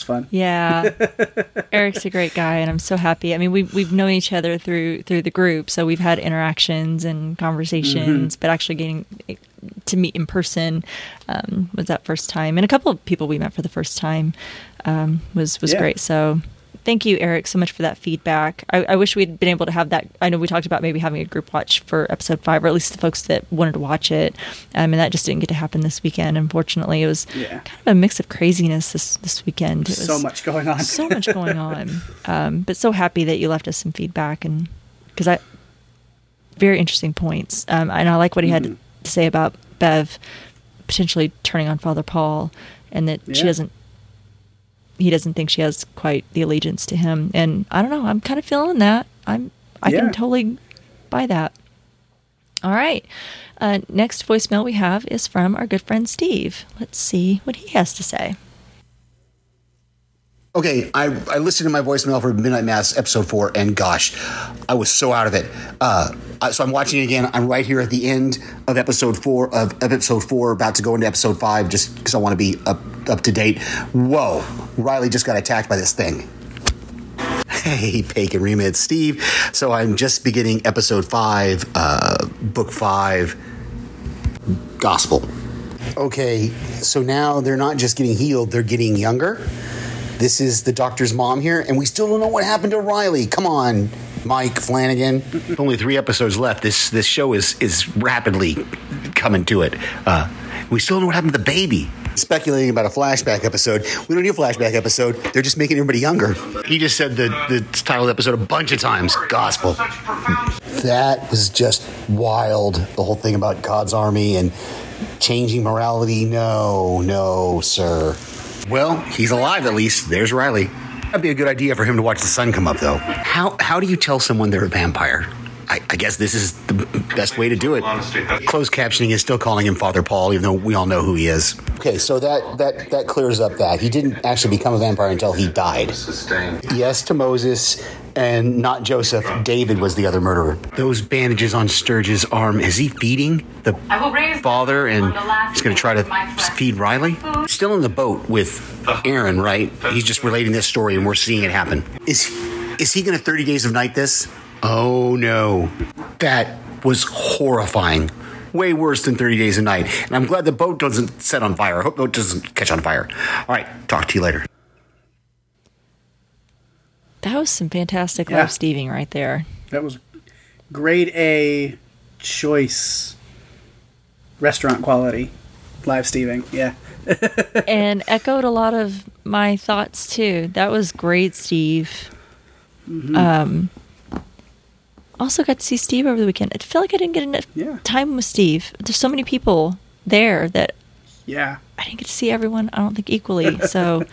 Fun. Yeah. Eric's a great guy and I'm so happy. I mean, we've we've known each other through through the group, so we've had interactions and conversations, but actually getting to meet in person um, was that first time. And a couple of people we met for the first time um, was was Yeah. great. So thank you, Eric, so much for that feedback. I, I wish we'd been able to have that. I know we talked about maybe having a group watch for episode five, or at least the folks that wanted to watch it, um, and that just didn't get to happen this weekend. Unfortunately, it was Yeah. kind of a mix of craziness this this weekend. It was So much going on. so much going on. Um, but so happy that you left us some feedback and because I very interesting points. Um, and I like what he had Mm-hmm. to say about Bev potentially turning on Father Paul, and that she doesn't. He doesn't think she has quite the allegiance to him, and I don't know. I'm kind of feeling that. I'm. I Yeah. can totally buy that. All right. Uh, next voicemail we have is from our good friend Steve. Let's see what he has to say. Okay, I, I listened to my voicemail for Midnight Mass episode four, and gosh, I was so out of it. Uh, so I'm watching it again. I'm right here at the end of episode four of, of episode four, about to go into episode five, just because I want to be up up to date. Whoa, Riley just got attacked by this thing. Hey, Pake and Rima, it's Steve. So I'm just beginning episode five, uh, book five, gospel. Okay, so now they're not just getting healed, they're getting younger. This is the doctor's mom here, and we still don't know what happened to Riley. Come on, Mike Flanagan. Only three episodes left. This this show is is rapidly coming to it. Uh, we still don't know what happened to the baby. Speculating about a flashback episode. We don't need a flashback episode. They're just making everybody younger. He just said the, the title of the episode a bunch of times. Gospel. That was just wild. The whole thing about God's army and changing morality. No, no, sir. Well, he's alive at least. There's Riley. That'd be a good idea for him to watch the sun come up, though. How how do you tell someone they're a vampire? I, I guess this is the best way to do it. Closed captioning is still calling him Father Paul, even though we all know who he is. Okay, so that that that clears up that he didn't actually become a vampire until he died. Yes to Moses and not Joseph. David was the other murderer. Those bandages on Sturge's arm. Is he feeding the I will raise father and on the last he's going to try to day of my flesh. feed Riley? Still in the boat with Erin, right? He's just relating this story and we're seeing it happen. Is is he going to 30 days of night this? Oh no. That was horrifying. Way worse than 30 days of night. And I'm glad the boat doesn't set on fire. I hope the boat doesn't catch on fire. All right, talk to you later. That was some fantastic Yeah. live Steving right there. That was grade A choice restaurant quality live steving. Yeah. and echoed a lot of my thoughts too. That was great, Steve. Mm-hmm. Um, also got to see Steve over the weekend. I feel like I didn't get enough Yeah. time with Steve. There's so many people there that Yeah. I didn't get to see everyone. I don't think equally. So,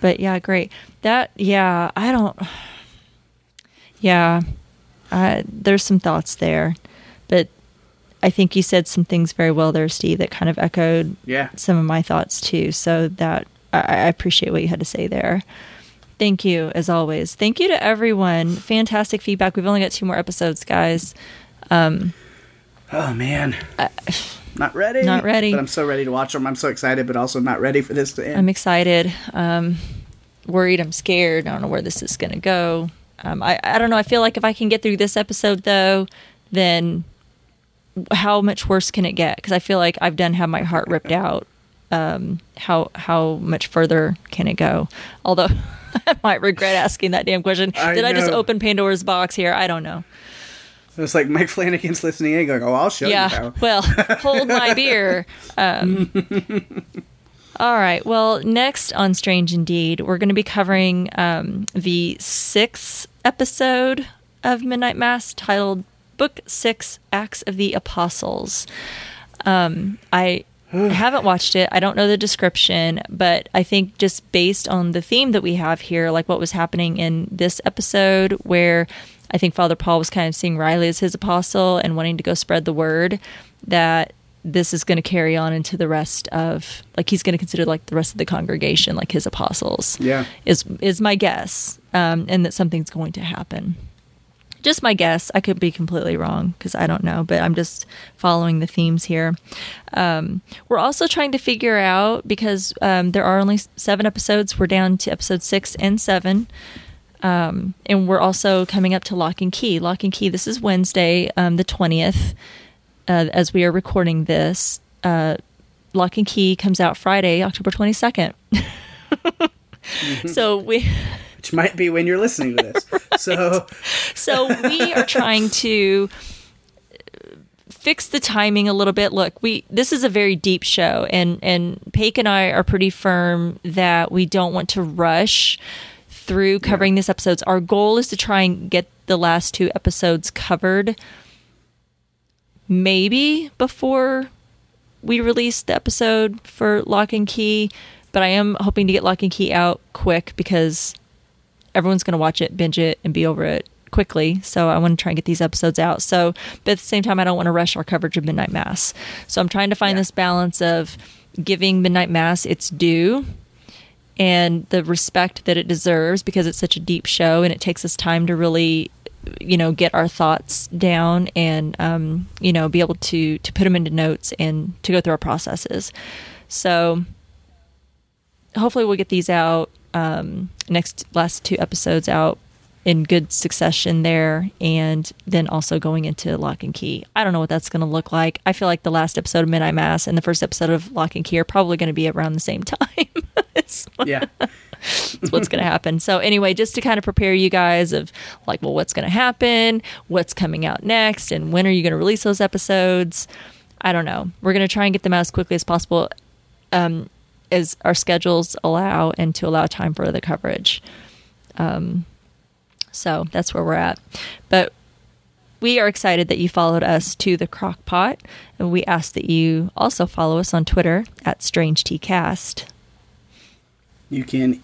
but yeah, great. That yeah, I don't. Yeah, uh, there's some thoughts there, but I think you said some things very well there, Steve, that kind of echoed Yeah. some of my thoughts too. So that I, I appreciate what you had to say there. Thank you, as always. Thank you to everyone. Fantastic feedback. We've only got two more episodes, guys. Um, Oh man. not ready. Not ready. But I'm so ready to watch them. I'm so excited, but also not ready for this to end. I'm excited. Um, worried. I'm scared. I don't know where this is going to go. Um, I, I don't know. I feel like if I can get through this episode, though, then how much worse can it get? Because I feel like I've done have my heart ripped out. Um, how how much further can it go? Although I might regret asking that damn question. I Did I just open Pandora's box here? I don't know. It's like Mike Flanagan's listening in, going, "Oh, I'll show you." yeah. Well, hold my beer. Um, all right. Well, next on Strange Indeed, we're going to be covering um, the sixth episode of Midnight Mass titled Book Six Acts of the Apostles. Um, I haven't watched it. I don't know the description, but I think just based on the theme that we have here, like what was happening in this episode, where I think Father Paul was kind of seeing Riley as his apostle and wanting to go spread the word, that this is going to carry on into the rest of like he's going to consider like the rest of the congregation like his apostles. Yeah. is is my guess, um, and that something's going to happen just my guess. I could be completely wrong because I don't know, but I'm just following the themes here. Um, we're also trying to figure out because um, there are only seven episodes. We're down to episode six and seven. Um, and we're also coming up to Lock and Key. Lock and Key, this is Wednesday, um, the 20th, uh, as we are recording this. Uh, Lock and Key comes out Friday, October 22nd. So we Which might be when you're listening to this. So So we are trying to fix the timing a little bit. Look, we this is a very deep show, and and Paik and I are pretty firm that we don't want to rush through covering these episodes. Our goal is to try and get the last two episodes covered, maybe before we release the episode for Lock and Key. But I am hoping to get Lock and Key out quick because everyone's going to watch it, binge it, and be over it quickly. So I want to try and get these episodes out. So, but at the same time, I don't want to rush our coverage of Midnight Mass. So I'm trying to find Yeah. this balance of giving Midnight Mass its due and the respect that it deserves because it's such a deep show and it takes us time to really you know get our thoughts down and um, you know be able to to put them into notes and to go through our processes so hopefully we'll get these out um, next last two episodes out in good succession there and then also going into lock and key i don't know what that's going to look like i feel like the last episode of midnight mass and the first episode of lock and key are probably going to be around the same time yeah, that's what's going to happen. So anyway, just to kind of prepare you guys of like, well, what's going to happen, what's coming out next, and when are you going to release those episodes? I don't know. We're going to try and get them out as quickly as possible, um, as our schedules allow, and to allow time for the coverage. Um, so that's where we're at. But we are excited that you followed us to the crock pot, and we ask that you also follow us on Twitter at StrangeTcast. you can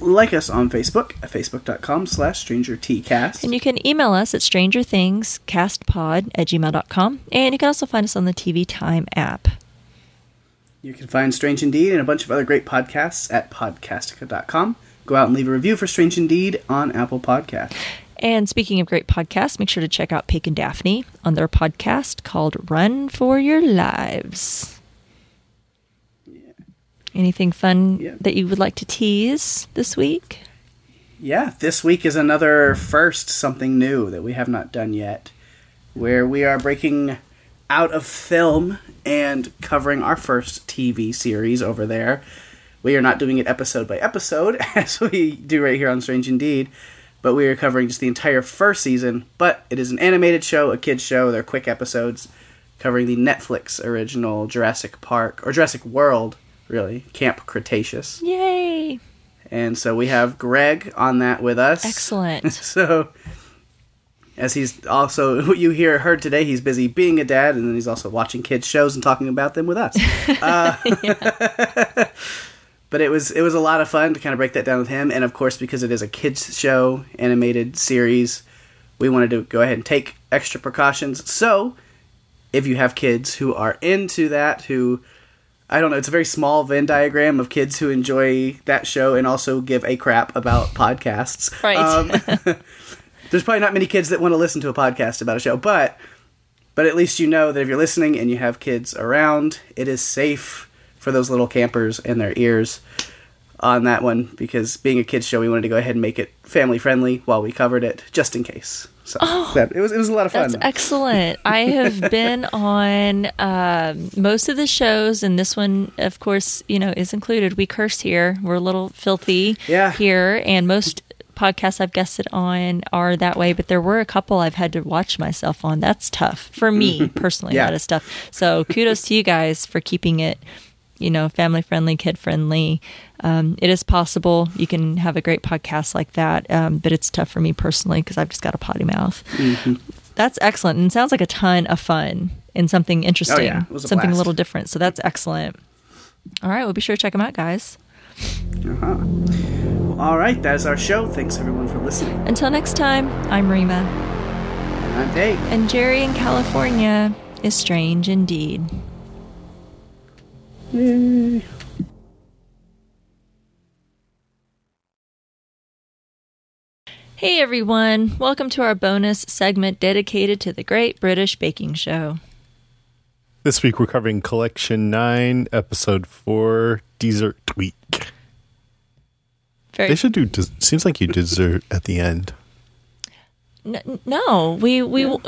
like us on Facebook at facebook.com slash strangertcast. And you can email us at strangerthingscastpod at gmail.com. And you can also find us on the TV Time app. You can find Strange Indeed and a bunch of other great podcasts at podcastica.com. Go out and leave a review for Strange Indeed on Apple Podcasts. And speaking of great podcasts, make sure to check out Paik and Daphne on their podcast called Run for Your Lives. Yeah. Anything fun Yeah. that you would like to tease this week? Yeah, this week is another first, something new that we have not done yet, where we are breaking out of film and covering our first TV series over there. We are not doing it episode by episode, as we do right here on Strange Indeed, but we are covering just the entire first season. But it is an animated show, a kids show. They're quick episodes covering the Netflix original Jurassic Park, or Jurassic World, really, Camp Cretaceous. Yay! And so we have Greg on that with us. Excellent. So, as he's also what you hear heard today, he's busy being a dad, and then he's also watching kids shows and talking about them with us. Uh, but it was it was a lot of fun to kind of break that down with him, and of course because it is a kids show animated series, we wanted to go ahead and take extra precautions. So, if you have kids who are into that, who I don't know. It's a very small Venn diagram of kids who enjoy that show and also give a crap about podcasts. Right. Um, there's probably not many kids that want to listen to a podcast about a show, but but at least you know that if you're listening and you have kids around, it is safe for those little campers and their ears on that one because being a kids show, we wanted to go ahead and make it family friendly while we covered it, just in case. So that, it was it was a lot of fun. Oh, That's excellent. I have been on um, most of the shows, and this one, of course, you know, is included. We curse here. We're a little filthy Yeah. here, and most podcasts I've guested on are that way. But there were a couple I've had to watch myself on. That's tough for me personally. Yeah. That is tough. So kudos to you guys for keeping it. You know, family friendly, kid friendly. Um, it is possible you can have a great podcast like that, um, but it's tough for me personally because I've just got a potty mouth. That's excellent and sounds like a ton of fun and something interesting, Oh, yeah. A something a little different. So that's excellent. All right, we'll be sure to check them out, guys. Uh-huh. All right, that is our show. Thanks everyone for listening. Until next time, I'm Rima, And I'm Dave. and Jerry in California is strange indeed. Hey everyone, welcome to our bonus segment dedicated to the Great British Baking Show. This week we're covering Collection 9, Episode 4, Dessert Week. Very They should do, des- seems like you dessert at the end. N- no, we we uh,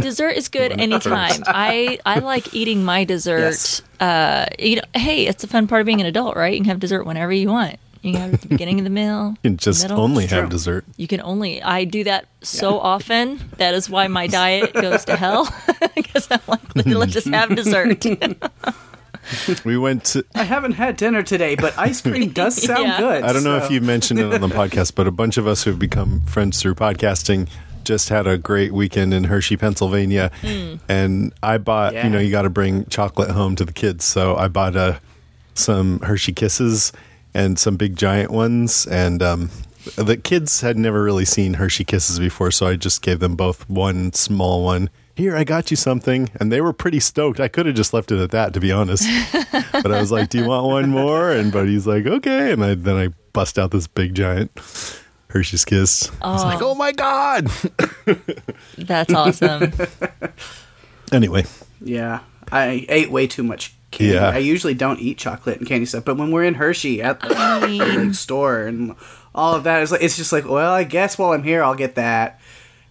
dessert is good anytime. I I like eating my dessert. Yes. Uh, you know, hey, it's a fun part of being an adult, right? You can have dessert whenever you want. You can have it at the beginning of the meal. You can just middle. only have dessert. You can only. I do that so often. That is why my diet goes to hell because I'm like, let's just have dessert. We went to, I haven't had dinner today, but ice cream does sound Yeah. good. I don't know if you mentioned it on the podcast, but a bunch of us who've become friends through podcasting just had a great weekend in Hershey, Pennsylvania. And I bought, Yeah. you know, you got to bring chocolate home to the kids. So I bought uh, some Hershey Kisses and some big giant ones. And um, the kids had never really seen Hershey Kisses before. So I just gave them both one small one. Here, I got you something. And they were pretty stoked. I could have just left it at that, to be honest. but I was like, "Do you want one more?" And Buddy's like, "Okay." And I, then I bust out this big giant Hershey's Kiss. I was like, "Oh, oh my god!" That's awesome. anyway, Yeah, I ate way too much candy. Yeah. I usually don't eat chocolate and candy stuff, but when we're in Hershey at the like, store and all of that, it's like it's just like, well, I guess while I'm here, I'll get that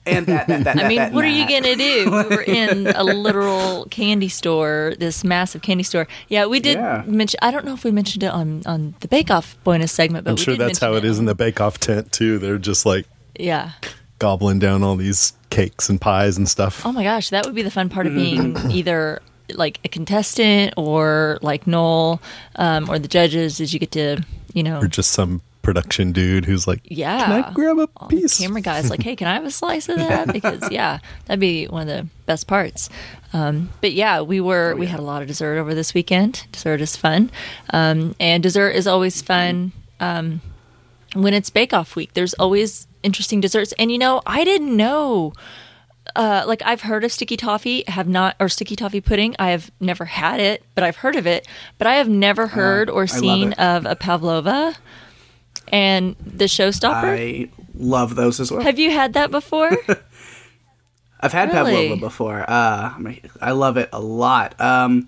and that. that, that I mean, that, and what are you gonna do? We were in a literal candy store, this massive candy store. Yeah, we did Yeah. mention. I don't know if we mentioned it on on the Bake Off bonus segment, but I'm we sure did that's how mention it is in the Bake Off tent too. They're just like Yeah. gobbling down all these cakes and pies and stuff. Oh my gosh, that would be the fun part of being either like a contestant or like Noel um, or the judges. Is you get to you know Or just some production dude who's like, yeah. "Can I grab a all piece?" camera guys like, hey, can I have a slice of that? Because yeah, that'd be one of the best parts. Um, but yeah, we were we had a lot of dessert over this weekend. Dessert is fun, um, and dessert is always fun um, when it's Bake Off week. There's always interesting desserts, and you know, I didn't know. Uh, like I've heard of sticky toffee, have not, or sticky toffee pudding. I have never had it, but I've heard of it. But I have never heard or Uh, I seen of a pavlova and the showstopper. I love those as well. Have you had that before? I've had Really? pavlova before. Uh, I love it a lot. Um,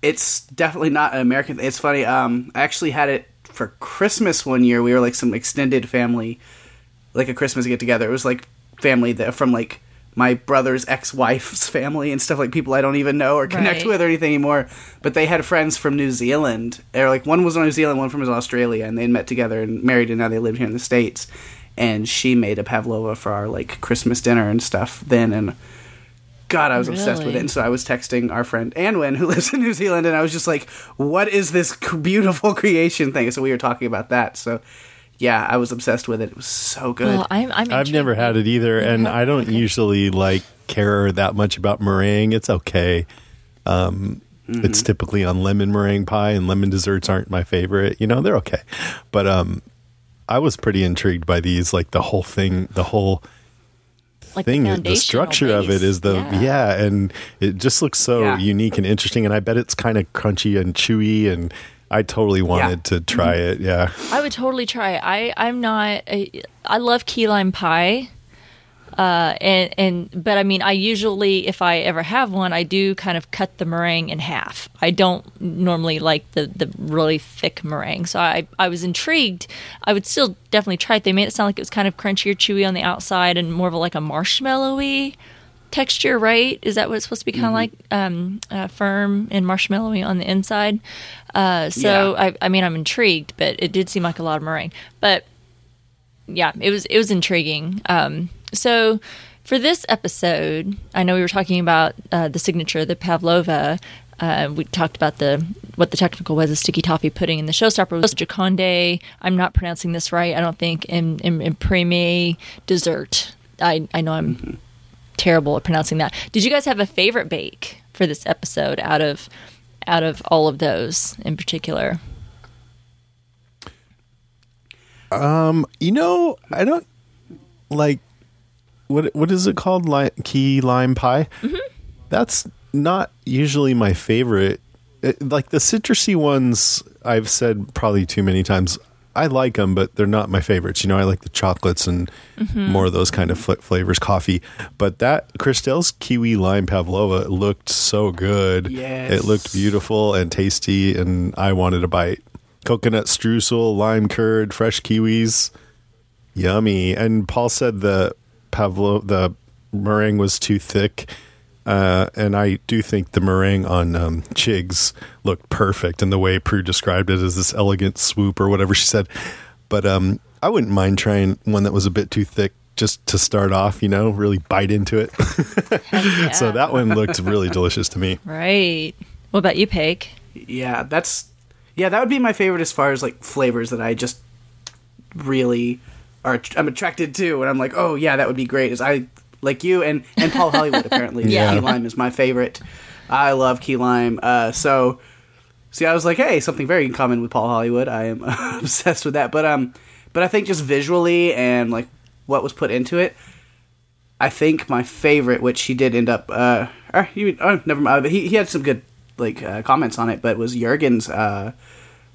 it's definitely not an American. Thing. It's funny. Um, I actually had it for Christmas one year. We were like some extended family, like a Christmas get together. It was like family that from like my brother's ex-wife's family and stuff like people I don't even know or connect Right. with or anything anymore. But they had friends from New Zealand. Or like one was from New Zealand, one from Australia, and they met together and married, and now they live here in the states. And she made a pavlova for our like Christmas dinner and stuff then, and God, I was obsessed with it. And so I was texting our friend Anwen, who lives in New Zealand, and I was just like, "What is this beautiful creation thing?" So we were talking about that. So yeah, I was obsessed with it. It was so good. well, I'm. I'm I've never had it either, and I don't usually like care that much about meringue. It's okay. Um, It's typically on lemon meringue pie, and lemon desserts aren't my favorite. You know, they're okay, but um, I was pretty intrigued by these. Like the whole thing, the whole like thing, the, foundational structure of it is the yeah. and it just looks so Yeah. unique and interesting. And I bet it's kind of crunchy and chewy, and I totally wanted to try it. Yeah, I would totally try it. I I'm not. A, I love key lime pie. Uh, and and but I mean, I usually, if I ever have one, I do kind of cut the meringue in half. I don't normally like the the really thick meringue, so I I was intrigued. I would still definitely try it. They made it sound like it was kind of crunchy or chewy on the outside, and more of a, like a marshmallowy texture, right? Is that what it's supposed to be kind of like? Um, uh, firm and marshmallowy on the inside. Uh, so Yeah. I, I mean, I'm intrigued, but it did seem like a lot of meringue. But yeah, it was it was intriguing. Um, so for this episode, I know we were talking about uh, the signature, the pavlova. Uh, we talked about the what the technical was, the sticky toffee pudding, and the showstopper was joconde. I'm not pronouncing this right. I don't think in in, in premier dessert. I I know I'm terrible at pronouncing that. Did you guys have a favorite bake for this episode out of out of all of those in particular? Um, You know, I don't like what what is it called? Key lime pie. That's not usually my favorite. It- like the citrusy ones, I've said probably too many times. I like them, but they're not my favorites. You know, I like the chocolates and mm-hmm. more of those kind of fl- flavors, coffee. But that Crystelle's kiwi lime pavlova looked so good. Yes. it looked beautiful and tasty, and I wanted a bite. Coconut streusel, lime curd, fresh kiwis. Yummy. And Paul said the Pavlo the meringue was too thick. Uh, and I do think the meringue on um, Chigs looked perfect, and the way Prue described it as this elegant swoop or whatever she said. But um, I wouldn't mind trying one that was a bit too thick just to start off, you know, really bite into it. so that one looked really delicious to me. Right. What about you, Peg? Yeah, that's yeah, that would be my favorite as far as like flavors that I just really are I'm attracted to and I'm like, "Oh, yeah, that would be great." Is I like you and and Paul Hollywood apparently. Yeah. Key lime is my favorite. I love key lime. Uh so see I was like, "Hey, something very in common with Paul Hollywood. I am obsessed with that." But um but I think just visually and like what was put into it, I think my favorite, which he did end up, uh, or you, oh, never mind. But He, he had some good like uh, comments on it, but was Jurgen's uh,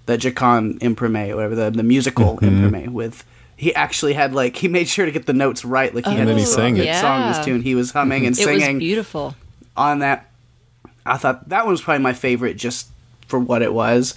the Joconde Imprimé, whatever the the musical Imprime with. He actually had like he made sure to get the notes right, like he had then he the sang it. song, this Yeah. tune. He was humming and It was singing beautiful. on that. I thought that one was probably my favorite, just for what it was.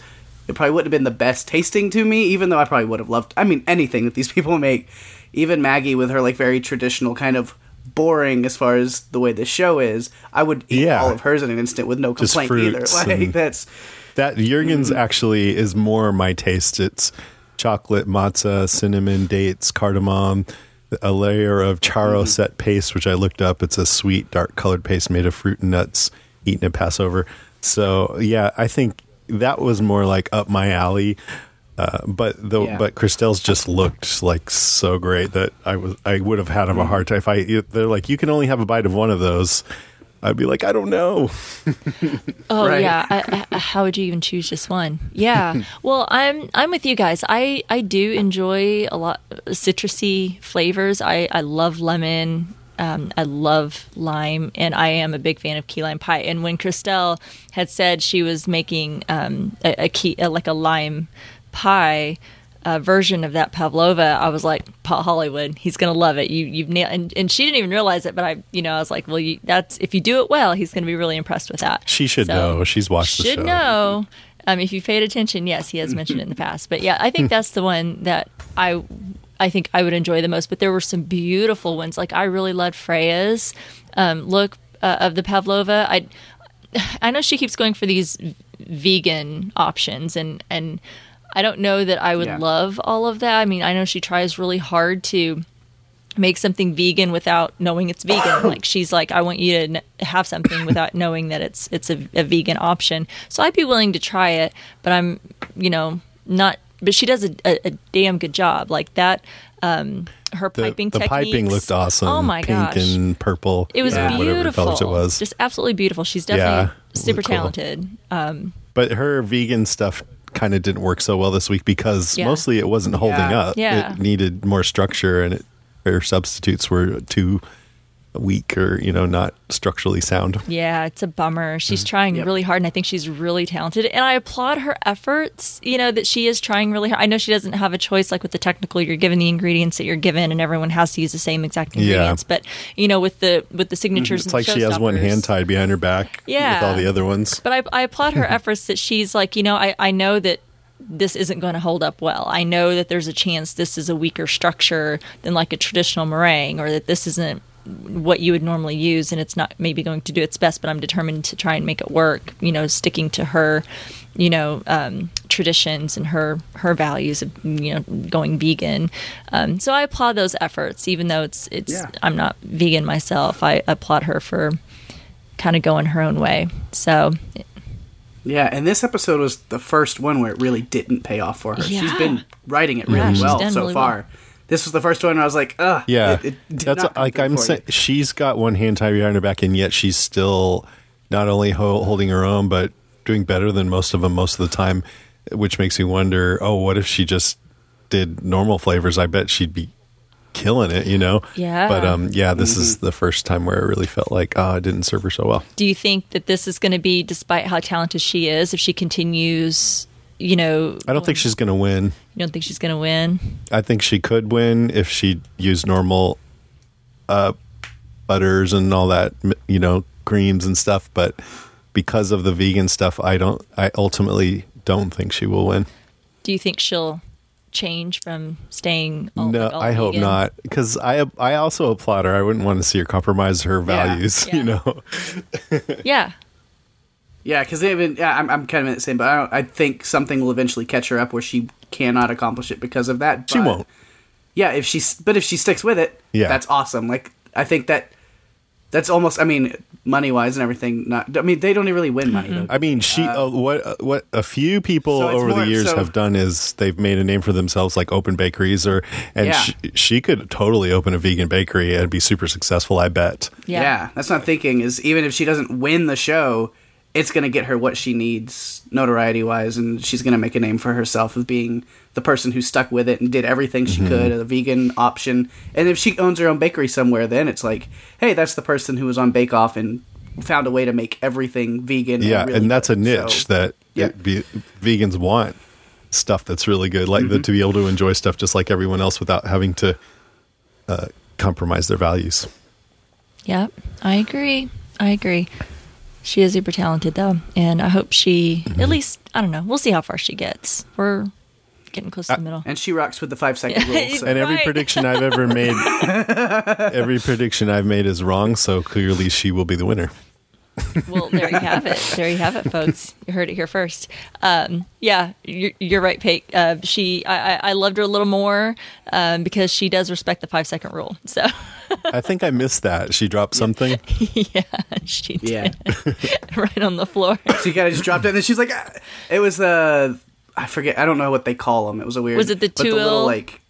It probably wouldn't have been the best tasting to me, even though I probably would have loved. I mean, anything that these people make, even Maggie with her like very traditional kind of boring as far as the way the show is. I would eat Yeah. all of hers in an instant with no Just complaint either. fruits Like and- that's That Jurgen's Mm-hmm. actually is more my taste. It's chocolate, matzah, cinnamon, dates, cardamom, a layer of charo Mm-hmm. set paste, which I looked up. It's a sweet, dark colored paste made of fruit and nuts eaten at Passover. So yeah, I think that was more like up my alley. Uh, but the Yeah. but Crystelle's just looked like so great that I was I would have had Mm-hmm. a hard time if I they're like you can only have a bite of one of those. I'd be like I don't know. Oh Right. yeah, I, I, how would you even choose just one? Yeah, well, I'm I'm with you guys. I I do enjoy a lot citrusy flavors. I I love lemon. Um, I love lime, and I am a big fan of key lime pie. And when Crystelle had said she was making um, a, a key uh, like a lime pie uh, version of that pavlova, I was like, Paul Hollywood, he's gonna love it. You you've nailed, and, and she didn't even realize it, but I you know I was like, well, you, that's if you do it well, he's gonna be really impressed with that. She should So, know. She's watched the should show. know. Um, if you paid attention, yes, he has mentioned it in the past. But yeah, I think that's the one that I I think I would enjoy the most. But there were some beautiful ones. Like I really loved Freya's um, look uh, of the pavlova. I I know she keeps going for these vegan options, and and I don't know that I would Yeah. love all of that. I mean, I know she tries really hard to make something vegan without knowing it's vegan. like she's like, I want you to n- have something without knowing that it's it's a, a vegan option. So I'd be willing to try it, but I'm you know not. But she does a, a, a damn good job. Like that, um, her The, piping the piping looked awesome. Oh my Pink gosh, and purple. it was Yeah. beautiful. it was. Just absolutely beautiful. She's definitely Yeah, super cool. talented. Um, but her vegan stuff kind of didn't work so well this week because Yeah. mostly it wasn't holding Yeah. up. Yeah. It needed more structure and it, her substitutes were too weak or you know not structurally sound. Yeah, it's a bummer. She's mm. trying Yep. really hard, and I think she's really talented. And I applaud her efforts. You know that she is trying really hard. I know she doesn't have a choice, like with the technical, you're given the ingredients that you're given, and everyone has to use the same exact ingredients. But you know, with the with the mm-hmm. signatures, It's and like she has one hand tied behind her back Yeah. with all the other ones. But I, I applaud her efforts that she's like, you know, I, I know that this isn't going to hold up well. I know that there's a chance this is a weaker structure than like a traditional meringue, or that this isn't what you would normally use, and it's not maybe going to do its best. But I'm determined to try and make it work. You know, sticking to her, you know, um, traditions and her her values of you know going vegan. Um, so I applaud those efforts, even though it's it's Yeah. I'm not vegan myself. I applaud her for kind of going her own way. So Yeah, and this episode was the first one where it really didn't pay off for her. She's been writing it really she's well so really far. well. This was the first one where I was like, ugh. Yeah, it- it did that's not like I'm saying. you. She's got one hand tied behind her back, and yet she's still not only ho- holding her own, but doing better than most of them most of the time. Which makes me wonder. Oh, what if she just did normal flavors? I bet she'd be killing it. You know. Yeah. But um, yeah, this is Mm-hmm. the first time where it really felt like oh, I didn't serve her so well. do you think that this is going to be, despite how talented she is, if she continues, you know, I don't think she's going to win. you don't think she's going to win? I think she could win if she used normal uh, butters and all that, you know, creams and stuff. But because of the vegan stuff, I don't. I ultimately don't think she will win. Do you think she'll change from staying? All, no, like, I hope not. Because I I also applaud her. I wouldn't want to see her compromise her values. Yeah. You know. Yeah, Yeah, because they even yeah, I'm, I'm kind of in the same, but I, don't, I think something will eventually catch her up where she cannot accomplish it because of that. She won't. Yeah, if she's but if she sticks with it, Yeah. that's awesome. Like I think that that's almost. I mean, money wise and everything. Not. I mean, they don't really win money. Though. I mean, she uh, what uh, what a few people So over more- the years so- have done is they've made a name for themselves, like open bakeries, or and Yeah. she, she could totally open a vegan bakery and be super successful. I bet. yeah, Yeah. that's not thinking. Is even if she doesn't win the show, it's going to get her what she needs notoriety wise, and she's going to make a name for herself of being the person who stuck with it and did everything she could, a vegan option. And if she owns her own bakery somewhere, then it's like, hey, that's the person who was on Bake Off and found a way to make everything vegan. Yeah, really and that's a niche So, that yeah. it be, vegans want stuff that's really good, like Mm-hmm. the, to be able to enjoy stuff just like everyone else without having to uh, compromise their values. Yep, I agree. I agree. She is super talented though, and I hope she Mm-hmm. at least I don't know. We'll see how far she gets. We're getting close to the middle. and she rocks with the five second rule. So. And every Right. prediction I've ever made, every prediction I've made is wrong. So clearly, she will be the winner. Well, there you have it. There you have it, folks. You heard it here first. Um, yeah, you're, you're right, Paige. Uh, she, I, I- I loved her a little more um, because she does respect the five second rule. So, I think I missed that. She dropped something. yeah, she did Yeah. right on the floor. She kind of just dropped it, and then she's like, ah. "It was uh, I forget. I don't know what they call them. It was a weird. Was it the but little like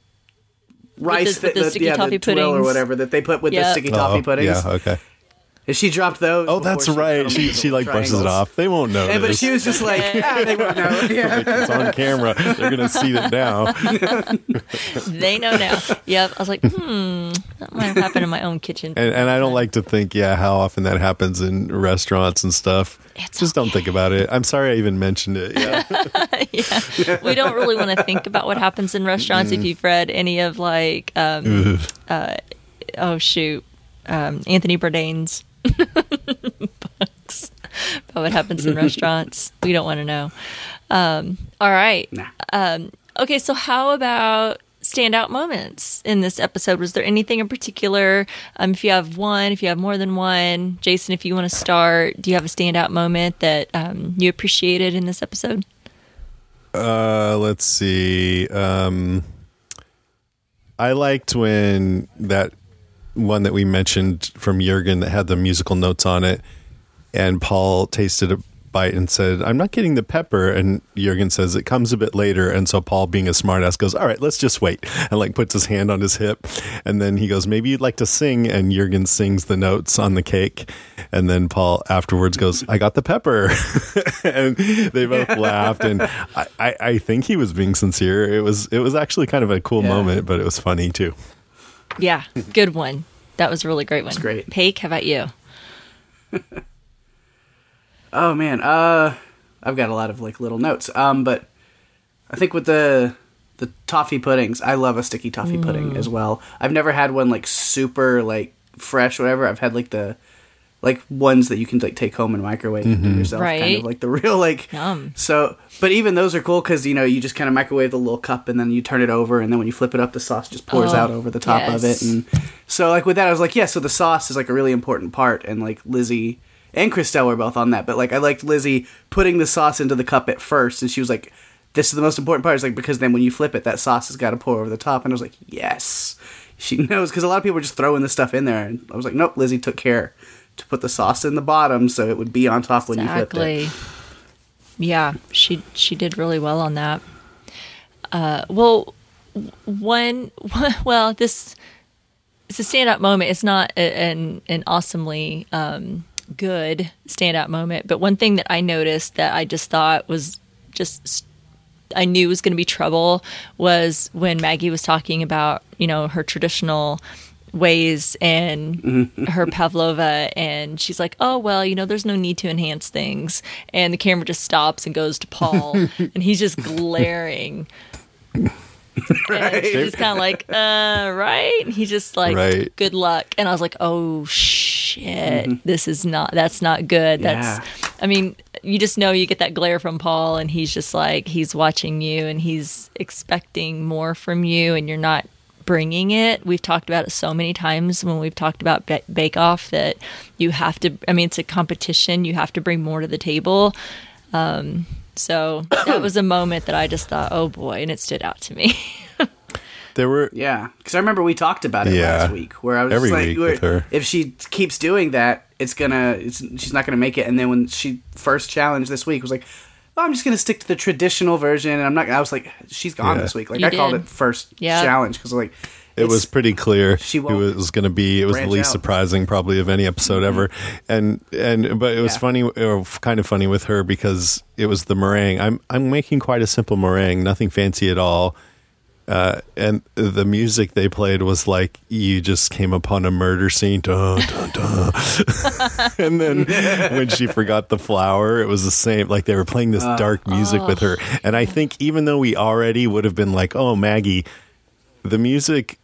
rice with that the sticky yeah, toffee the tuile or whatever that they put with the Yeah. sticky toffee Oh. Yeah. Okay. And she dropped those. Oh, that's she right. She she little like brushes it off. They won't know. And, but she was just like, ah, they won't know. Yeah. it's on camera. They're gonna see it now. they know now. Yep. I was like, hmm, that might have happened in my own kitchen. And, and I don't like to think, yeah, how often that happens in restaurants and stuff. It's Just don't think about it. I'm sorry I even mentioned it. Yeah. we don't really want to think about what happens in restaurants Mm. if you've read any of like um uh oh shoot um anthony bourdain's books about what happens in restaurants. We don't want to know. Um all right. Nah. um okay so how about standout moments in this episode? Was there anything in particular? Um if you have one if you have more than one jason if you want to start do you have a standout moment that um you appreciated in this episode? Uh, let's see. Um, I liked when that one that we mentioned from Jurgen that had the musical notes on it, and Paul tasted a bite and said, "I'm not getting the pepper," and Jurgen says it comes a bit later, and so Paul, being a smartass, goes, "All right, let's just wait," and like puts his hand on his hip, and then he goes, "Maybe you'd like to sing," and Jurgen sings the notes on the cake, and then Paul afterwards goes, "I got the pepper," and they both laughed, and I, I, I think he was being sincere. It was it was actually kind of a cool Yeah. moment, but it was funny too. Yeah, good one. That was a really great one. great. Paige, how about you? Oh man, uh, I've got a lot of like little notes. Um, but I think with the the toffee puddings, I love a sticky toffee pudding as well. I've never had one like super like fresh, whatever. I've had like the like ones that you can like take home and microwave and do mm-hmm. yourself, kind of like the real like. Yum. So, but even those are cool because you know you just kind of microwave the little cup and then you turn it over and then when you flip it up, the sauce just pours Oh, out over the top of it and so like with that, I was like, yeah. So the sauce is like a really important part, and like Lizzie and Crystelle were both on that. But like I liked Lizzie putting the sauce into the cup at first, and she was like, "This is the most important part." It's like because then when you flip it, that sauce has got to pour over the top, and I was like, "Yes." She knows because a lot of people were just throwing this stuff in there, and I was like, "Nope." Lizzie took care to put the sauce in the bottom so it would be on top when you flipped it. Exactly. Yeah, she she did really well on that. Uh, well, one well this it's a standout moment. It's not a, an an awesomely um, good standout moment, but one thing that I noticed that I just thought was just I knew was going to be trouble was when Maggie was talking about you know her traditional ways and her pavlova and she's like oh well you know there's no need to enhance things. And the camera just stops and goes to paul and he's just glaring. And she's just kind of like uh right? And he's just like Right. good luck. And i was like oh shit. This is not that's not good. That's i mean you just know you get that glare from paul and he's just like he's watching you and he's expecting more from you and you're not bringing it we've talked about it so many times when we've talked about bake off that you have to i mean it's a competition you have to bring more to the table um so that was a moment that i just thought oh boy and it stood out to me There were Yeah, because I remember we talked about it Yeah. last week, where I was Every just like, week with her. if she keeps doing that, it's gonna, it's, she's not gonna make it. And then when she first challenged this week, was like, oh, I'm just gonna stick to the traditional version, and I'm not. I was like, she's gone Yeah. this week. Like You I called it first Yeah. challenge because like it was pretty clear she it was going to be. It was the least out. surprising, probably, of any episode mm-hmm. ever. And and but it was Yeah. funny, or kind of funny with her because it was the meringue. I'm I'm making quite a simple meringue, nothing fancy at all. Uh, and the music they played was like you just came upon a murder scene, and then when she forgot the flower, it was the same. Like they were playing this dark music with her, and I think even though we already would have been like, "Oh, Maggie," the music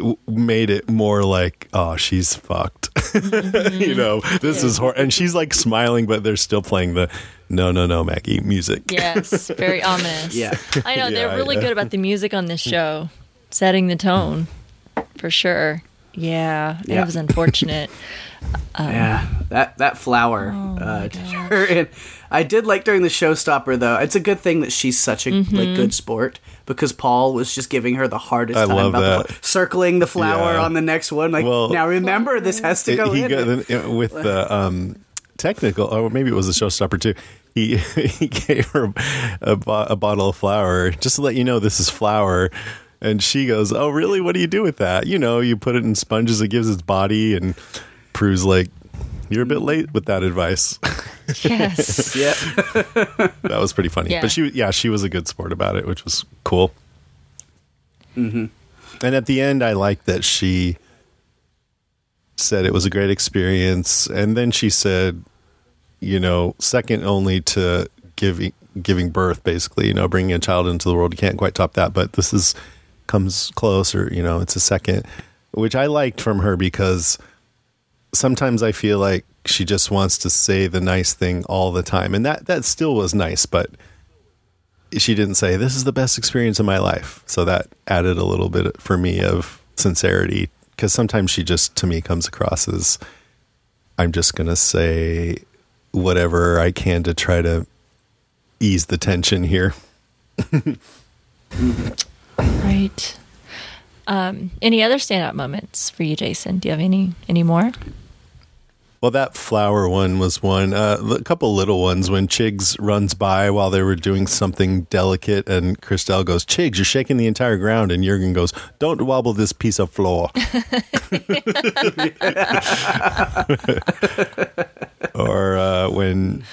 w- made it more like oh she's fucked you know this is hor-. and she's like smiling but they're still playing the no no no maggie music Yes, very ominous. Yeah. I know they're really yeah. good about the music on this show, setting the tone for sure. Yeah, Yeah. it was unfortunate. yeah, that that flower. Oh uh, her in. I did like during the showstopper though. It's a good thing that she's such a Mm-hmm. like good sport because Paul was just giving her the hardest I time love about the that. flo- circling the flower Yeah. on the next one. Like Well- now remember this has to It- go he in. got- then, with the um technical or maybe it was a showstopper too he he gave her a, bo- a bottle of flour just to let you know this is flour and she goes oh really what do you do with that you know you put it in sponges it gives its body and Prue's like you're a bit late with that advice yes. yeah. that was pretty funny. Yeah. But she, yeah, she was a good sport about it, which was cool. Mm-hmm. And at the end, I liked that she said it was a great experience, and then she said, you know, second only to giving giving birth, basically, you know, bringing a child into the world. You can't quite top that, but this is comes close, or you know, it's a second, which I liked from her because sometimes I feel like she just wants to say the nice thing all the time, and that that still was nice, but she didn't say this is the best experience of my life. So that added a little bit for me of sincerity because sometimes she just to me comes across as I'm just gonna say whatever I can to try to ease the tension here. Right. Um, any other standout moments for you, Jason? Do you have any any more? Well, that flower one was one. Uh, a couple little ones when Chigs runs by while they were doing something delicate, and Crystelle goes, "Chigs, you're shaking the entire ground," and Jurgen goes, "Don't wobble this piece of floor." or uh, when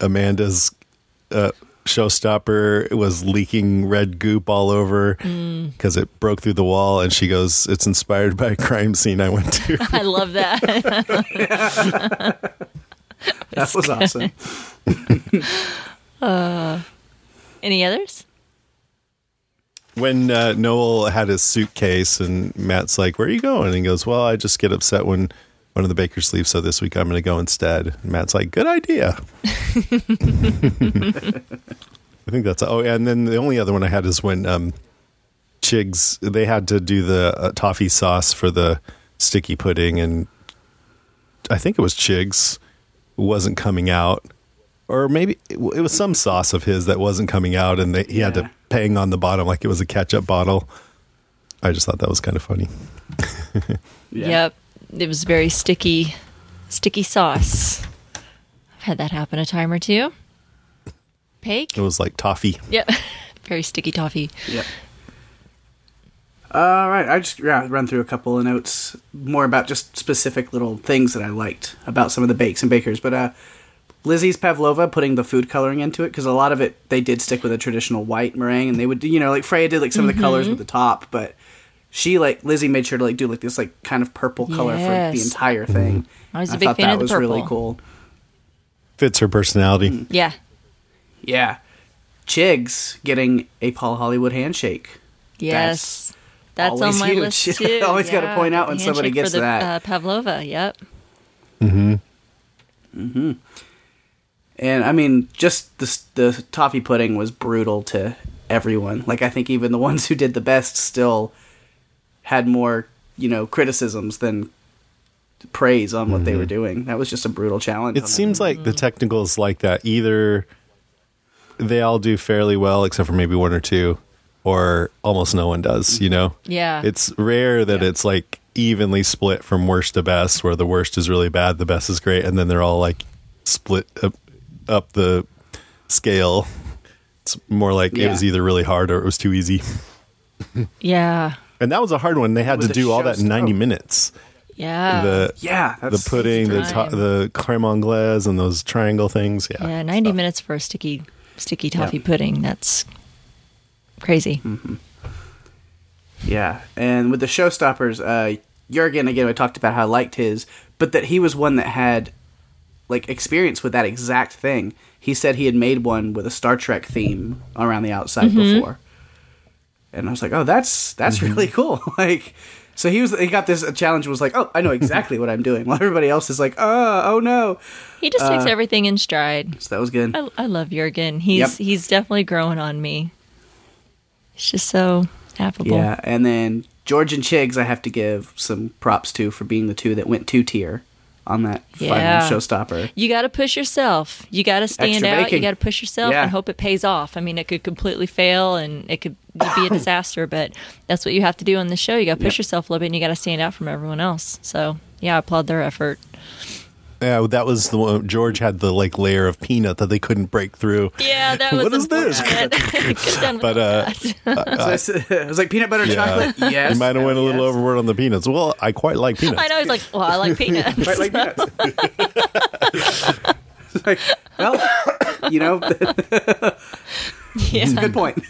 Amanda's uh, showstopper was leaking red goop all over because it broke through the wall. And she goes, "It's inspired by a crime scene I went to." I love that. That was awesome. Any others? when uh, Noel had his suitcase and Matt's like, "Where are you going?" And he goes, "Well, I just get upset when one of the bakers leaves, so this week I'm going to go instead." And Matt's like, "Good idea." I think that's oh, and then the only other one I had is when um, Chigs they had to do the uh, toffee sauce for the sticky pudding, and I think it was Chigs wasn't coming out. Or maybe it it was some sauce of his that wasn't coming out, and they, he had to pang on the bottom like it was a ketchup bottle. I just thought that was kind of funny. Yeah. Yep. It was very sticky, sticky sauce. I've had that happen a time or two. Paige? It was like toffee. Yep. very sticky toffee. Yep. All right, I just yeah, run through a couple of notes more about just specific little things that I liked about some of the bakes and bakers. But uh, Lizzie's pavlova putting the food coloring into it because a lot of it they did stick with a traditional white meringue, and they would you know like Freya did like some of the colors with the top, but she like Lizzie made sure to like do like this like kind of purple color for the entire thing. I was a I big thought fan that of the was really purple. cool. Fits her personality. Yeah. Yeah, Chigs getting a Paul Hollywood handshake. Yes. That's, on always my huge. list too. Always gotta point out the when somebody gets for the, that. Uh, pavlova. Yep. Mhm. Mhm. And I mean, just the the toffee pudding was brutal to everyone. Like I think even the ones who did the best still had more, you know, criticisms than praise on what they mm-hmm. were doing. That was just a brutal challenge. It on seems them. like the technicals like that. Either they all do fairly well, except for maybe one or two, or almost no one does. You know, Yeah. it's rare that Yeah. it's like evenly split from worst to best, where the worst is really bad, the best is great, and then they're all like split up, up the scale. It's more like it was either really hard or it was too easy. yeah. And that was a hard one. They had to do all that in showstopper. 90 minutes. Yeah. the yeah, the pudding, the time. to- the creme anglaise, and those triangle things. Yeah, yeah. 90 minutes for a sticky, sticky toffee pudding. That's crazy. Hmm. Yeah, and with the showstoppers, uh, Jurgen again, we talked about how I liked his, but that he was one that had like experience with that exact thing. He said he had made one with a Star Trek theme around the outside Mm-hmm. before, and I was like, oh, that's that's really cool. like, so he was he got this challenge was like, oh, I know exactly what I'm doing, while everybody else is like, oh, oh no. He just Uh, takes everything in stride. So that was good. I, I love Jurgen. He's Yep. he's definitely growing on me. He's just so affable. Yeah, and then George and Chigs, I have to give some props to for being the two that went two tier on that Yeah. final showstopper. You got to push yourself. You got to stand Extra out. You got to push yourself Yeah. and hope it pays off. I mean, it could completely fail and it could be a disaster, but that's what you have to do on the show. You got to push Yep. yourself a little bit and you got to stand out from everyone else. So, yeah, I applaud their effort. Yeah, that was the one. George had the like layer of peanut that they couldn't break through. Yeah, that was What is this? unfortunate. Good done But uh, So it's- it was like peanut butter yeah, chocolate. Yes, you might have went a little yes. overboard on the peanuts. Well, I quite like peanuts. I know. He's like, well, I like peanuts. Right, like peanuts. It's like, well, you know, yeah. good point.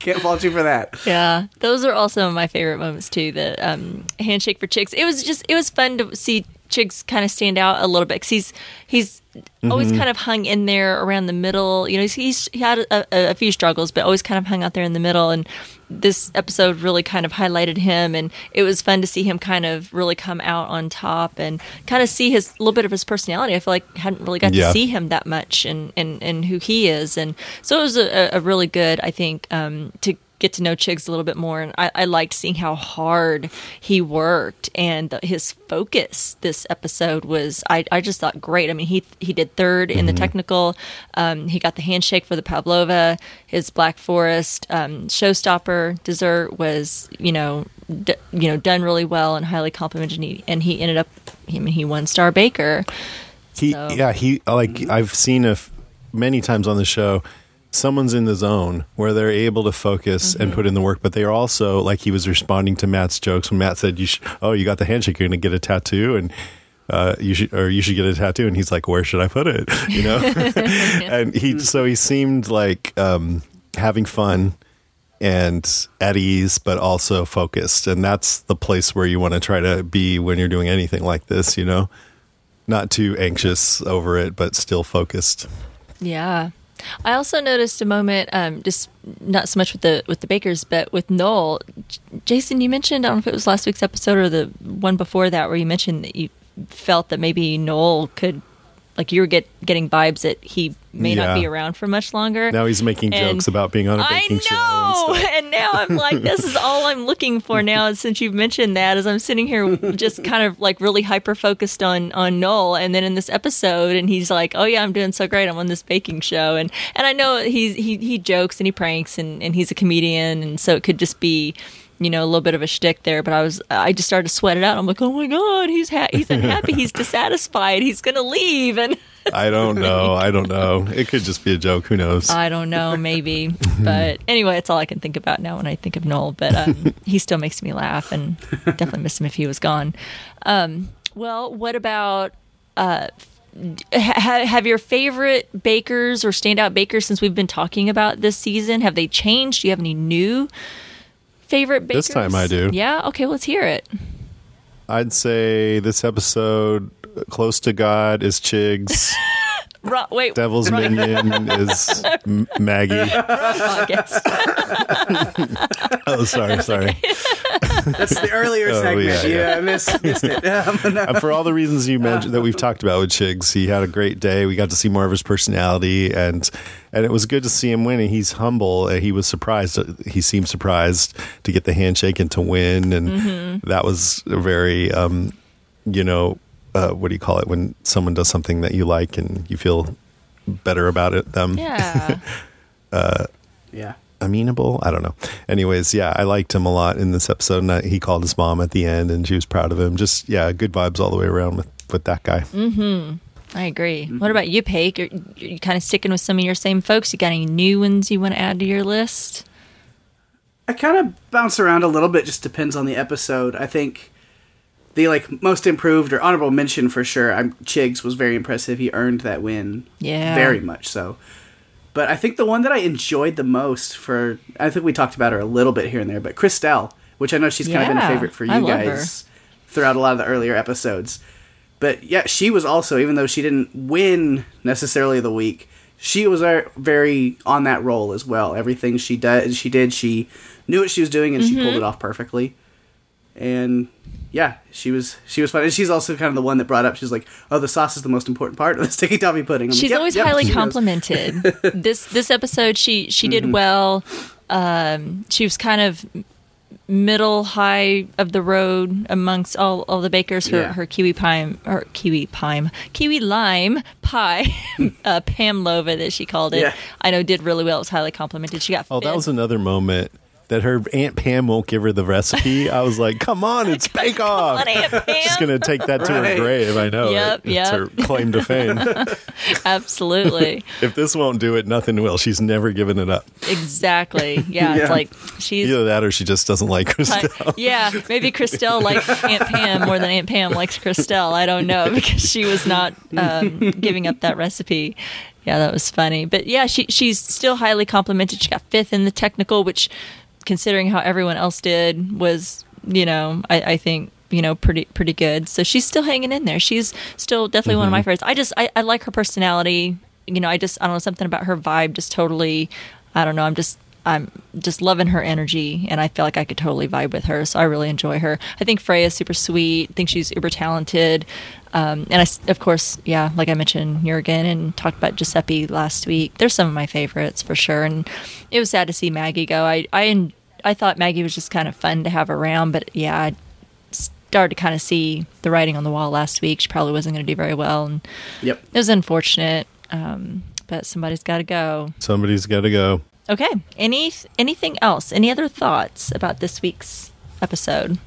Can't fault you for that. Yeah, those are also my favorite moments too. The um, handshake for Chigs. It was just it was fun to see Chigs kind of stand out a little bit because he's he's always kind of hung in there around the middle. You know, he's, he's he had a, a, a few struggles, but always kind of hung out there in the middle. And this episode really kind of highlighted him, and it was fun to see him kind of really come out on top and kind of see his little bit of his personality. I feel like I hadn't really got Yeah. to see him that much and and and who he is, and so it was a, a really good, I think, um, to get to know Chigs a little bit more. And I, I liked seeing how hard he worked and the, his focus this episode was, I, I just thought great. I mean, he, he did 3rd in the technical. Um, he got the handshake for the Pavlova, his Black Forest, um, showstopper dessert was, you know, d- you know, done really well and highly complimented. And he, and he ended up, I mean, he won Star Baker. He, So- yeah, he like I've seen a f- many times on the show. Someone's in the zone where they're able to focus and put in the work, but they are also like he was responding to Matt's jokes when Matt said, "You, sh- oh, you got the handshake, you're going to get a tattoo," and uh, you should or you should get a tattoo. And he's like where should i put it? You know? And he so he seemed like um, having fun and at ease but also focused. And that's the place where you want to try to be when you're doing anything like this you know? Not too anxious over it but still focused. Yeah. I also noticed a moment, um, just not so much with the with the bakers, but with Noel. J- Jason, you mentioned I don't know if it was last week's episode or the one before that, where you mentioned that you felt that maybe Noel could, like, you were get getting vibes that he may not be around for much longer. now he's making And jokes about being on a baking show know, and and now I'm like, this is all I'm looking for now. Since you've mentioned that, as I'm sitting here, just kind of like really hyper focused on on Noel, and then in this episode, and he's like, "Oh yeah, I'm doing so great. I'm on this baking show," and and I know he's he he jokes and he pranks, and and he's a comedian, and so it could just be. You know, a little bit of a shtick there, but I was, I just started to sweat it out. I'm like, oh my god, he's ha- he's unhappy, he's dissatisfied, he's gonna leave, and I don't know. I don't know. It could just be a joke. Who knows? I don't know, maybe. but anyway, it's all I can think about now when I think of Noel. But um, he still makes me laugh, and definitely miss him if he was gone. Um, well, what about? Uh, ha- have your favorite bakers or standout bakers since we've been talking about this season have they changed do you have any new favorite bakers This time I do. yeah okay let's hear it I'd say this episode, Close to God, is Chigs. Ro- wait Devil's Minion is M- Maggie. podcast. Oh, sorry, sorry. That's the earlier Oh, segment. yeah, yeah, yeah. I missed, missed it. And for all the reasons you mentioned uh. that we've talked about with Chigs, he had a great day. We got to see more of his personality, and and it was good to see him win. And he's humble, and he was surprised. Uh, he seemed surprised to get the handshake and to win, and that was a very, um, you know, uh, what do you call it when someone does something that you like and you feel better about it? Them, yeah yeah. amenable. I don't know. Anyways, yeah, I liked him a lot in this episode. And I, he called his mom at the end, and she was proud of him. Just yeah, good vibes all the way around with with that guy. mm-hmm I agree. What about you, Paige? You're, you're kind of sticking with some of your same folks. You got any new ones you want to add to your list? I kind of bounce around a little bit. Just depends on the episode. I think the like most improved or honorable mention for sure. I'm Chigs was very impressive. He earned that win. Yeah. very much so. But I think the one that I enjoyed the most for I think we talked about her a little bit here and there, but Crystelle, which I know she's kind of been a favorite for you guys throughout a lot of the earlier episodes. But yeah, she was also even though she didn't win necessarily the week, she was very on that role as well. Everything she did, she did, she knew what she was doing and she Mm-hmm. pulled it off perfectly. And yeah, she was she was fun, and she's also kind of the one that brought up. She's like, "Oh, the sauce is the most important part of the sticky toffee pudding." I'm like, She's "Yep, always yep," highly she complimented. this this episode, she she did well. Um, she was kind of middle high of the road amongst all all the bakers. Her Yeah. her kiwi pie or kiwi pie kiwi lime pie, uh, Pamlova that she called it. Yeah. I know did really well. It was highly complimented. She got Oh, that was another moment that her aunt Pam won't give her the recipe. I was like, "Come on, it's Bake Off." on, She's gonna take that to Right. her grave. I know. Yep, it. yep. It's her claim to fame. Absolutely. if this won't do it, nothing will. She's never given it up. Exactly. Yeah, Yeah. it's like she's Either that, or she just doesn't like I- Crystelle. yeah, maybe Crystelle likes Aunt Pam more than Aunt Pam likes Crystelle. I don't know because she was not um, giving up that recipe. Yeah, that was funny. But yeah, she she's still highly complimented. She got fifth in the technical, which, considering how everyone else did, was you know I, I think you know pretty pretty good. So she's still hanging in there. She's still definitely one of my favorites. I just I, I like her personality. You know, I just I don't know something about her vibe. Just totally, I don't know. I'm just I'm just loving her energy, and I feel like I could totally vibe with her. So I really enjoy her. I think Freya's super sweet. I think she's uber talented. Um, and I, of course, yeah, like I mentioned Jurgen and talked about Giuseppe last week. They're some of my favorites for sure. And it was sad to see Maggie go. I, I, I thought Maggie was just kind of fun to have around, but yeah, I started to kind of see the writing on the wall last week. She probably wasn't going to do very well, and Yep. it was unfortunate. Um, but somebody's got to go. Somebody's got to go. Okay. Any anything else? Any other thoughts about this week's episode?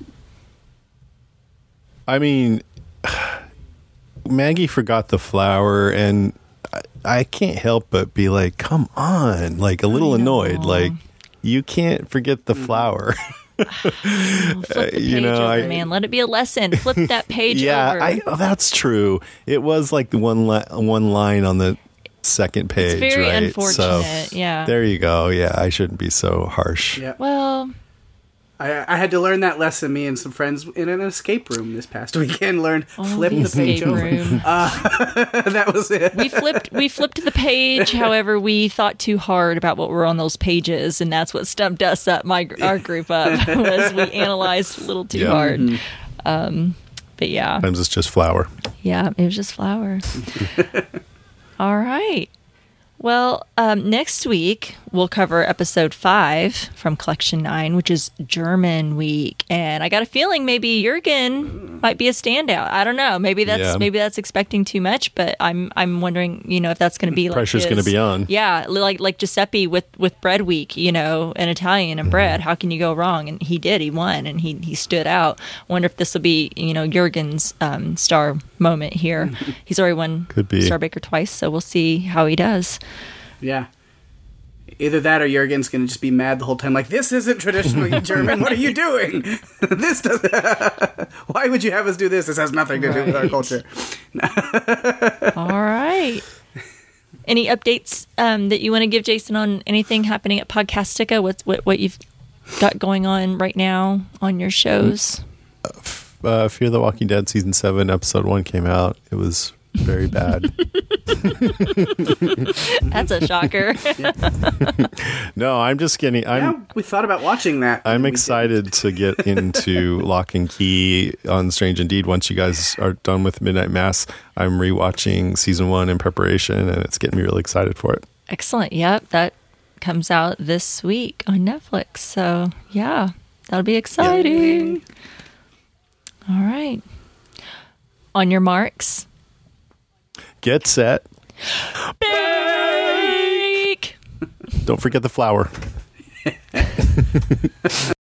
I mean, Maggie forgot the flower, and I, I can't help but be like, "Come on!" Like a little annoyed. Like you can't forget the mm-hmm. flower. Oh, flip the page you know, over, I- man. Let it be a lesson. Flip that page yeah, over. I, oh, that's true. It was like the one li- one line on the second page. very right? unfortunate, So, yeah. There you go. Yeah, I shouldn't be so harsh. Yeah. well, I, I had to learn that lesson. Me and some friends in an escape room this past weekend learned flip the the page escape over. room. that was it. we flipped we flipped the page however we thought too hard about what were on those pages and that's what stumped us up my our group up was we analyzed a little too Yeah. hard Mm-hmm. um but yeah Sometimes it's just flour. yeah it was just flour all right well um, next week we'll cover episode five from collection nine which is german week. And i got a feeling maybe jurgen might be a standout. I don't know. Maybe that's Yeah. maybe that's expecting too much but i'm i'm wondering you know if that's going to be like Pressure's gonna be on. yeah like like giuseppe with with bread week you know an italian and Mm-hmm. bread how can you go wrong? And he did. He won and he he stood out. Wonder if this will be you know jurgen's um, star moment here he's already won Could be. star baker twice so we'll see how he does Yeah. Either that or Jurgen's going to just be mad the whole time, like, this isn't traditionally German. What are you doing? this does. Why would you have us do this? This has nothing to do with our culture. All right. Any updates um, that you want to give Jason on anything happening at Podcastica? What's what what you've got going on right now on your shows? Uh, Fear the Walking Dead season seven episode one came out. It was very bad. That's a shocker. no, I'm just kidding. I'm yeah, we thought about watching that. I'm excited to get into Locke and Key on Strange Indeed. Once you guys are done with Midnight Mass, I'm rewatching season one in preparation, and it's getting me really excited for it. Excellent. Yep, that comes out this week on Netflix. So yeah, that'll be exciting. All right. On your marks. Get set. Bake! Don't forget the flour.